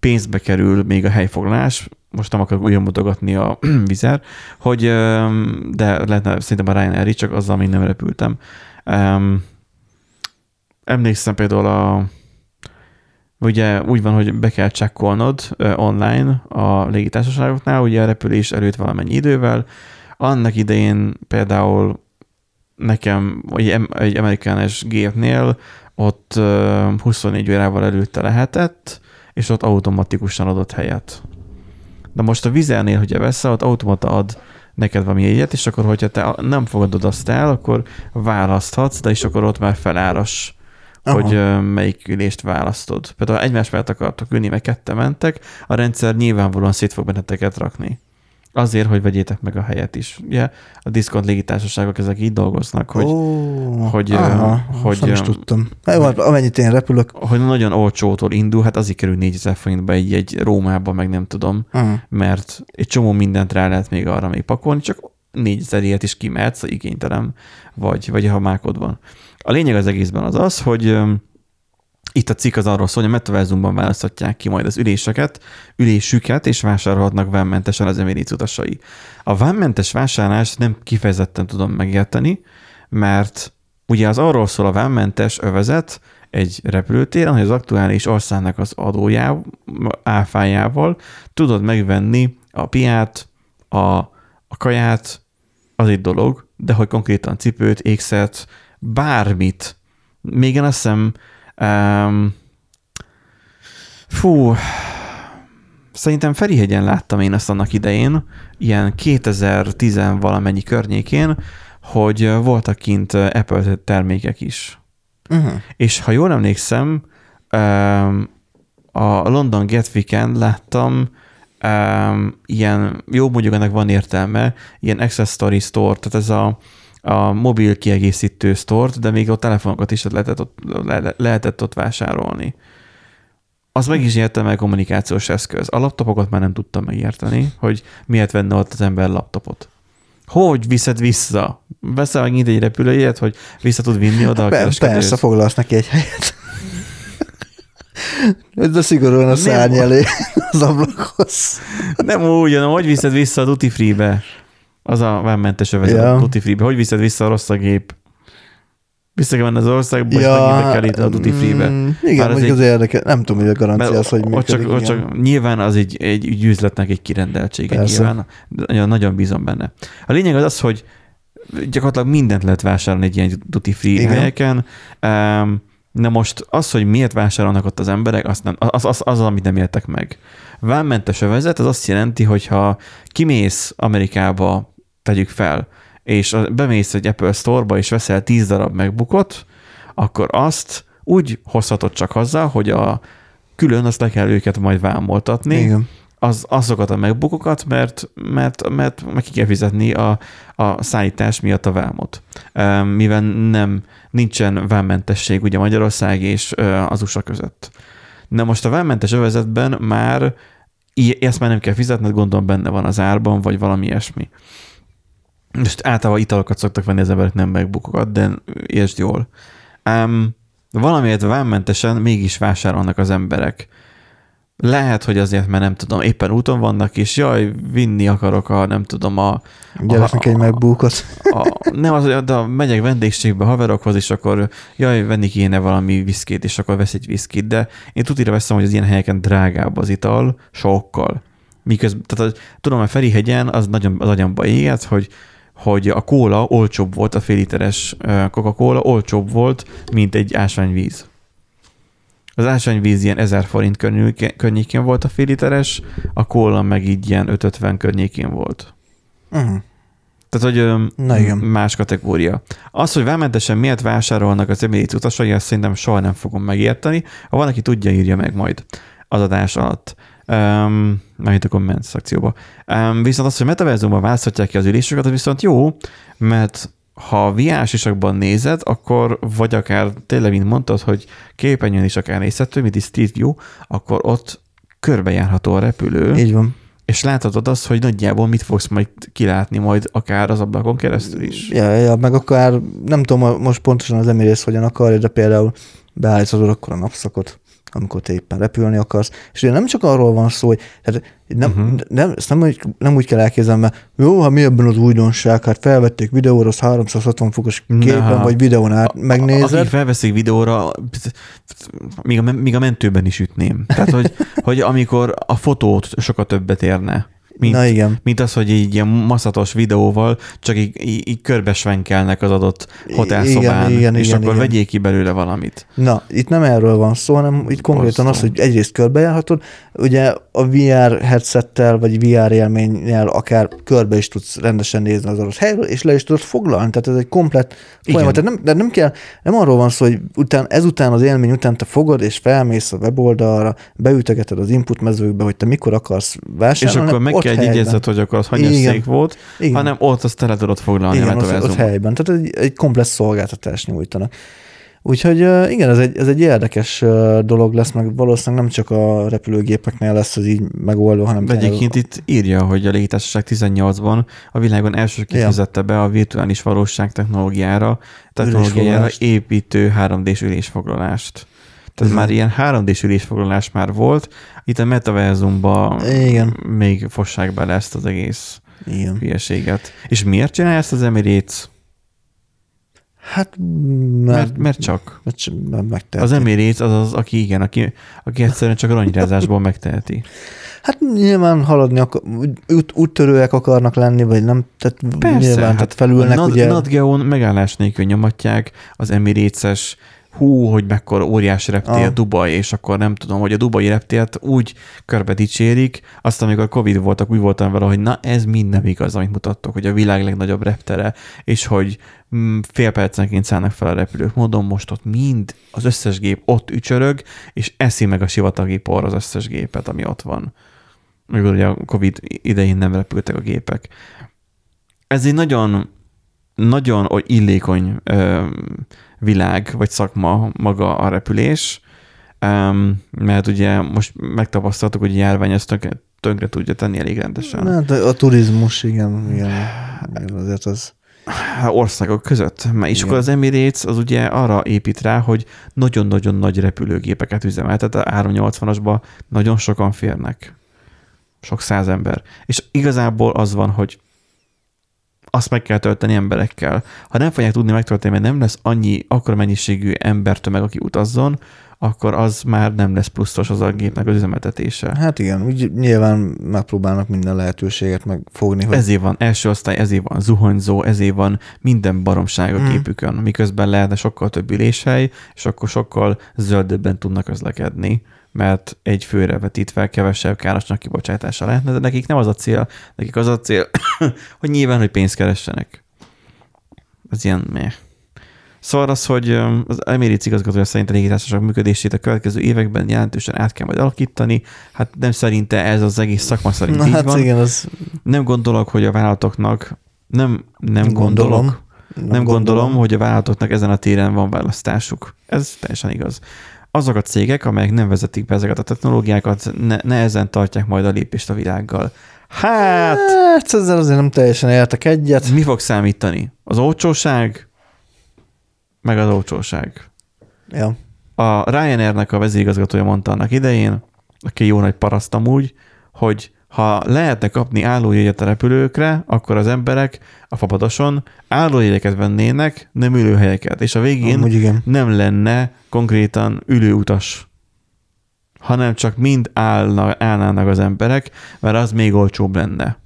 pénzbe kerül még a helyfoglalás, most nem akarok ugyan mutogatni a vizer, hogy de lehetne szerintem a Ryanair csak azzal még nem repültem. Um, emlékszem például a ugye úgy van, hogy be kell csekkolnod online a légitársaságoknál, ugye a repülés előtt valamennyi idővel. Annak idején például nekem egy, egy amerikánes gépnél ott 24 órával előtte lehetett, és ott automatikusan adott helyet. De most a vizelnél, hogyha veszel, ott automata ad neked valami egyet, és akkor, hogyha te nem fogadod azt el, akkor választhatsz, de is akkor ott már feláras, Aha. hogy melyik ülést választod. Például egymás mellett akartok ülni, meg kette mentek, a rendszer nyilvánvalóan szét fog benneteket rakni. Azért, hogy vegyétek meg a helyet is. Ugye a diszkont légitársaságok ezek így dolgoznak, hogy, oh, hogy, aha, hogy nem is tudtam. Hogy, amennyit én repülök. Hogy nagyon olcsótól indul, hát azért kerül 4000 forintba egy, egy Rómába, meg nem tudom, uh-huh. mert egy csomó mindent rá lehet még arra még pakolni, csak 4000 ilyet is kimehetsz, igénytelen vagy, vagy ha mákod van. A lényeg az egészben az az, hogy itt a cikk az arról szól, hogy a metaverzumban választhatják ki majd az üléseket, ülésüket, és vásárolhatnak vámmentesen az Emirates utasai. A vámmentes vásárlást nem kifejezetten tudom megérteni, mert ugye az arról szól a vámmentes övezet egy repülőtéren, hogy az aktuális országnak az adójával, áfájával tudod megvenni a piát, a, a kaját, az egy dolog, de hogy konkrétan cipőt, ékszert, bármit, még én azt hiszem Um, fú, szerintem Ferihegyen láttam én ezt annak idején, ilyen 2010 valamennyi környékén, hogy voltak kint Apple termékek is. Uh-huh. És ha jól emlékszem, a London Gatwick-en láttam um, ilyen, jó mondjuk ennek van értelme, ilyen accessory store, tehát ez a, a mobil kiegészítő store de még a telefonokat is lehetett ott, le, lehetett ott vásárolni. Az meg is értem el kommunikációs eszköz. A laptopokat már nem tudtam megérteni, hogy miért venne ott az ember laptopot. Hogy viszed vissza? Veszel megint egy repülőjét, hogy vissza tud vinni oda a Be, Persze, foglalsz neki egy helyet. De szigorúan a szárny elé az ablakhoz. Nem úgy, hanem hogy viszed vissza a duty free-be? Az a vámmentes övezet ja. a duty free-be. Hogy viszed vissza a rossz a gép? Vissza kell menni az országba, ja, és megint kell itt a duty free-be. Mm, igen, mondjuk az érdekel. Nem tudom, hogy a garancia az, hogy ott csak, ott csak nyilván az egy, egy, egy üzletnek egy kirendeltsége. Persze. Nyilván nagyon, nagyon bízom benne. A lényeg az az, hogy gyakorlatilag mindent lehet vásárolni egy ilyen duty free igen. helyeken. Um, Na most az, hogy miért vásárolnak ott az emberek, azt nem, az, az, az, amit nem értek meg. Vámmentes övezet, az azt jelenti, hogy ha kimész Amerikába, tegyük fel, és bemész egy Apple Store-ba, és veszel 10 darab megbukott, akkor azt úgy hozhatod csak hozzá, hogy a külön azt le kell őket majd vámoltatni, Igen. Az, azokat a megbukokat, mert, mert, mert meg ki kell fizetni a, a szállítás miatt a vámot. Mivel nem nincsen vámmentesség ugye Magyarország és az USA között. Na most a vámmentes övezetben már ezt már nem kell fizetned, gondolom benne van az árban, vagy valami ilyesmi. Most általában italokat szoktak venni az emberek, nem megbukokat, de értsd jól. Um, valamiért vámmentesen mégis vásárolnak az emberek. Lehet, hogy azért, mert nem tudom, éppen úton vannak, és jaj, vinni akarok a, nem tudom, a... Gyereknek egy megbúkot. A, nem az, de megyek vendégségbe haverokhoz, és akkor jaj, venni kéne valami viszkét, és akkor vesz egy viszkit, de én tudira veszem, hogy az ilyen helyeken drágább az ital, sokkal. Miközben, tehát tudom, a Ferihegyen az nagyon, az agyamba éget, hogy hogy a kóla olcsóbb volt, a fél literes Coca-Cola olcsóbb volt, mint egy ásványvíz. Az ásványvíz ilyen 1000 forint környékén volt a fél literes, a kóla meg így ilyen 550 környékén volt. Uh-huh. Tehát, hogy Na igen. más kategória. Az, hogy vámmentesen miért vásárolnak az Emirates utasai, azt szerintem soha nem fogom megérteni. Ha van, aki tudja, írja meg majd az adás alatt. Um, majd a komment szekcióba. Um, viszont az, hogy metaverzumban választhatják ki az üléseket, az viszont jó, mert ha VR sisakban nézed, akkor vagy akár tényleg, mint mondtad, hogy képernyőn is akár nézhető, mint is Street View, akkor ott körbejárható a repülő. Így van. És láthatod azt, hogy nagyjából mit fogsz majd kilátni majd akár az ablakon keresztül is. Ja, ja meg akár, nem tudom most pontosan az Emirates hogyan akarja, de például beállíthatod akkor a napszakot amikor te éppen repülni akarsz. És ugye nem csak arról van szó, hogy tehát nem, uh-huh. nem, ezt nem, nem úgy kell elképzelni, mert jó, ha mi ebben az újdonság, hát felvették videóra, az 360 fokos képen, Na, vagy videón át megnézed. Aki felveszik videóra, még a, még a mentőben is ütném. Tehát, hogy, hogy amikor a fotót sokat többet érne mint, Na igen. mint az, hogy így ilyen maszatos videóval csak így, így, így körbesvenkelnek az adott hotelszobán, igen, igen, és igen, akkor igen. vegyék ki belőle valamit. Na, itt nem erről van szó, hanem itt konkrétan Borztom. az, hogy egyrészt körbejárhatod, ugye a VR headsettel, vagy VR élménnyel akár körbe is tudsz rendesen nézni az adott helyről, és le is tudod foglalni, tehát ez egy komplet folyamat. Tehát nem, de nem kell, nem arról van szó, hogy után, ezután az élmény után te fogod, és felmész a weboldalra, beütögeted az input mezőkbe, hogy te mikor akarsz vásárolni. És akkor meg kell jegyezned, hogy akkor az hanyas szék volt, Igen. hanem ott azt tele tudod foglalni Igen, a ott, ott helyben. Tehát egy, egy komplex szolgáltatást nyújtanak. Úgyhogy igen, ez egy, ez egy érdekes dolog lesz, meg valószínűleg nem csak a repülőgépeknél lesz ez így megoldva, hanem... Egyébként itt írja, hogy a légitársaság 18-ban a világon elsőként ja. be a virtuális valóság technológiára, technológiára építő 3D-s ülésfoglalást. Tehát uh-huh. már ilyen 3D-s ülésfoglalás már volt, itt a metaverzumban Igen. még fossák bele ezt az egész Igen. hülyeséget. És miért csinálja ezt az Emirates? Hát, mert, mert, mert csak. Mert megteheti. Az Emirates az az, aki igen, aki, aki egyszerűen csak ronyrázásból megteheti. Hát nyilván haladni, akar, út, úttörőek akarnak lenni, vagy nem, tehát Persze, nyilván hát felülnek. A ugye... Nadgeon megállás nélkül nyomatják az Emirates-es hú, hogy mekkora óriási reptér ah. Dubaj, és akkor nem tudom, hogy a dubai reptért úgy körbe dicsérik, azt amikor Covid voltak, úgy voltam vele, hogy na ez mind nem igaz, amit mutattok, hogy a világ legnagyobb reptere, és hogy mm, fél percenként szállnak fel a repülők. Mondom, most ott mind, az összes gép ott ücsörög, és eszi meg a sivatagi por az összes gépet, ami ott van. amikor ugye a Covid idején nem repültek a gépek. Ez egy nagyon, nagyon illékony ö, világ, vagy szakma maga a repülés, um, mert ugye most megtapasztaltuk, hogy a járvány ezt tönkre, tönkre tudja tenni elég rendesen. Hát a turizmus, igen, igen, igen azért az... Országok között. És igen. akkor az Emirates az ugye arra épít rá, hogy nagyon-nagyon nagy repülőgépeket üzemeltet. A 380-asba nagyon sokan férnek. Sok száz ember. És igazából az van, hogy azt meg kell tölteni emberekkel. Ha nem fogják tudni megtölteni, mert nem lesz annyi, akkor mennyiségű embertömeg, aki utazzon, akkor az már nem lesz pluszos az a gépnek az üzemeltetése. Hát igen, úgy nyilván megpróbálnak minden lehetőséget megfogni. Hogy... Ezért van első osztály, ezért van zuhanyzó, ezért van minden baromság a mm. képükön, miközben lehetne sokkal több üléshely, és akkor sokkal zöldebben tudnak közlekedni mert egy főre vetítve kevesebb károsnak kibocsátása lehetne, de nekik nem az a cél, nekik az a cél, hogy nyilván, hogy pénzt keressenek. Ez ilyen meh. Szóval az, hogy az Emirates igazgatója szerint a légitársaság működését a következő években jelentősen át kell majd alakítani. Hát nem szerinte ez az egész szakma szerint Na, így hát van. Igen, az... Nem gondolok, hogy a vállalatoknak nem, nem gondolom. gondolok, nem, nem gondolom, gondolom, hogy a vállalatoknak ezen a téren van választásuk. Ez teljesen igaz azok a cégek, amelyek nem vezetik be ezeket a technológiákat, ne, nehezen tartják majd a lépést a világgal. Hát... Hát ezzel azért nem teljesen értek egyet. Mi fog számítani? Az olcsóság, meg az olcsóság. Ja. A Ryanairnek a vezérigazgatója mondta annak idején, aki jó nagy paraszt amúgy, hogy ha lehetne kapni állójegyet a repülőkre, akkor az emberek a fapadoson állójegyeket vennének, nem ülőhelyeket, és a végén igen. nem lenne konkrétan ülőutas, hanem csak mind állna, állnának az emberek, mert az még olcsóbb lenne.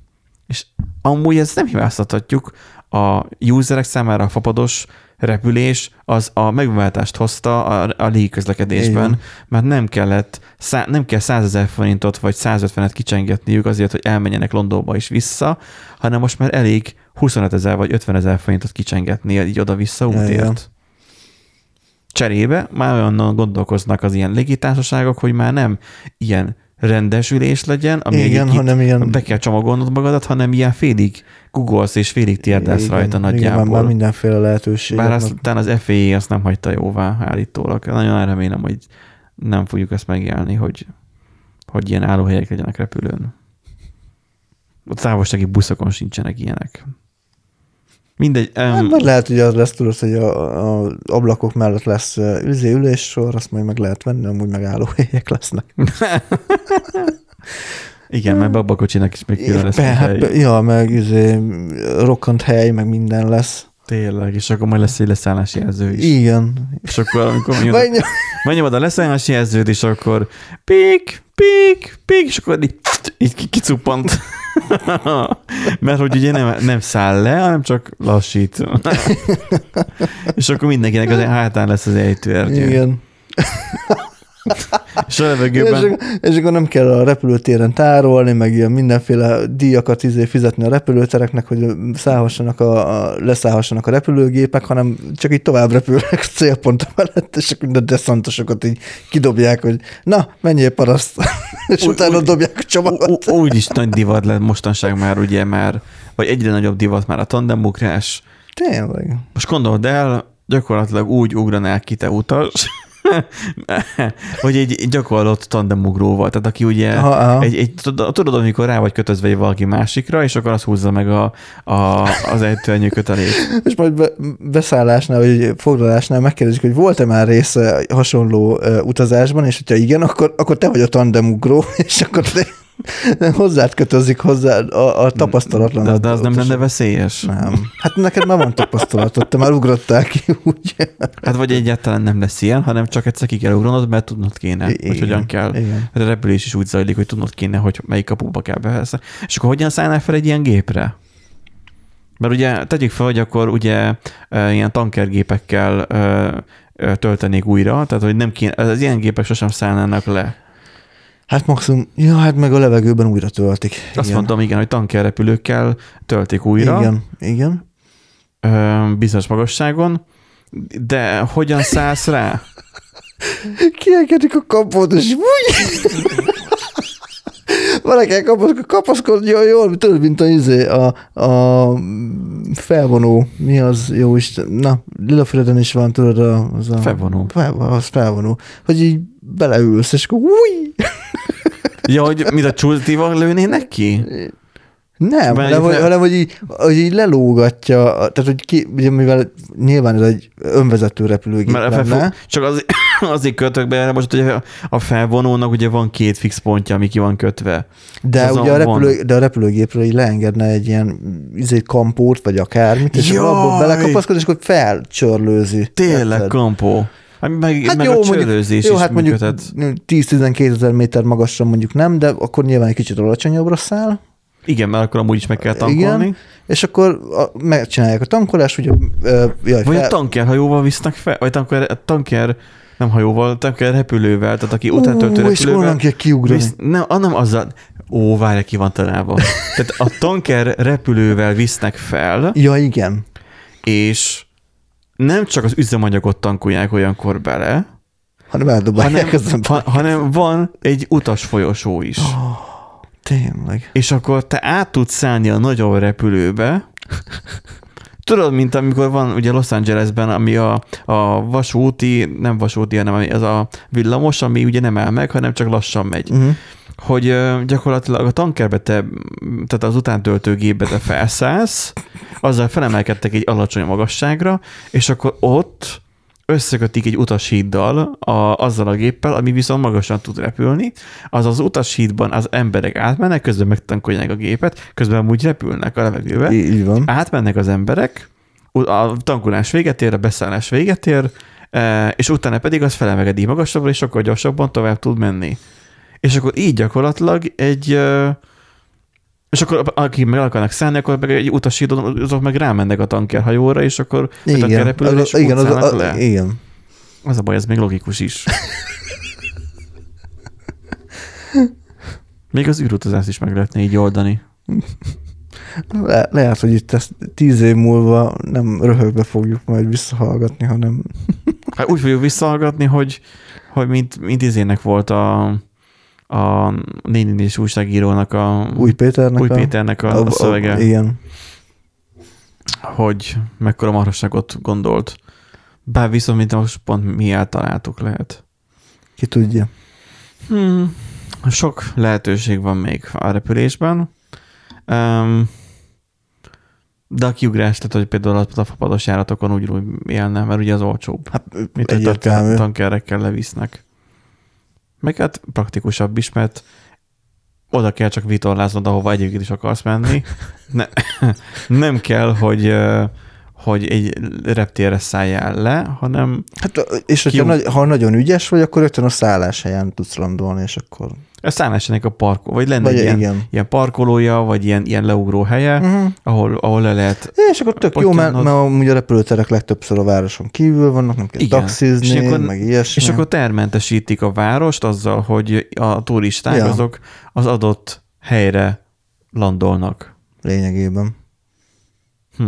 És amúgy ezt nem hibáztathatjuk, a userek számára a fapados repülés az a megváltást hozta a, a légiközlekedésben, mert nem kellett, szá, nem kell 100 ezer forintot vagy 150-et kicsengetniük azért, hogy elmenjenek Londonba is vissza, hanem most már elég 25 ezer vagy 50 ezer forintot kicsengetni így oda-vissza útért. Cserébe már olyan gondolkoznak az ilyen légitársaságok, hogy már nem ilyen rendesülés legyen, ami Igen, hanem ilyen... be kell csomagolnod magadat, hanem ilyen félig googolsz és félig térdelsz rajta nagyjából. Igen, már mindenféle lehetőség. Bár azt, talán az FAA azt nem hagyta jóvá állítólag. Nagyon remélem, hogy nem fogjuk ezt megélni, hogy, hogy ilyen állóhelyek legyenek repülőn. A távolsági buszokon sincsenek ilyenek. Mindegy. Um, hát, lehet, hogy az lesz tudod, hogy a, a ablakok mellett lesz üzé üléssor, azt majd meg lehet venni, amúgy meg állóhelyek lesznek. Igen, mert abba a kocsinak is még külön lesz. Hát. Ja, meg izé, rokkant hely, meg minden lesz. Tényleg, és akkor majd lesz egy leszállási jelző is. Igen. És akkor, amikor megnyomod a leszállási jelzőt, és akkor pik, pik, pik, és akkor így, így kicuppant. Mert hogy ugye nem, nem száll le, hanem csak lassít. és akkor mindenkinek az hátán lesz az ejtőernyő. Igen. és a levegőben... És, és akkor nem kell a repülőtéren tárolni, meg ilyen mindenféle díjakat izé fizetni a repülőtereknek, hogy szállhassanak a, a, leszállhassanak a repülőgépek, hanem csak így tovább repülnek célpont mellett, és akkor minden deszantosokat így kidobják, hogy na, menjél paraszt, és úgy, utána úgy, dobják a csomagot. Úgy is nagy divat lett mostanság már, ugye már, vagy egyre nagyobb divat már a tandemugrás. Tényleg. Most gondold el, gyakorlatilag úgy ugranál ki te utas, hogy egy gyakorlott tandemugróval, tehát aki ugye, aha, aha. Egy, egy, tudod, amikor rá vagy kötözve valaki másikra, és akkor azt húzza meg a, a, az ejtőernyő kötelét. és majd be, beszállásnál, vagy foglalásnál megkérdezik, hogy volt-e már része hasonló uh, utazásban, és hogyha igen, akkor, akkor te vagy a tandemugró, és akkor te Hozzád kötözik hozzá a, a tapasztalatlan. De, de az nem lenne veszélyes? Nem. Hát neked már van tapasztalatod, te már ugrottál ki, úgy. Hát vagy egyáltalán nem lesz ilyen, hanem csak egyszer ki kell ugronod, mert tudnod kéne, igen, hogy hogyan kell. Igen. Hát a repülés is úgy zajlik, hogy tudnod kéne, hogy melyik kapuba kell behelyezni. És akkor hogyan szállnál fel egy ilyen gépre? Mert ugye tegyük fel, hogy akkor ugye ilyen tankergépekkel töltenék újra, tehát hogy nem kéne, az ilyen gépek sosem szállnának le. Hát maximum, ja, hát meg a levegőben újra töltik. Azt igen. mondtam, igen, hogy tankerrepülőkkel töltik újra. Igen, igen. Ö, bizonyos magasságon, de hogyan szállsz rá? Kiengedik a kapot, és úgy... Valaki kapaszkod, kapaszkodjon jól, tudod, mint a, izé, a, a felvonó, mi az, jó Isten, na, Lilafreden is van, tudod, az a... Felvonó. Fel, az felvonó. Hogy így beleülsz, és akkor új! Ja, hogy mint a csultival lőnének ki? Nem, Mert hanem, hogy, fel- hanem hogy, így, hogy így lelógatja, tehát hogy ki, ugye mivel nyilván ez egy önvezető repülőgép Mert lenne. felfog, csak az, azért kötök be erre most, hogy a- a felvonónak ugye van két fix pontja, ami ki van kötve. De Azon ugye a, van. repülő, de a repülőgépről így leengedne egy ilyen izé kampót, vagy akármit, és akkor abból Jaj! belekapaszkod, és akkor felcsörlőzi. Tényleg Érted? kampó. Hát meg, Hát meg jó, a mondjuk, csörlőzés jó, is hát mondjuk működhet. 10-12 ezer méter magasra mondjuk nem, de akkor nyilván egy kicsit alacsonyabbra száll. Igen, mert akkor amúgy is meg kell tankolni. Igen, és akkor a, megcsinálják a tankolást, ugye, ö, jaj, Vagy fel, a tankerhajóval visznek fel, vagy tanker, a tanker nem hajóval, tanker repülővel, tehát aki után töltő Ú, és repülővel. onnan kell kiugrani. Visz, nem, ah, nem azzal, ó, várj, ki van találva. Tehát a tanker repülővel visznek fel, Ja, igen. és nem csak az üzemanyagot tankolják olyankor bele, Hanem eldobálják hanem, az ha, hanem van egy utas folyosó is. Tényleg. És akkor te át tudsz szállni a nagyobb repülőbe, Tudod, mint amikor van ugye Los Angelesben, ami a, a vasúti, nem vasúti, hanem ez a villamos, ami ugye nem áll meg, hanem csak lassan megy. Uh-huh. Hogy gyakorlatilag a tankerbe te, tehát az utántöltőgépbe te felszállsz, azzal felemelkedtek egy alacsony magasságra, és akkor ott összekötik egy utashíddal a, azzal a géppel, ami viszont magasan tud repülni. Az az utashídban az emberek átmennek, közben megtankolják a gépet, közben úgy repülnek a levegőbe. Így így van. Átmennek az emberek, a tankolás véget ér, a beszállás véget ér, e, és utána pedig az felemelkedik magasabbra, és akkor gyorsabban tovább tud menni. És akkor így gyakorlatilag egy, és akkor akik meg akarnak szállni, akkor meg egy utasítódon, azok meg rámennek a tankerhajóra, és akkor a Igen, tankerrepülőre, és igen, az, a, le. igen. Az a baj, ez még logikus is. Még az űrutazást is meg lehetne így oldani. Le, lehet, hogy itt ezt tíz év múlva nem röhögve fogjuk majd visszahallgatni, hanem Hát úgy fogjuk visszahallgatni, hogy, hogy mint, mint izének volt a, a néni és újságírónak a Új Péternek Új a, Péternek a, a szövege, A, igen. hogy mekkora marhasságot gondolt. Bár viszont, mint most pont mi eltaláltuk lehet. Ki tudja. Hmm, sok lehetőség van még a repülésben. Um, de a kiugrás, tehát hogy például a tafapados járatokon úgy élne, mert ugye az olcsóbb. Hát egy egyértelmű. tankerekkel levisznek. Meg hát praktikusabb is, mert oda kell csak vitorláznod, ahova egyébként is akarsz menni. Ne, nem kell, hogy, hogy egy reptérre szálljál le, hanem Hát, és Kiug- nagy, ha nagyon ügyes vagy, akkor rögtön a szálláshelyen tudsz landolni, és akkor... a szállásának a parkol, vagy lenne Vagy egy ilyen, igen. ilyen parkolója, vagy ilyen, ilyen leugró helye, Uh-huh. ahol, ahol le lehet És akkor tök jó, mert, mert amúgy a repülőterek legtöbbször a városon kívül vannak, nem kell Igen. taxizni, És akkor- meg ilyesmi. És akkor termentesítik a várost azzal, hogy a turisták Ja. azok az adott helyre landolnak. Lényegében. Hm.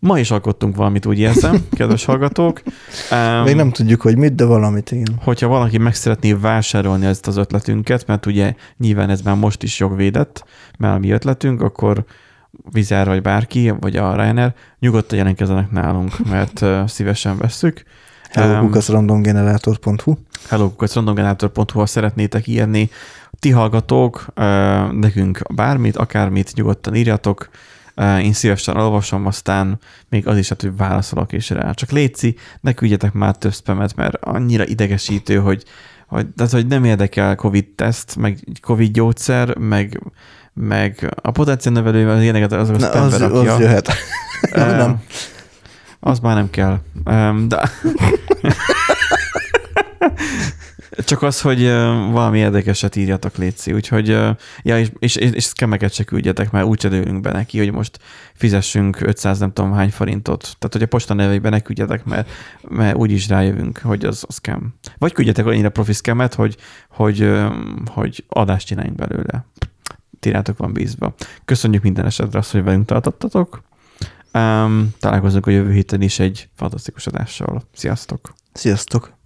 Ma is alkottunk valamit, úgy érzem, kedves hallgatók. Um, Még nem tudjuk, hogy mit, de valamit, igen. Hogyha valaki meg szeretné vásárolni ezt az ötletünket, mert ugye nyilván ez már most is jogvédett, mert a mi ötletünk, akkor Vizár vagy bárki, vagy a Ryanair, nyugodtan jelentkezzenek nálunk, mert szívesen vesszük. Hello, Em, um, randomgenerator.hu hello.randomgenerator.hu, ha szeretnétek írni, ti hallgatók, nekünk bármit, akármit, nyugodtan írjatok, én szívesen olvasom, aztán még az is, hát, hogy válaszolok is rá. Csak létszi, ne küldjetek már több spamet, mert annyira idegesítő, hogy, hogy, tehát, hogy nem érdekel COVID-teszt, meg COVID gyógyszer, meg, meg a potenciál növelő, az ilyeneket azok a Na, spambe az, rakja. az jöhet. Ö, nem. Az már nem kell. De... Csak az, hogy valami érdekeset írjatok, Léci. Úgyhogy, ja, és, és, és szkemeket se küldjetek, mert úgy dőlünk be neki, hogy most fizessünk 500 nem tudom hány forintot. Tehát, hogy a posta neveiben ne küldjetek, mert, mert úgy is rájövünk, hogy az, az scam. Vagy küldjetek annyira profi scamet, hogy, hogy, hogy adást csináljunk belőle. Tirátok van bízva. Köszönjük minden esetre azt, hogy velünk tartottatok. Um, találkozunk a jövő héten is egy fantasztikus adással. Sziasztok! Sziasztok!